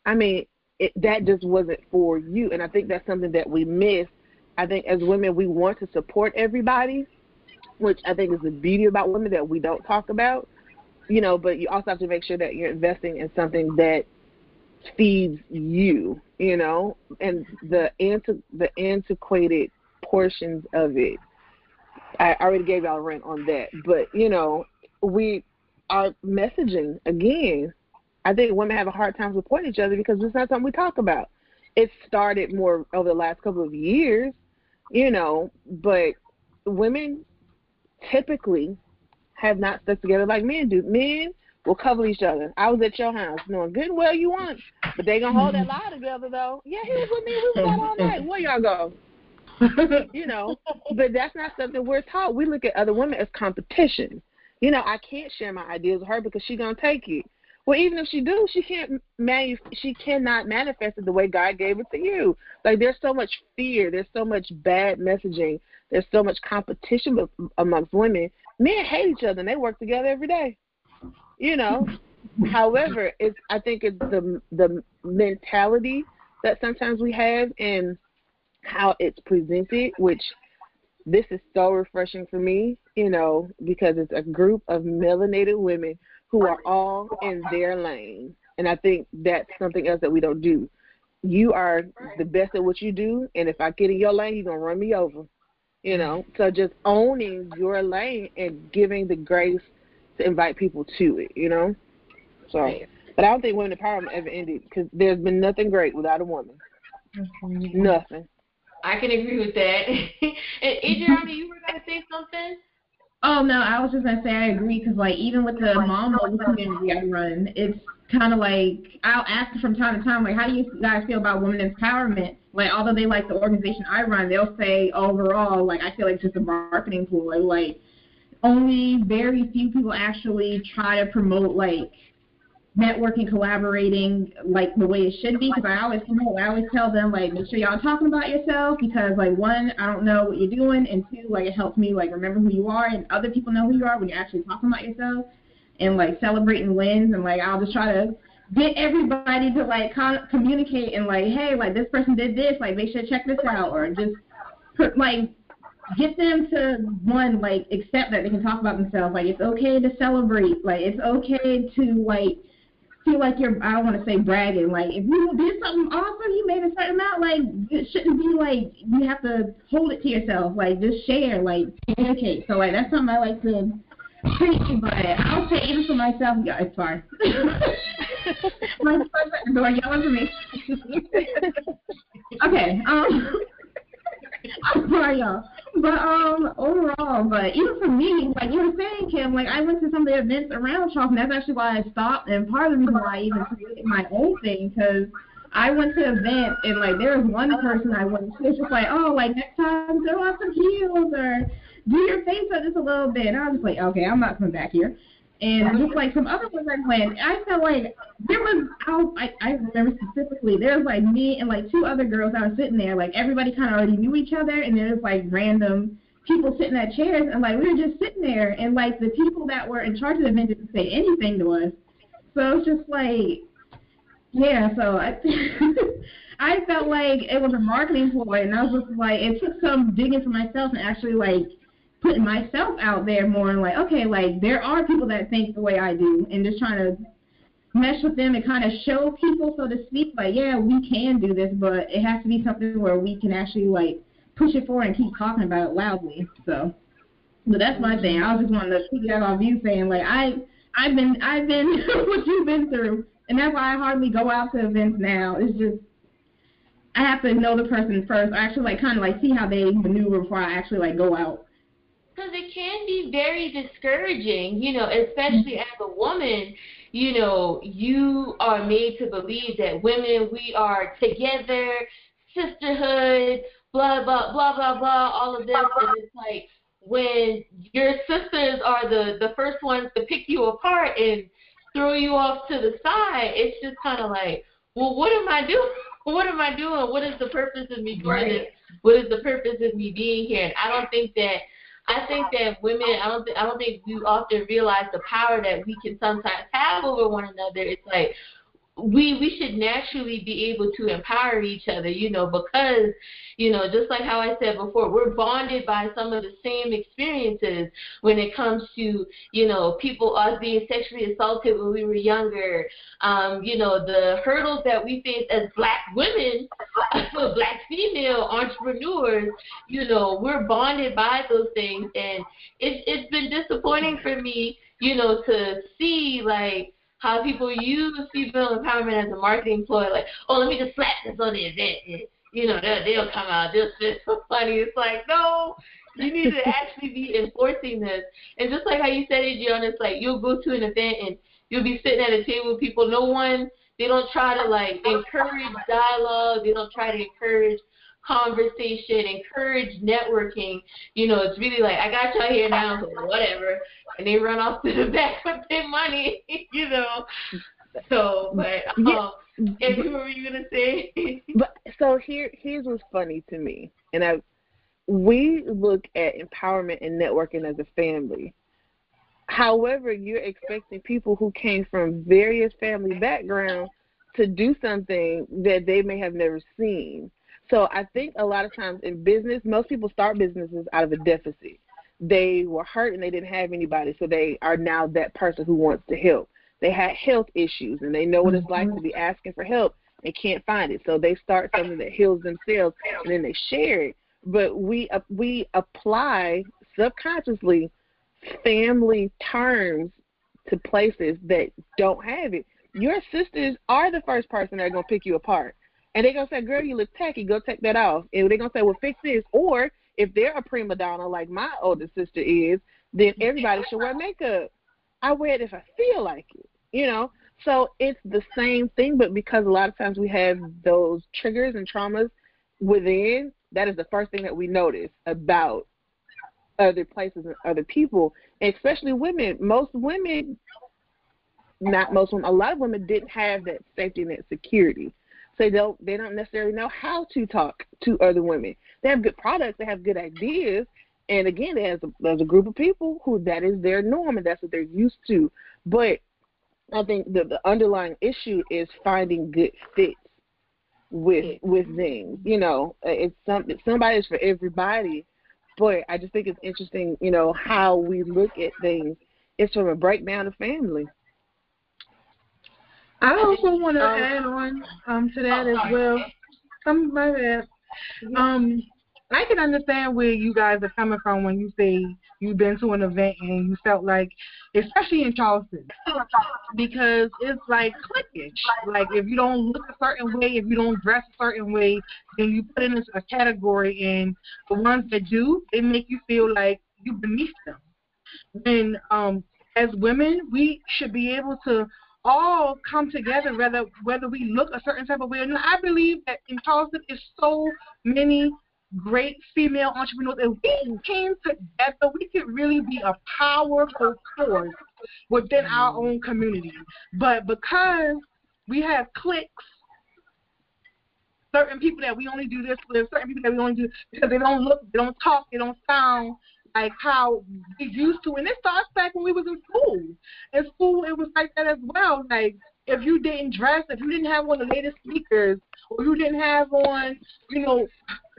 I mean, it, that just wasn't for you. And I think that's something that we miss. I think as women, we want to support everybody, which I think is the beauty about women that we don't talk about. You know, but you also have to make sure that you're investing in something that feeds you. You know, and the anti- the antiquated portions of it. I already gave y'all a rent on that, but you know, we are messaging again. I think women have a hard time supporting each other because it's not something we talk about. It started more over the last couple of years, you know, but women typically have not stuck together like men do. Men will cover each other. I was at your house knowing good and well you want, but they gonna hold that mm-hmm. lie together though. Yeah, he was with me. We was out all night. Where y'all go? you know, but that's not something we're taught. We look at other women as competition. You know, I can't share my ideas with her because she's gonna take it. Well, even if she do, she can't manu- she cannot manifest it the way God gave it to you. Like there's so much fear, there's so much bad messaging, there's so much competition be- amongst women. Men hate each other and they work together every day. You know. However, it's I think it's the the mentality that sometimes we have and how it's presented, which this is so refreshing for me, you know, because it's a group of melanated women who are all in their lane. And I think that's something else that we don't do. You are the best at what you do, and if I get in your lane, you're going to run me over. You know, so just owning your lane and giving the grace to invite people to it, you know? So, but I don't think women empowerment ever ended because there's been nothing great without a woman. Mm-hmm. Nothing. I can agree with that. and Adriana, you were gonna say something? Oh no, I was just gonna say I agree because like even with the mom community I run, it's kind of like I'll ask from time to time like, how do you guys feel about women empowerment? Like although they like the organization I run, they'll say overall like I feel like it's just a marketing ploy. Like only very few people actually try to promote like networking, collaborating like the way it should be. Because I always promote, I always tell them like make sure y'all talking about yourself because like one, I don't know what you're doing, and two, like it helps me like remember who you are, and other people know who you are when you're actually talking about yourself, and like celebrating wins, and like I'll just try to get everybody to like con- communicate and like hey like this person did this like they should check this out or just put like get them to one like accept that they can talk about themselves. Like it's okay to celebrate. Like it's okay to like feel like you're I don't want to say bragging. Like if you did something awesome, you made a certain amount. Like it shouldn't be like you have to hold it to yourself. Like just share. Like communicate. So like that's something I like to preach. But I'll say even for myself. Yeah, sorry. My son's at the door yelling for me. okay. Um. I'm sorry, y'all. But um, overall, but even for me, like you were saying, Kim, like I went to some of the events around Charleston. That's actually why I stopped, and part of the reason why I even created my own thing, because I went to events and like there was one person I went to, was just like, oh, like next time throw on some heels or do your face up just a little bit. And I was like, okay, I'm not coming back here. And just like some other ones I went, I felt like there was I I remember specifically there was like me and like two other girls I was sitting there. Like everybody kind of already knew each other, and there was like random people sitting at chairs, and like we were just sitting there, and like the people that were in charge of the event didn't say anything to us. So it's just like, yeah. So I I felt like it was a marketing ploy, and I was just like, it took some digging for myself and actually like putting myself out there more and like, okay, like there are people that think the way I do and just trying to mesh with them and kind of show people, so to speak, like, yeah, we can do this, but it has to be something where we can actually like push it forward and keep talking about it loudly. So, but that's my thing. I was just wanting to piggyback off you saying like I I've been I've been what you've been through, and that's why I hardly go out to events now. It's just I have to know the person first. I actually like kind of like see how they maneuver before I actually like go out. Because it can be very discouraging, you know, especially as a woman. You know, you are made to believe that women, we are together, sisterhood, blah, blah, blah, blah, blah, all of this. And it's like when your sisters are the, the first ones to pick you apart and throw you off to the side, it's just kind of like, well, what am I doing? What am I doing? What is the purpose of me doing right. this? What is the purpose of me being here? And I don't think that I think that women, I don't, th- I don't think we often realize the power that we can sometimes have over one another. It's like we we should naturally be able to empower each other, you know, because you know, just like how I said before, we're bonded by some of the same experiences when it comes to, you know, people us being sexually assaulted when we were younger, um, you know, the hurdles that we face as black women, black female entrepreneurs, you know, we're bonded by those things. And it's it's been disappointing for me, you know, to see like how people use female empowerment as a marketing ploy, like, oh, let me just slap this on the event. You know, they'll, they'll come out, they'll fit so funny. It's like, no, you need to actually be enforcing this. And just like how you said it, John, it's like you'll go to an event and you'll be sitting at a table with people. No one, they don't try to like encourage dialogue. They don't try to encourage conversation, encourage networking. You know, it's really like I got y'all here now, so whatever, and they run off to the back with their money. You know, so but um, yeah. and what were you gonna say? but so here, here's what's funny to me, and I, we look at empowerment and networking as a family. However, you're expecting people who came from various family backgrounds to do something that they may have never seen so I think a lot of times in business, most people start businesses out of a deficit. They were hurt and they didn't have anybody, so they are now that person who wants to help. They had health issues and they know what it's like to be asking for help and can't find it. So they start something that heals themselves and then they share it. But we uh, we apply subconsciously family terms to places that don't have it. Your sisters are the first person that are gonna pick you apart. And they're gonna say, Girl, you look tacky, go take that off. And they're gonna say, Well, fix this or if they're a prima donna like my older sister is, then everybody should wear makeup. I wear it if I feel like it. You know? So it's the same thing, but because a lot of times we have those triggers and traumas within, that is the first thing that we notice about other places and other people, and especially women. Most women, not most women, a lot of women didn't have that safety net security. So they don't they don't necessarily know how to talk to other women. They have good products, they have good ideas, and again, there's a, there's a group of people who that is their norm and that's what they're used to. But I think the, the underlying issue is finding good fits. with with things. You know, it's some somebody's for everybody, but I just think it's interesting. You know how we look at things. It's from a breakdown of family. I also want to um, add on um, to that as well. Um, my bad. Um, I can understand where you guys are coming from when you say you've been to an event and you felt like, especially in Charleston, because it's like clickage. Like if you don't look a certain way, if you don't dress a certain way, then you put in a category, and the ones that do, they make you feel like you're beneath them. And um, as women, we should be able to all come together, whether whether we look a certain type of way. And I believe that in Charleston is so many great female entrepreneurs. If we came together, we could really be a powerful force within our mm. own community. But because we have cliques, certain people that we only do this with, certain people that we only do because they don't look, they don't talk, they don't sound like how we used to. And it starts back when we was in school. In school, it was like that as well. Like if you didn't dress, if you didn't have one of the latest sneakers, or you didn't have on, you know,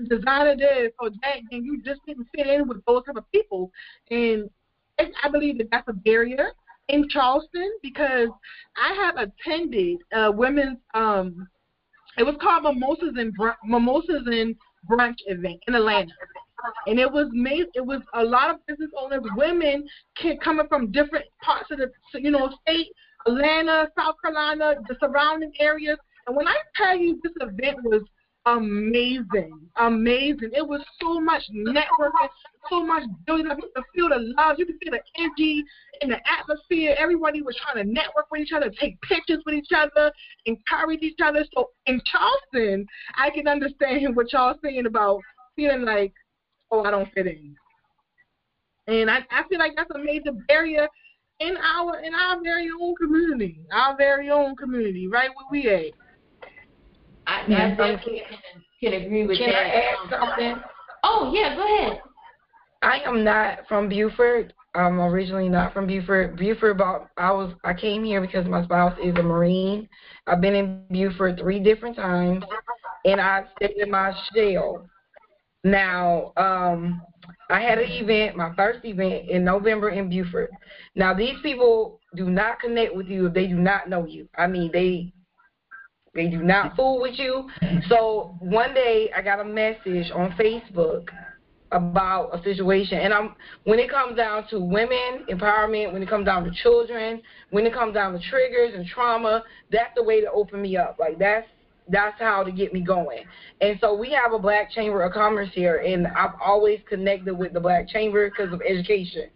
designer this or that, then you just didn't fit in with those type of people. And I believe that that's a barrier in Charleston because I have attended uh, women's um it was called Mimosas and Br- Mimosas and Brunch event in Atlanta and it was made. It was a lot of business owners, women, can, coming from different parts of the, you know, state, Atlanta, South Carolina, the surrounding areas. And when I tell you this event was amazing, amazing. It was so much networking, so much building up. You could feel the love, you could feel the energy in the atmosphere. Everybody was trying to network with each other, take pictures with each other, encourage each other. So in Charleston, I can understand what y'all saying about feeling like oh, I don't fit in. And I, I feel like that's a major barrier in our in our very own community, our very own community, right where we at. I, I definitely can, can agree with can that. Can I add something? Oh yeah, go ahead. I am not from Beaufort. I'm originally not from Beaufort. Beaufort, about I was I came here because my spouse is a Marine. I've been in Beaufort three different times, and I stayed in my shell now, um, I had an event, my first event in November in Beaufort. Now, these people do not connect with you if they do not know you. I mean, they they do not fool with you. So one day I got a message on Facebook about a situation and I'm when it comes down to women empowerment, when it comes down to children, when it comes down to triggers and trauma, that's the way to open me up. Like that's that's how to get me going. And so we have a Black Chamber of Commerce here, and I've always connected with the Black Chamber because of education.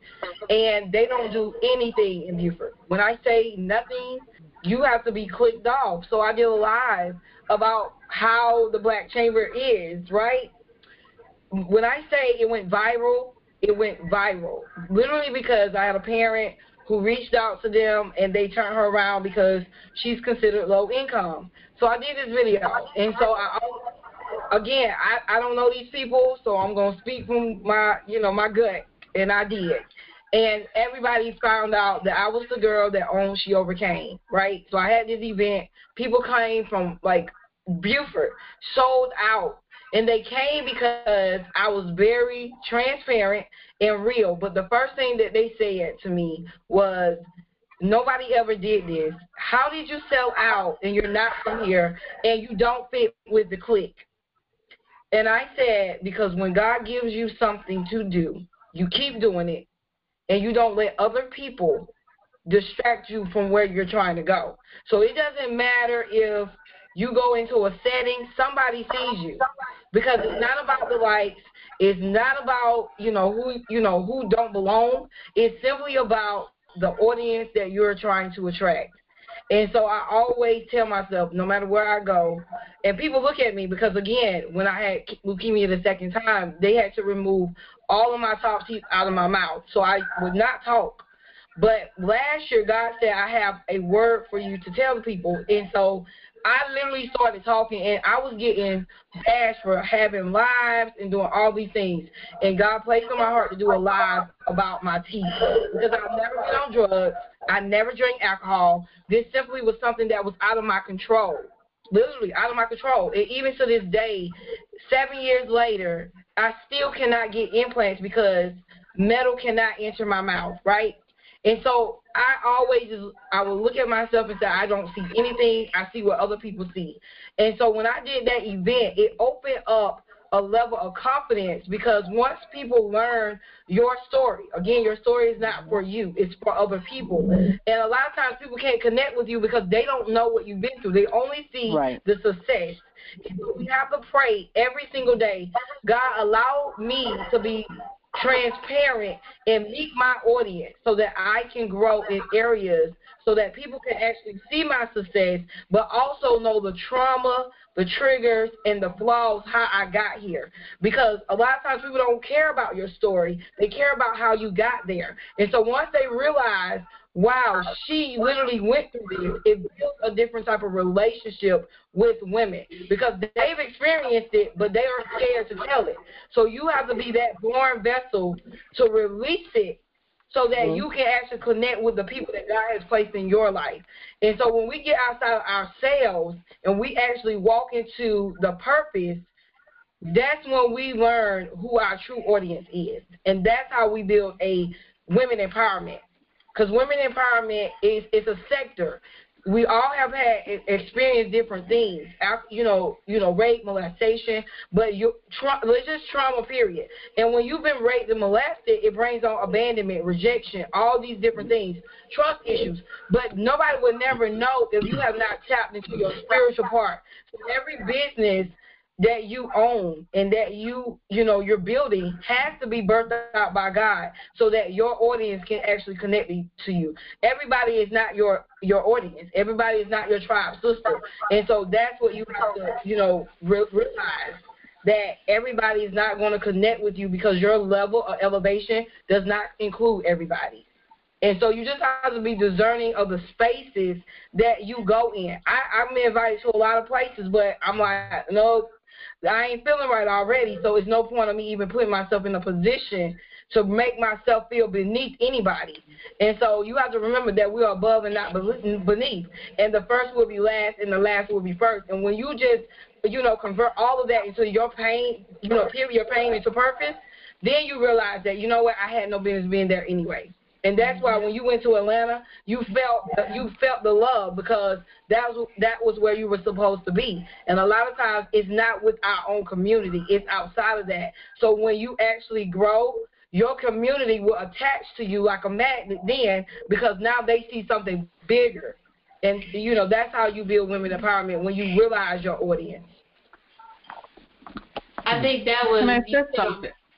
And they don't do anything in Beaufort. When I say nothing, you have to be clicked off. So I did a live about how the Black Chamber is, right? When I say it went viral, it went viral. Literally because I had a parent who reached out to them and they turned her around because she's considered low income. So I did this video, and so I again I I don't know these people, so I'm gonna speak from my you know my gut, and I did. And everybody found out that I was the girl that owned She Overcame, right? So I had this event. People came from like Beaufort, sold out. And they came because I was very transparent and real. But the first thing that they said to me was, Nobody ever did this. How did you sell out and you're not from here and you don't fit with the clique? And I said, because when God gives you something to do, you keep doing it and you don't let other people distract you from where you're trying to go. So it doesn't matter if you go into a setting, somebody sees you. Because it's not about the likes, it's not about, you know, who you know, who don't belong. It's simply about the audience that you're trying to attract. And so I always tell myself, no matter where I go, and people look at me because again, when I had leukemia the second time, they had to remove all of my top teeth out of my mouth, so I would not talk. But last year, God said, I have a word for you to tell the people, and so I literally started talking, and I was getting bashed for having lives and doing all these things. And God placed on my heart to do a live about my teeth because I've never been on drugs. I never drank alcohol. This simply was something that was out of my control. literally out of my control. And even to this day, seven years later, I still cannot get implants because metal cannot enter my mouth, right? And so I always just I would look at myself and say I don't see anything. I see what other people see. And so when I did that event, it opened up a level of confidence because once people learn your story, again, your story is not for you, it's for other people. And a lot of times people can't connect with you because they don't know what you've been through. They only see right. the success. And we have to pray every single day. God, allow me to be transparent and meet my audience so that I can grow in areas so that people can actually see my success, but also know the trauma, the triggers, and the flaws, how I got here. Because a lot of times people don't care about your story, they care about how you got there. And so once they realize wow, she literally went through this. It built a different type of relationship with women because they've experienced it, but they are scared to tell it. So you have to be that born vessel to release it so that mm-hmm. you can actually connect with the people that God has placed in your life. And so when we get outside of ourselves and we actually walk into the purpose, that's when we learn who our true audience is. And that's how we build a women empowerment because women empowerment is is a sector. We all have had experienced different things, you know, you know, rape, molestation, but you tra- religious trauma, period. And when you've been raped and molested, it brings on abandonment, rejection, all these different things, trust issues. But nobody would never know if you have not tapped into your spiritual part. So every business that you own and that you you know you're building has to be birthed out by God so that your audience can actually connect to you. Everybody is not your your audience. Everybody is not your tribe sister, and so that's what you have to you know realize that everybody is not going to connect with you because your level of elevation does not include everybody. And so you just have to be discerning of the spaces that you go in. I, I'm invited to a lot of places, but I'm like, no, I ain't feeling right already, so it's no point of me even putting myself in a position to make myself feel beneath anybody. And so you have to remember that we are above and not beneath. And the first will be last, and the last will be first. And when you just, you know, convert all of that into your pain, you know, period your pain into purpose, then you realize that you know what, I had no business being there anyway. And that's why when you went to Atlanta, you felt you felt the love because that was that was where you were supposed to be. And a lot of times it's not with our own community; it's outside of that. So when you actually grow, your community will attach to you like a magnet then because now they see something bigger. And you know that's how you build women empowerment when you realize your audience. I think that was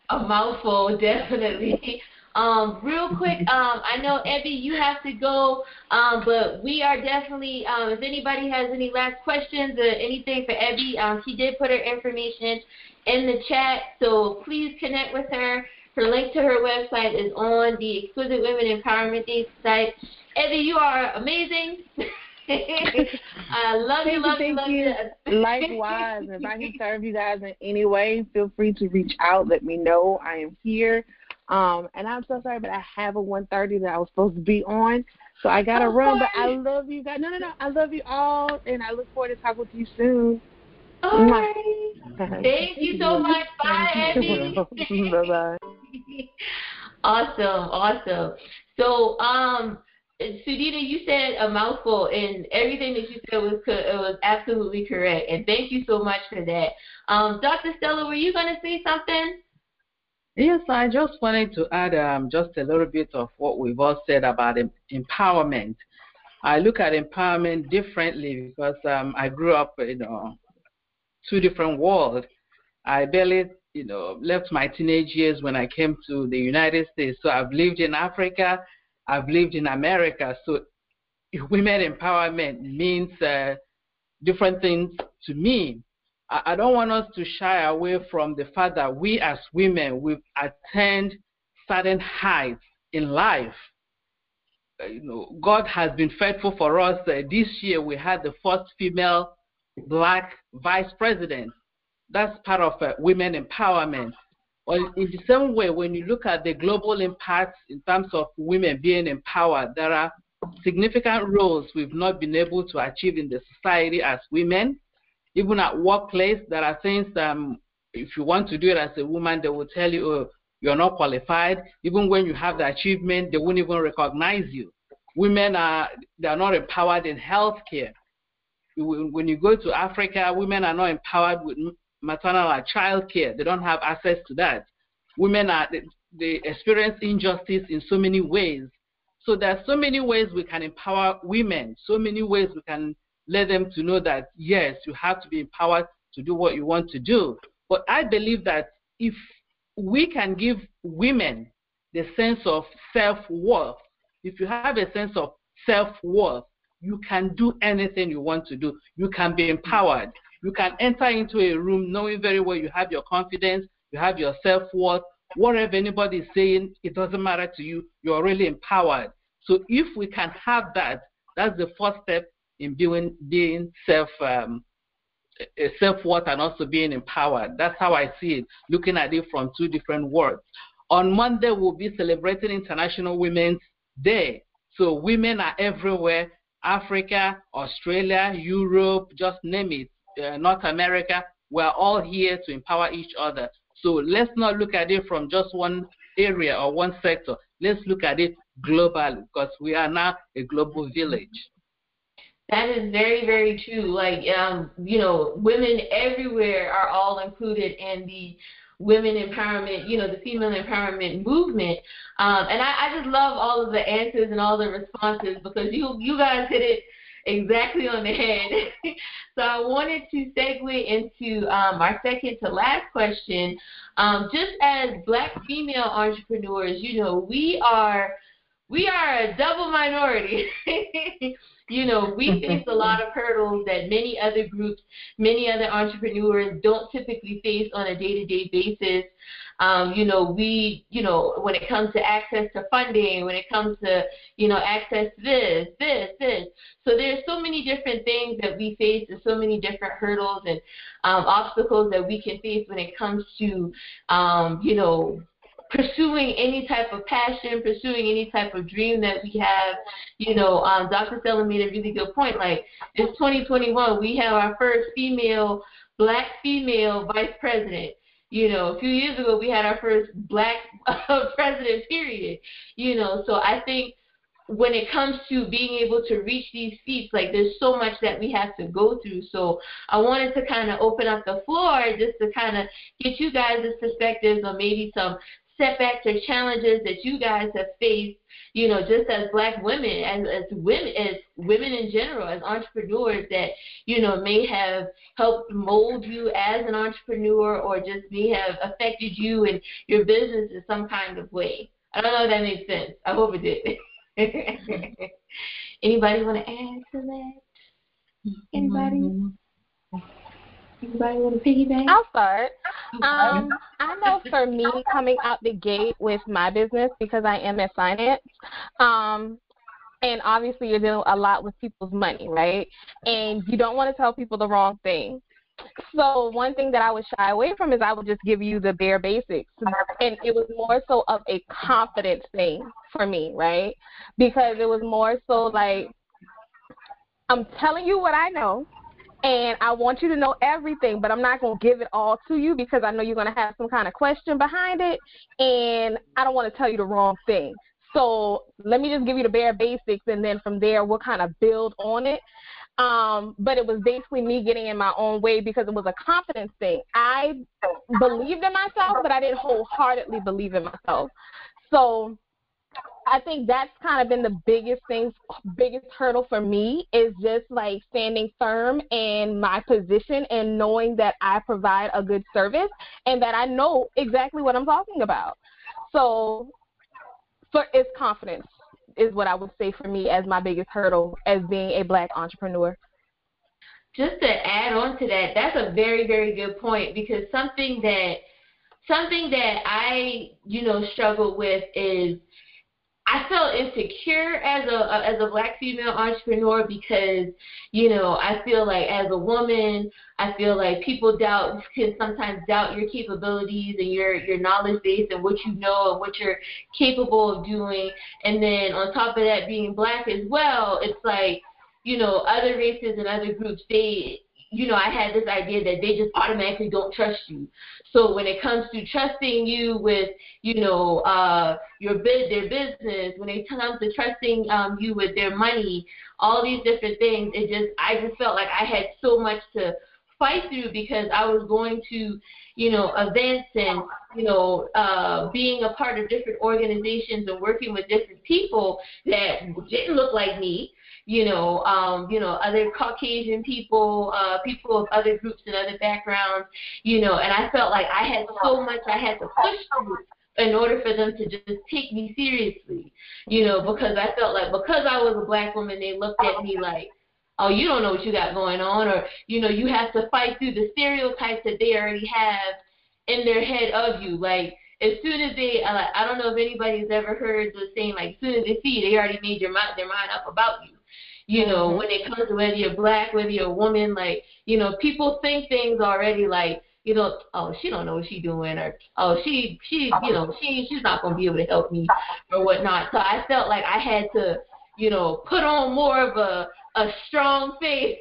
a mouthful, definitely. Um, real quick, um, I know Evie, you have to go, um, but we are definitely. Um, if anybody has any last questions or anything for Evie, um, she did put her information in the chat, so please connect with her. Her link to her website is on the Exquisite Women Empowerment Day site. Evie, you are amazing. I love you, love you, love you. Likewise, if I can serve you guys in any way, feel free to reach out. Let me know. I am here. Um, and I'm so sorry, but I have a 1:30 that I was supposed to be on, so I gotta oh, run. But I love you guys. No, no, no. I love you all, and I look forward to talking with you soon. All right. Thank you so much. Bye, Abby. bye bye. awesome, awesome. So, um, Sudita, you said a mouthful, and everything that you said was it was absolutely correct. And thank you so much for that. Um, Dr. Stella, were you gonna say something? Yes, I just wanted to add um, just a little bit of what we've all said about em- empowerment. I look at empowerment differently because um, I grew up in uh, two different worlds. I barely, you know, left my teenage years when I came to the United States. So I've lived in Africa, I've lived in America. So women empowerment means uh, different things to me. I don't want us to shy away from the fact that we as women, we've attained certain heights in life. Uh, you know, God has been faithful for us. Uh, this year we had the first female black vice president. That's part of uh, women empowerment. Well, in the same way, when you look at the global impact in terms of women being empowered, there are significant roles we've not been able to achieve in the society as women. Even at workplace, there are things um, if you want to do it as a woman, they will tell you, oh, you're not qualified. Even when you have the achievement, they won't even recognize you. Women are they are not empowered in healthcare. When you go to Africa, women are not empowered with maternal and child care. They don't have access to that. Women are they, they experience injustice in so many ways. So there are so many ways we can empower women. So many ways we can let them to know that yes, you have to be empowered to do what you want to do. But I believe that if we can give women the sense of self worth, if you have a sense of self worth, you can do anything you want to do. You can be empowered. You can enter into a room knowing very well you have your confidence, you have your self worth. Whatever anybody is saying, it doesn't matter to you. You're really empowered. So if we can have that, that's the first step in being being self um, self worth and also being empowered. That's how I see it, looking at it from two different worlds. On Monday, we'll be celebrating International Women's Day. So women are everywhere Africa, Australia, Europe, just name it, uh, North America. We're all here to empower each other. So let's not look at it from just one area or one sector. Let's look at it globally because we are now a global village. That is very, very true. Like, um, you know, women everywhere are all included in the women empowerment, you know, the female empowerment movement. Um, and I, I just love all of the answers and all the responses because you you guys hit it exactly on the head. so I wanted to segue into um, our second to last question. Um, just as black female entrepreneurs, you know, we are we are a double minority. you know, we face a lot of hurdles that many other groups, many other entrepreneurs don't typically face on a day-to-day basis. Um, you know, we, you know, when it comes to access to funding, when it comes to, you know, access to this, this, this. So there's so many different things that we face and so many different hurdles and um, obstacles that we can face when it comes to, um, you know, pursuing any type of passion, pursuing any type of dream that we have. You know, um, Dr. Stella made a really good point. Like, it's 2021. We have our first female, black female vice president. You know, a few years ago, we had our first black uh, president, period. You know, so I think when it comes to being able to reach these seats, like there's so much that we have to go through. So I wanted to kind of open up the floor just to kind of get you guys' perspectives on maybe some setbacks or challenges that you guys have faced, you know, just as black women, as, as women, as women in general, as entrepreneurs that, you know, may have helped mold you as an entrepreneur or just may have affected you and your business in some kind of way. I don't know if that makes sense. I hope it did. Anybody want to add to that? Mm-hmm. Anybody? Mm-hmm. Anybody want to piggyback? I'll start. Um, I know for me, coming out the gate with my business because I am in finance, um, and obviously you're dealing a lot with people's money, right? And you don't want to tell people the wrong thing. So one thing that I would shy away from is I would just give you the bare basics, and it was more so of a confidence thing for me, right? Because it was more so like I'm telling you what I know and I want you to know everything, but I'm not going to give it all to you because I know you're going to have some kind of question behind it, and I don't want to tell you the wrong thing. So let me just give you the bare basics, and then from there we'll kind of build on it. Um, but it was basically me getting in my own way because it was a confidence thing. I believed in myself, but I didn't wholeheartedly believe in myself. So I think that's kind of been the biggest thing, biggest hurdle for me is just like standing firm in my position and knowing that I provide a good service and that I know exactly what I'm talking about. So, for it's confidence is what I would say for me as my biggest hurdle as being a black entrepreneur. Just to add on to that, that's a very very good point because something that something that I you know struggle with is I felt insecure as a as a black female entrepreneur because you know I feel like as a woman I feel like people doubt can sometimes doubt your capabilities and your your knowledge base and what you know and what you're capable of doing. And then on top of that being black as well it's like you know other races and other groups they you know, I had this idea that they just automatically don't trust you. So when it comes to trusting you with, you know, uh, your bid, their business, when it comes to trusting um, you with their money, all these different things, it just, I just felt like I had so much to fight through because I was going to, you know, events and, you know, uh, being a part of different organizations and working with different people that didn't look like me you know, um, you know, other Caucasian people, uh, people of other groups and other backgrounds, you know, and I felt like I had so much I had to push through in order for them to just take me seriously, you know, because I felt like because I was a black woman, they looked at me like, oh, you don't know what you got going on, or you know, you have to fight through the stereotypes that they already have in their head of you, like. As soon as they, uh, I don't know if anybody's ever heard the saying, like, as soon as they see you, they already made your mind, their mind up about you you know, mm-hmm. when it comes to whether you're black, whether you're a woman, like, you know, people think things already like, you know, oh, she don't know what she's doing, or oh, she, she, you know, she, she's not gonna be able to help me, or whatnot. So I felt like I had to, you know, put on more of a a strong face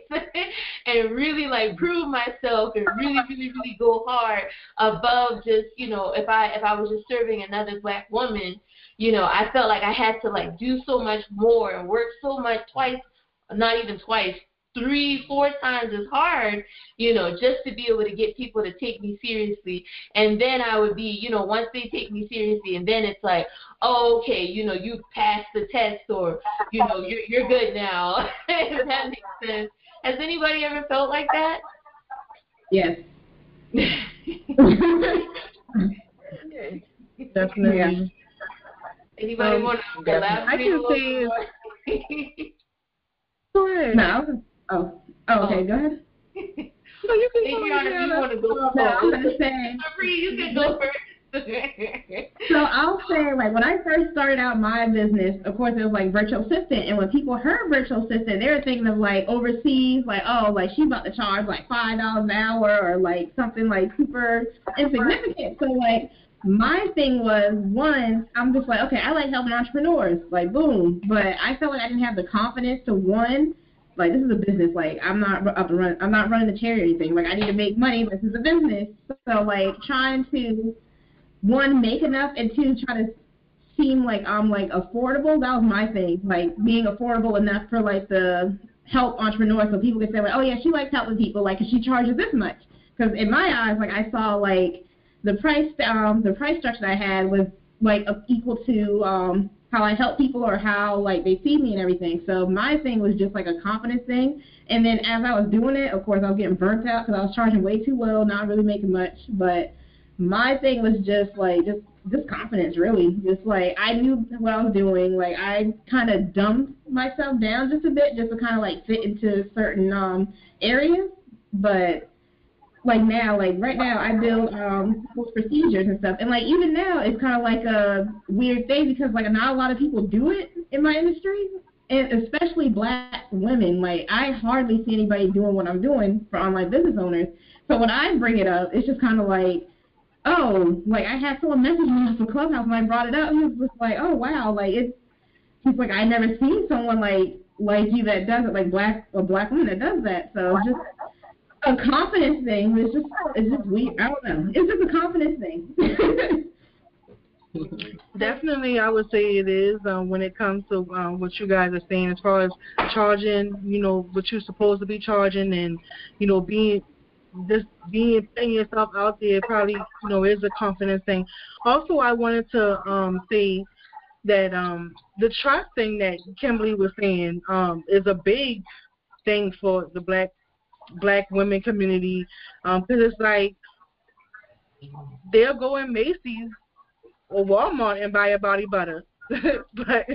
and really like prove myself and really, really, really go hard above just, you know, if I if I was just serving another black woman, you know, I felt like I had to like do so much more and work so much twice not even twice, three, four times as hard, you know, just to be able to get people to take me seriously. And then I would be, you know, once they take me seriously, and then it's like, oh, okay, you know, you passed the test, or you know, you're you're good now. if that makes sense. Has anybody ever felt like that? Yes. Definitely. Yeah. Anybody um, want to elaborate? I can say. Go ahead. No. Oh. Oh, okay. Oh. Go ahead. no, you can go ahead. you want to go first. No, I'm just saying. you can go first. so I'll say, like, when I first started out my business, of course, it was like virtual assistant. And when people heard virtual assistant, they were thinking of like overseas, like, oh, like she's about to charge like $5 an hour or like something like super insignificant. So, like, my thing was one, I'm just like, okay, I like helping entrepreneurs, like boom. But I felt like I didn't have the confidence to one, like this is a business, like I'm not up and run, I'm not running the charity or anything. Like I need to make money. This is a business. So like trying to one make enough and two try to seem like I'm like affordable. That was my thing, like being affordable enough for like the help entrepreneurs, so people can say like, oh yeah, she likes helping people, like cause she charges this much. Because in my eyes, like I saw like the price um the price structure I had was like equal to um how I help people or how like they see me and everything. So my thing was just like a confidence thing. And then as I was doing it, of course, I was getting burnt out because I was charging way too low, not really making much. But my thing was just like just just confidence, really. Just like I knew what I was doing. Like I kind of dumbed myself down just a bit, just to kind of like fit into certain um areas. But like now, like right now, I build um procedures and stuff, and like even now, it's kind of like a weird thing because like not a lot of people do it in my industry, and especially black women. Like I hardly see anybody doing what I'm doing for online business owners. So when I bring it up, it's just kind of like, oh, like I had someone message me the clubhouse when I brought it up. and He was just like, oh wow, like it's. He's like, I never seen someone like like you that does it, like black a black woman that does that. So just a confidence thing. It's just it's just weird. I don't know. It's just a confidence thing. Definitely, I would say it is um, when it comes to um, what you guys are saying as far as charging. You know what you're supposed to be charging, and you know being just being putting yourself out there probably you know is a confidence thing. Also, I wanted to um, say that um, the trust thing that Kimberly was saying um, is a big thing for the black black women community because um, it's like they'll go in Macy's or Walmart and buy a body butter. but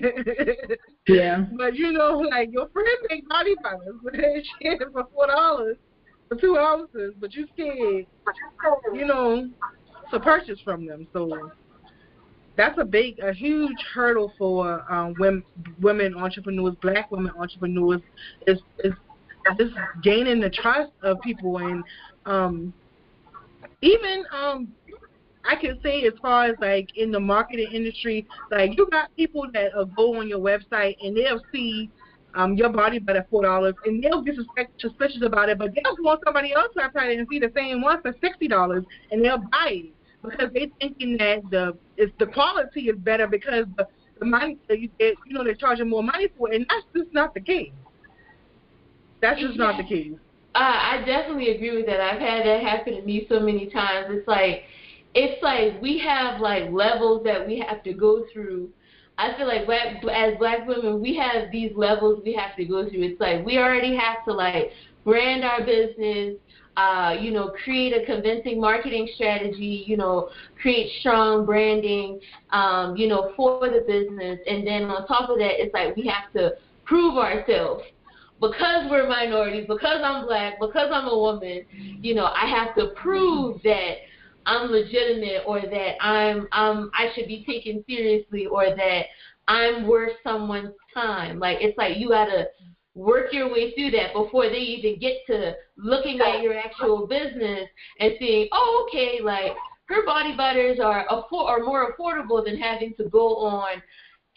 yeah, but you know, like your friend make body butter, but she for four dollars for two ounces, but you scared, you know, to purchase from them. So that's a big, a huge hurdle for um, women, women entrepreneurs, black women entrepreneurs, is is is gaining the trust of people and um, even um, I can say as far as like in the marketing industry, like you got people that will go on your website and they'll see um, your body butter at four dollars, and they'll get suspicious about it, but they'll go on somebody else's website and see the same one for sixty dollars, and they'll buy it because they're thinking that the it's the quality is better because the, the money you get, you know, they're charging more money for it, and that's just not the case. That's just not the case. Uh, I definitely agree with that. I've had that happen to me so many times. It's like, it's like we have like levels that we have to go through. I feel like black, as black women, we have these levels we have to go through. It's like we already have to like brand our business, uh, you know, create a convincing marketing strategy, you know, create strong branding, um, you know, for the business. And then on top of that, it's like we have to prove ourselves. Because we're minorities, because I'm black, because I'm a woman, you know, I have to prove that I'm legitimate or that I'm um I should be taken seriously or that I'm worth someone's time. Like it's like you gotta work your way through that before they even get to looking at your actual business and seeing, oh, okay, like her body butters are afford are more affordable than having to go on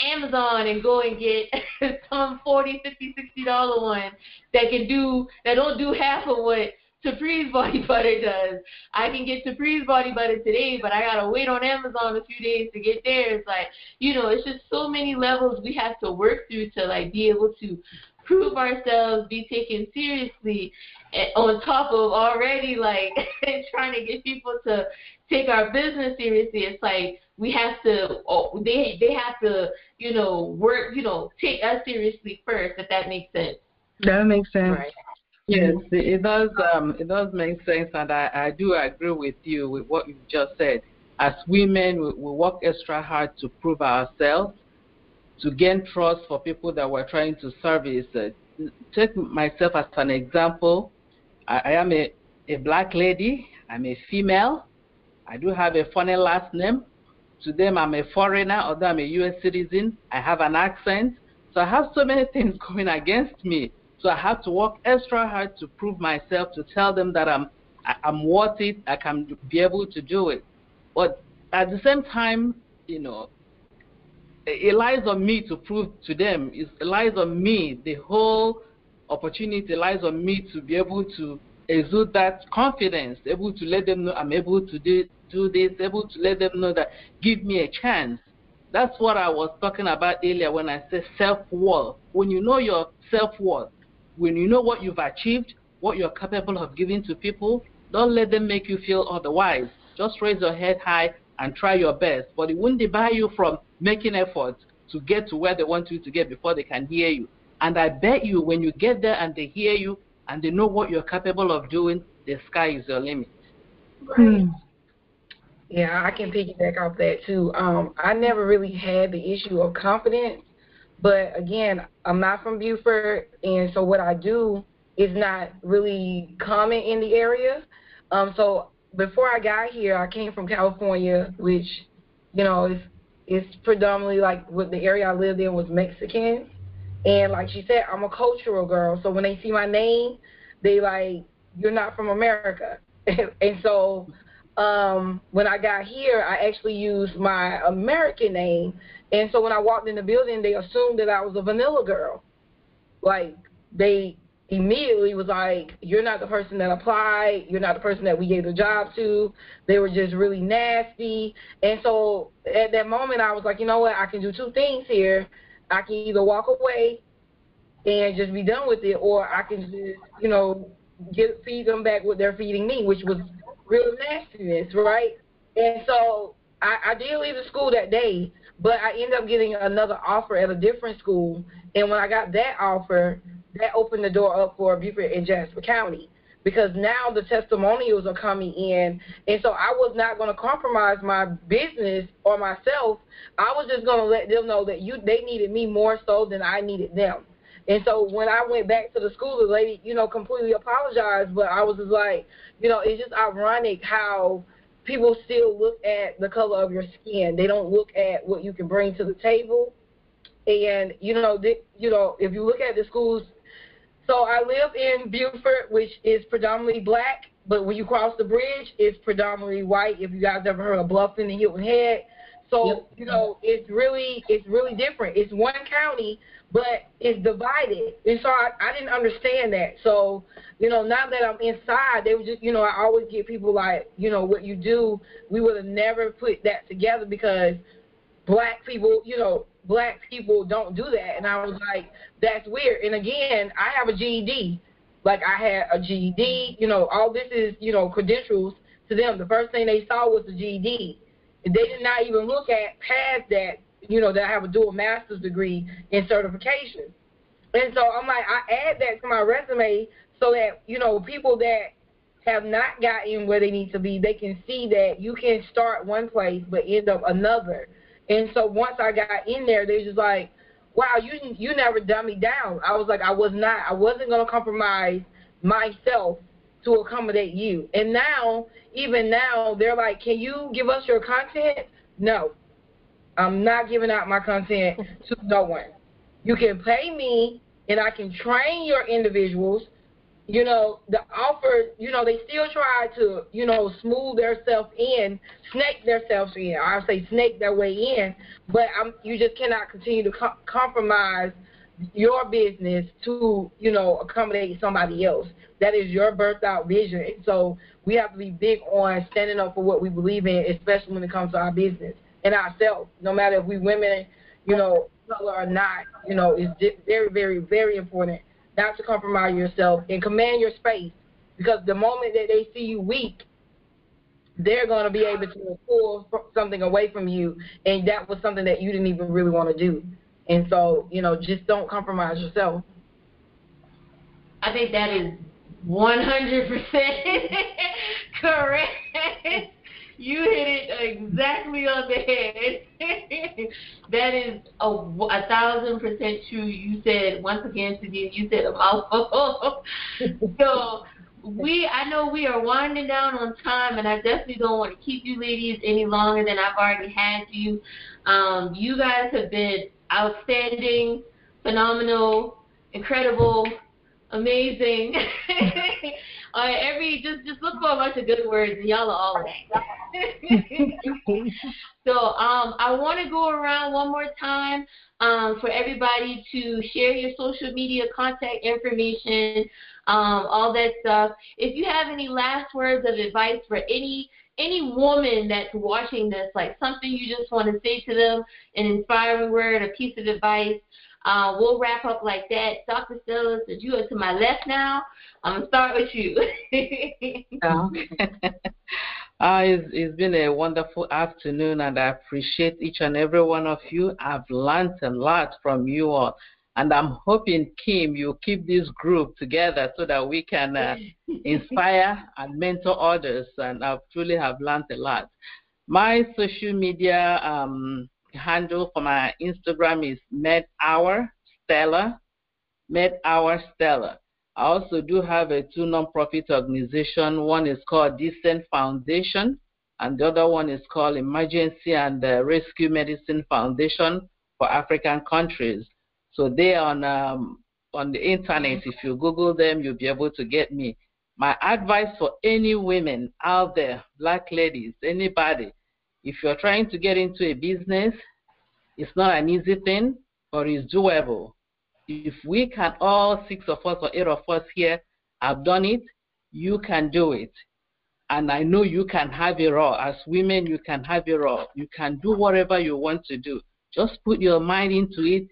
Amazon and go and get some forty, fifty, sixty dollar one that can do that don't do half of what Supreme's body butter does. I can get Supreme's body butter today, but I gotta wait on Amazon a few days to get there. It's like, you know, it's just so many levels we have to work through to like be able to prove ourselves, be taken seriously, eh, on top of already like trying to get people to take our business seriously. It's like we have to, oh, they they have to, you know, work, you know, take us seriously first. If that makes sense. That makes sense. Right. Yes, it does. Um, it does make sense, and I, I do agree with you with what you just said. As women, we, we work extra hard to prove ourselves to gain trust for people that we're trying to service. Uh, take myself as an example. I, I am a, a black lady. I'm a female. I do have a funny last name. To them, I'm a foreigner, although I'm a U.S. citizen. I have an accent. So I have so many things going against me. So I have to work extra hard to prove myself, to tell them that I'm I'm worth it. I can be able to do it. But at the same time, you know, it lies on me to prove to them. It lies on me. The whole opportunity lies on me to be able to exude that confidence, able to let them know I'm able to do, do this, able to let them know that give me a chance. That's what I was talking about earlier when I said self-worth. When you know your self-worth, when you know what you've achieved, what you're capable of giving to people, don't let them make you feel otherwise. Just raise your head high and try your best. But it won't debar you from making efforts to get to where they want you to get before they can hear you. And I bet you when you get there and they hear you and they know what you're capable of doing, the sky is your limit. Right. Yeah, I can piggyback off that too. Um, I never really had the issue of confidence, but again, I'm not from Beaufort, and so what I do is not really common in the area. Um, so before I got here, I came from California, which you know is it's predominantly like what the area I lived in was Mexican. And like she said, I'm a cultural girl. So when they see my name, they like, you're not from America. and so um, when I got here, I actually used my American name. And so when I walked in the building, they assumed that I was a vanilla girl. Like they immediately was like, You're not the person that applied, you're not the person that we gave the job to. They were just really nasty. And so at that moment I was like, you know what, I can do two things here. I can either walk away and just be done with it or I can just, you know, get feed them back what they're feeding me, which was real nastiness, right? And so I, I did leave the school that day, but I ended up getting another offer at a different school. And when I got that offer, that opened the door up for Beaufort and Jasper County because now the testimonials are coming in and so I was not going to compromise my business or myself. I was just going to let them know that you they needed me more so than I needed them. And so when I went back to the school, the lady, you know, completely apologized, but I was just like, you know, it's just ironic how people still look at the color of your skin. They don't look at what you can bring to the table. And you know, they, you know, if you look at the schools, so I live in Beaufort, which is predominantly black, but when you cross the bridge, it's predominantly white. If you guys ever heard of Bluffton and Hilton Head, so yep. you know, it's really it's really different. It's one county, but it's divided. And so I, I didn't understand that. So, you know, now that I'm inside, they were just, you know, I always get people like, you know, what you do, we would have never put that together because black people, you know, black people don't do that. And I was like, that's weird. And again, I have a GED. Like I had a GED, you know, all this is, you know, credentials to them. The first thing they saw was the GED. They did not even look at past that you know, that I have a dual master's degree in certification. And so I'm like, I add that to my resume so that, you know, people that have not gotten where they need to be, they can see that you can start one place but end up another. And so once I got in there, they just like, wow, you you never dumb me down. I was like, I was not. I wasn't going to compromise myself to accommodate you. And now, even now, they're like, can you give us your content? No. I'm not giving out my content to no one. You can pay me and I can train your individuals. You know, the offer, you know, they still try to, you know, smooth themselves in, snake themselves in. I say snake their way in, but I'm, you just cannot continue to co- compromise your business to, you know, accommodate somebody else. That is your birthed out vision. So we have to be big on standing up for what we believe in, especially when it comes to our business in ourselves, no matter if we women, you know, color or not, you know, is very, very, very important not to compromise yourself and command your space because the moment that they see you weak, they're going to be able to pull something away from you, and that was something that you didn't even really want to do. And so, you know, just don't compromise yourself. I think that is 100% correct. You hit it exactly on the head. that is a, a thousand percent true. You said once again, Sadie, you said a mouthful. so we, I know we are winding down on time, and I definitely don't want to keep you ladies any longer than I've already had you. Um, you guys have been outstanding, phenomenal, incredible, amazing. Uh, every just just look for a bunch of good words, and y'all are all that. so um, I want to go around one more time um, for everybody to share your social media contact information, um, all that stuff. If you have any last words of advice for any any woman that's watching this, like something you just want to say to them, an inspiring word, a piece of advice, uh, we'll wrap up like that. Dr. Stella, since you are to my left now, I'm to start with you. okay. Uh, it's, it's been a wonderful afternoon, and I appreciate each and every one of you. I've learned a lot from you all, and I'm hoping, Kim, you keep this group together so that we can uh, inspire and mentor others. And I truly have learned a lot. My social media um, handle for my Instagram is MedHour Stella. MedHour Stella. I also do have a two nonprofit organization. One is called Decent Foundation, and the other one is called Emergency and uh, Rescue Medicine Foundation for African countries. So they are on um, on the internet. If you Google them, you'll be able to get me. My advice for any women out there, black ladies, anybody, if you're trying to get into a business, it's not an easy thing, but it's doable. If we can, all six of us or eight of us here have done it, you can do it. And I know you can have it all. As women, you can have it all. You can do whatever you want to do. Just put your mind into it,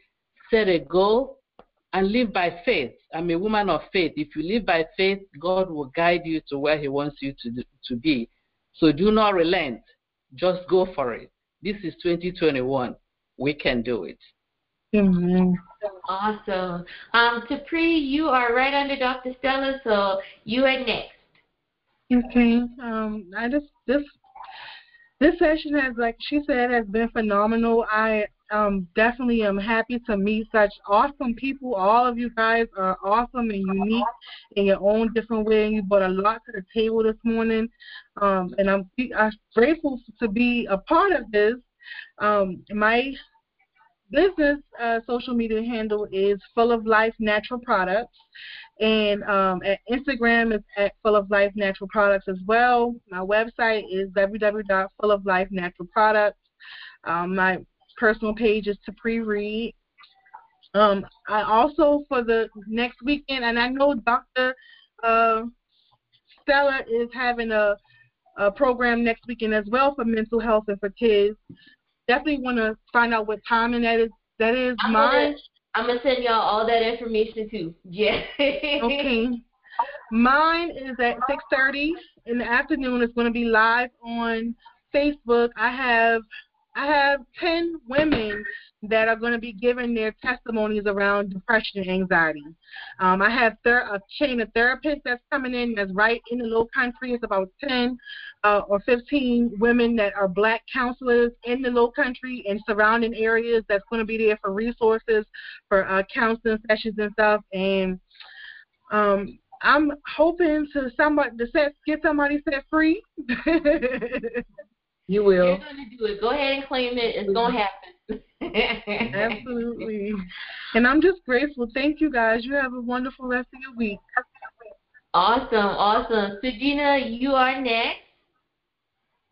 set a goal, and live by faith. I'm a woman of faith. If you live by faith, God will guide you to where He wants you to, to be. So do not relent. Just go for it. This is 2021. We can do it. Amen. Awesome. Um, Tapri, you are right under Dr. Stella, so you are next. Okay. Um, I just this this session has, like she said, has been phenomenal. I um, definitely am happy to meet such awesome people. All of you guys are awesome and unique in your own different way, and you brought a lot to the table this morning. Um, and I'm, I'm grateful to be a part of this. Um, my business uh, social media handle is Full of Life Natural Products, and um, at Instagram is at Full of Life Natural Products as well. My website is www.fulloflifenaturalproducts. Um, my personal page is to pre-read. Um, I also for the next weekend, and I know Dr. Uh, Stella is having a, a program next weekend as well for mental health and for kids. Definitely want to find out what time and that is. That is I'm mine. Gonna, I'm gonna send y'all all that information too. Yeah. okay. Mine is at 6:30 in the afternoon. It's going to be live on Facebook. I have I have 10 women that are going to be giving their testimonies around depression and anxiety. Um, I have ther- a chain of therapists that's coming in that's right in the low country. It's about 10 uh, or 15 women that are black counselors in the low country and surrounding areas that's going to be there for resources, for uh, counseling sessions and stuff. And um, I'm hoping to somebody to set, get somebody set free. You will. You're gonna do it. Go ahead and claim it. It's gonna happen. Absolutely. And I'm just grateful. Thank you guys. You have a wonderful rest of your week. Awesome, awesome. So Gina, you are next.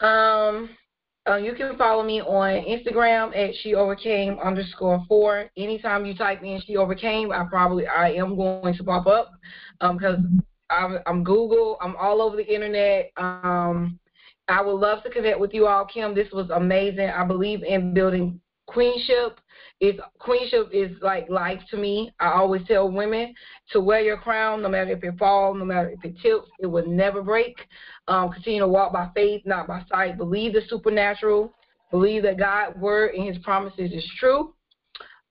Um, uh, you can follow me on Instagram at she overcame underscore four. Anytime you type in she overcame, I probably I am going to pop up because um, I'm, I'm Google. I'm all over the internet. Um, I would love to connect with you all, Kim. This was amazing. I believe in building queenship. Is queenship is like life to me. I always tell women to wear your crown, no matter if it falls, no matter if it tilts, it will never break. Um, continue to walk by faith, not by sight. Believe the supernatural. Believe that God's word and His promises is true.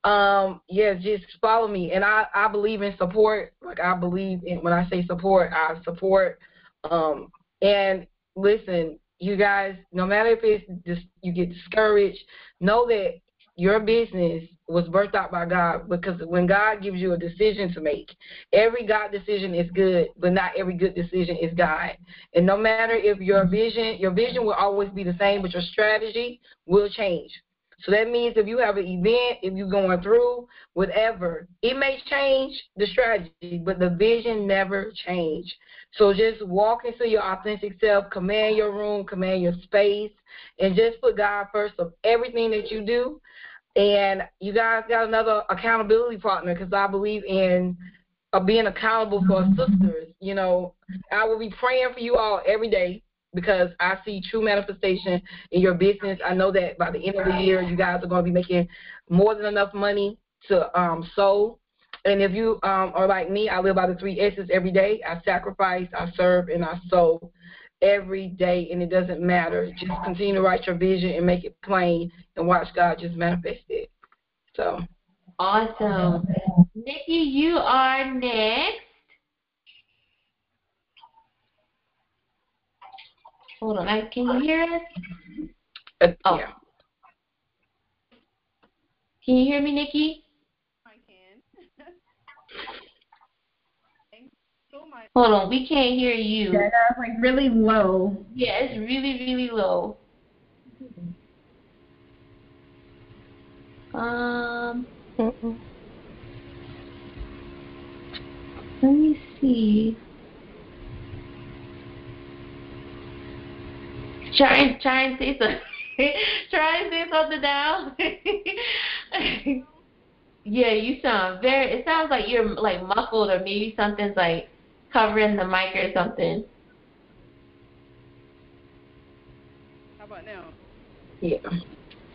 Um, yeah, just follow me. And I, I believe in support. Like I believe in when I say support, I support. Um, and listen, you guys, no matter if it's just you get discouraged, know that your business was birthed out by God because when God gives you a decision to make, every God decision is good, but not every good decision is God. And no matter if your vision, your vision will always be the same, but your strategy will change. So that means if you have an event, if you're going through whatever, it may change the strategy, but the vision never change. So just walk into your authentic self, command your room, command your space, and just put God first of everything that you do. And you guys got another accountability partner because I believe in uh, being accountable for sisters. You know, I will be praying for you all every day because I see true manifestation in your business. I know that by the end of the year, you guys are going to be making more than enough money to um, sow. And if you um, are like me, I live by the three S's every day. I sacrifice, I serve, and I sow every day, and it doesn't matter. Just continue to write your vision and make it plain, and watch God just manifest it. So awesome, Nikki, you are next. Hold on, I, can you hear us? Uh, oh. Yeah. Can you hear me, Nikki? I can. Thanks so much. Hold on, we can't hear you. Yeah, that's like really low. Yeah, it's really, really low. Um, let me see. Try and try and say something. try and say something now. yeah, you sound very. It sounds like you're like muffled, or maybe something's like covering the mic or something. How about now? Yeah. It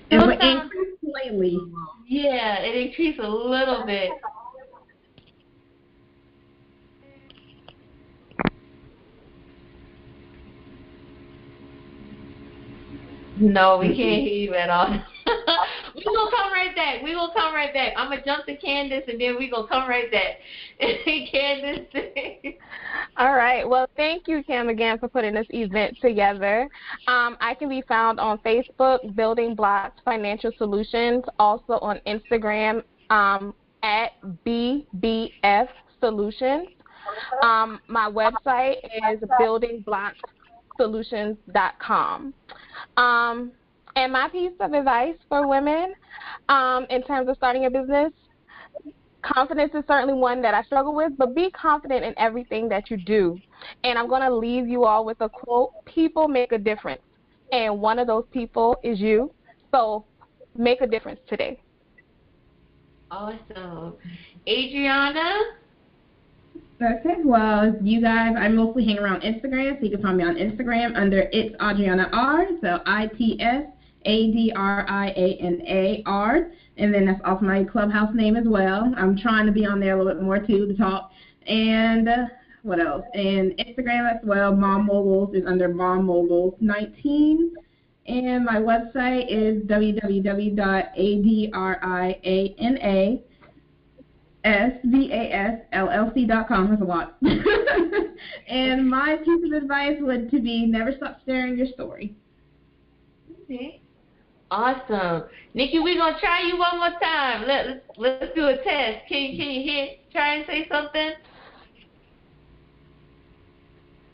Still would increase slightly. Yeah, it increased a little bit. No, we can't hear you at all. We gonna come right back. We gonna come right back. I'm gonna jump to Candace and then we gonna come right back. Candace. All right. Well, thank you, Kim, again for putting this event together. Um, I can be found on Facebook, Building Blocks Financial Solutions, also on Instagram um, at BBF Solutions. Um, my website is buildingblocksolutions.com. Um, and my piece of advice for women um, in terms of starting a business confidence is certainly one that I struggle with, but be confident in everything that you do. And I'm going to leave you all with a quote People make a difference. And one of those people is you. So make a difference today. Awesome. Adriana? Okay, well, you guys, I mostly hang around Instagram, so you can find me on Instagram under It's Adriana R, so I T S A D R I A N A R, and then that's also my clubhouse name as well. I'm trying to be on there a little bit more too to talk. And uh, what else? And Instagram as well, Mom Moguls is under Mom Moguls 19. And my website is www.adriana S-V-A-S-L-L-C.com. That's a lot. and my piece of advice would to be never stop sharing your story. Okay. Awesome. Nikki, we're going to try you one more time. Let, let's, let's do a test. Can you, can you hear, try and say something?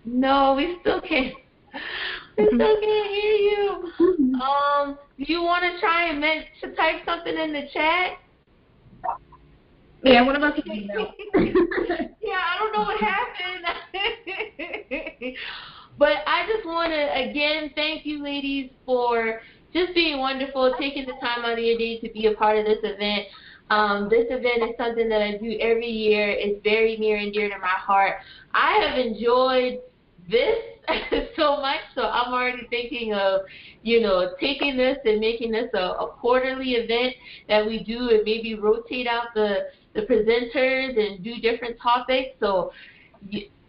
No, we still can't. We still can't hear you. Um, do you want to try and men- to type something in the chat? Yeah, what about the email? yeah, I don't know what happened. but I just want to again thank you, ladies, for just being wonderful, taking the time out of your day to be a part of this event. Um, this event is something that I do every year. It's very near and dear to my heart. I have enjoyed this so much, so I'm already thinking of, you know, taking this and making this a, a quarterly event that we do and maybe rotate out the the presenters and do different topics. So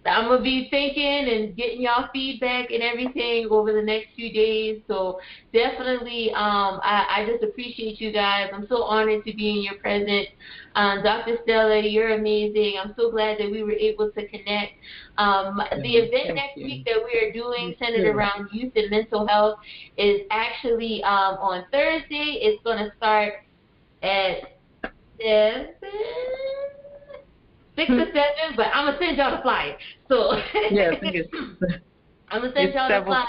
I'm gonna be thinking and getting y'all feedback and everything over the next few days. So definitely, um, I, I just appreciate you guys. I'm so honored to be in your presence. Um, Dr. Stella, you're amazing. I'm so glad that we were able to connect. Um, the event next week that we are doing, centered around youth and mental health, is actually um, on Thursday. It's going to start at seven, six or seven, but I'm gonna send y'all the flyer. So Yes, I'm gonna send It's y'all the flyer,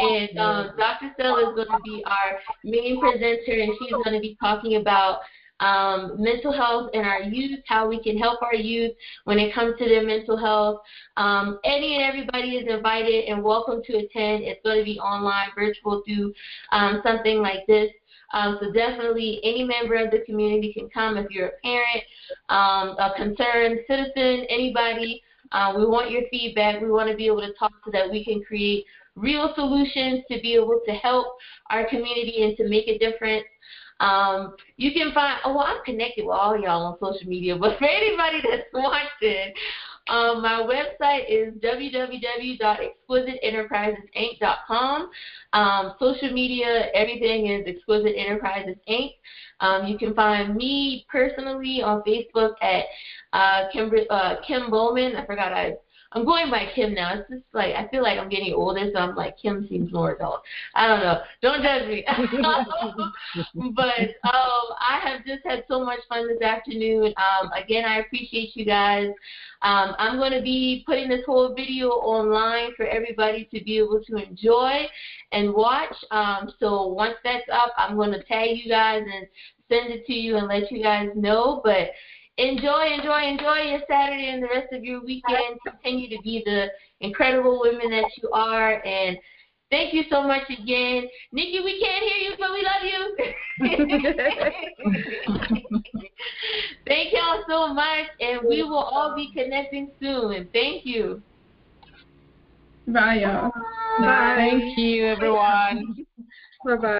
and um, Dr. Stella is gonna be our main presenter, and she's gonna be talking about um, mental health and our youth, how we can help our youth when it comes to their mental health. Um, any and everybody is invited and welcome to attend. It's going to be online, virtual through um, something like this. Um, so definitely any member of the community can come if you're a parent, um, a concerned citizen, anybody. Uh, we want your feedback. We want to be able to talk so that we can create real solutions to be able to help our community and to make a difference. Um, you can find, oh, well, I'm connected with all y'all on social media, but for anybody that's watching, um, my website is www.exquisiteenterprisesinc.com. Um, social media, everything is Exquisite Enterprises Inc. Um, you can find me personally on Facebook at uh, Kim, uh, Kim Bowman. I forgot I I'm going by Kim now. It's just like I feel like I'm getting older, so I'm like Kim seems more adult. I don't know. Don't judge me. but um, I have just had so much fun this afternoon. Um, again, I appreciate you guys. Um, I'm going to be putting this whole video online for everybody to be able to enjoy and watch. Um, so once that's up, I'm going to tag you guys and send it to you and let you guys know. But enjoy, enjoy, enjoy your Saturday and the rest of your weekend. Continue to be the incredible women that you are. And thank you so much again. Nikki, we can't hear you, but we love you. thank y'all so much. And we will all be connecting soon. Thank you. Bye, y'all. Bye. Thank you, everyone. Bye bye.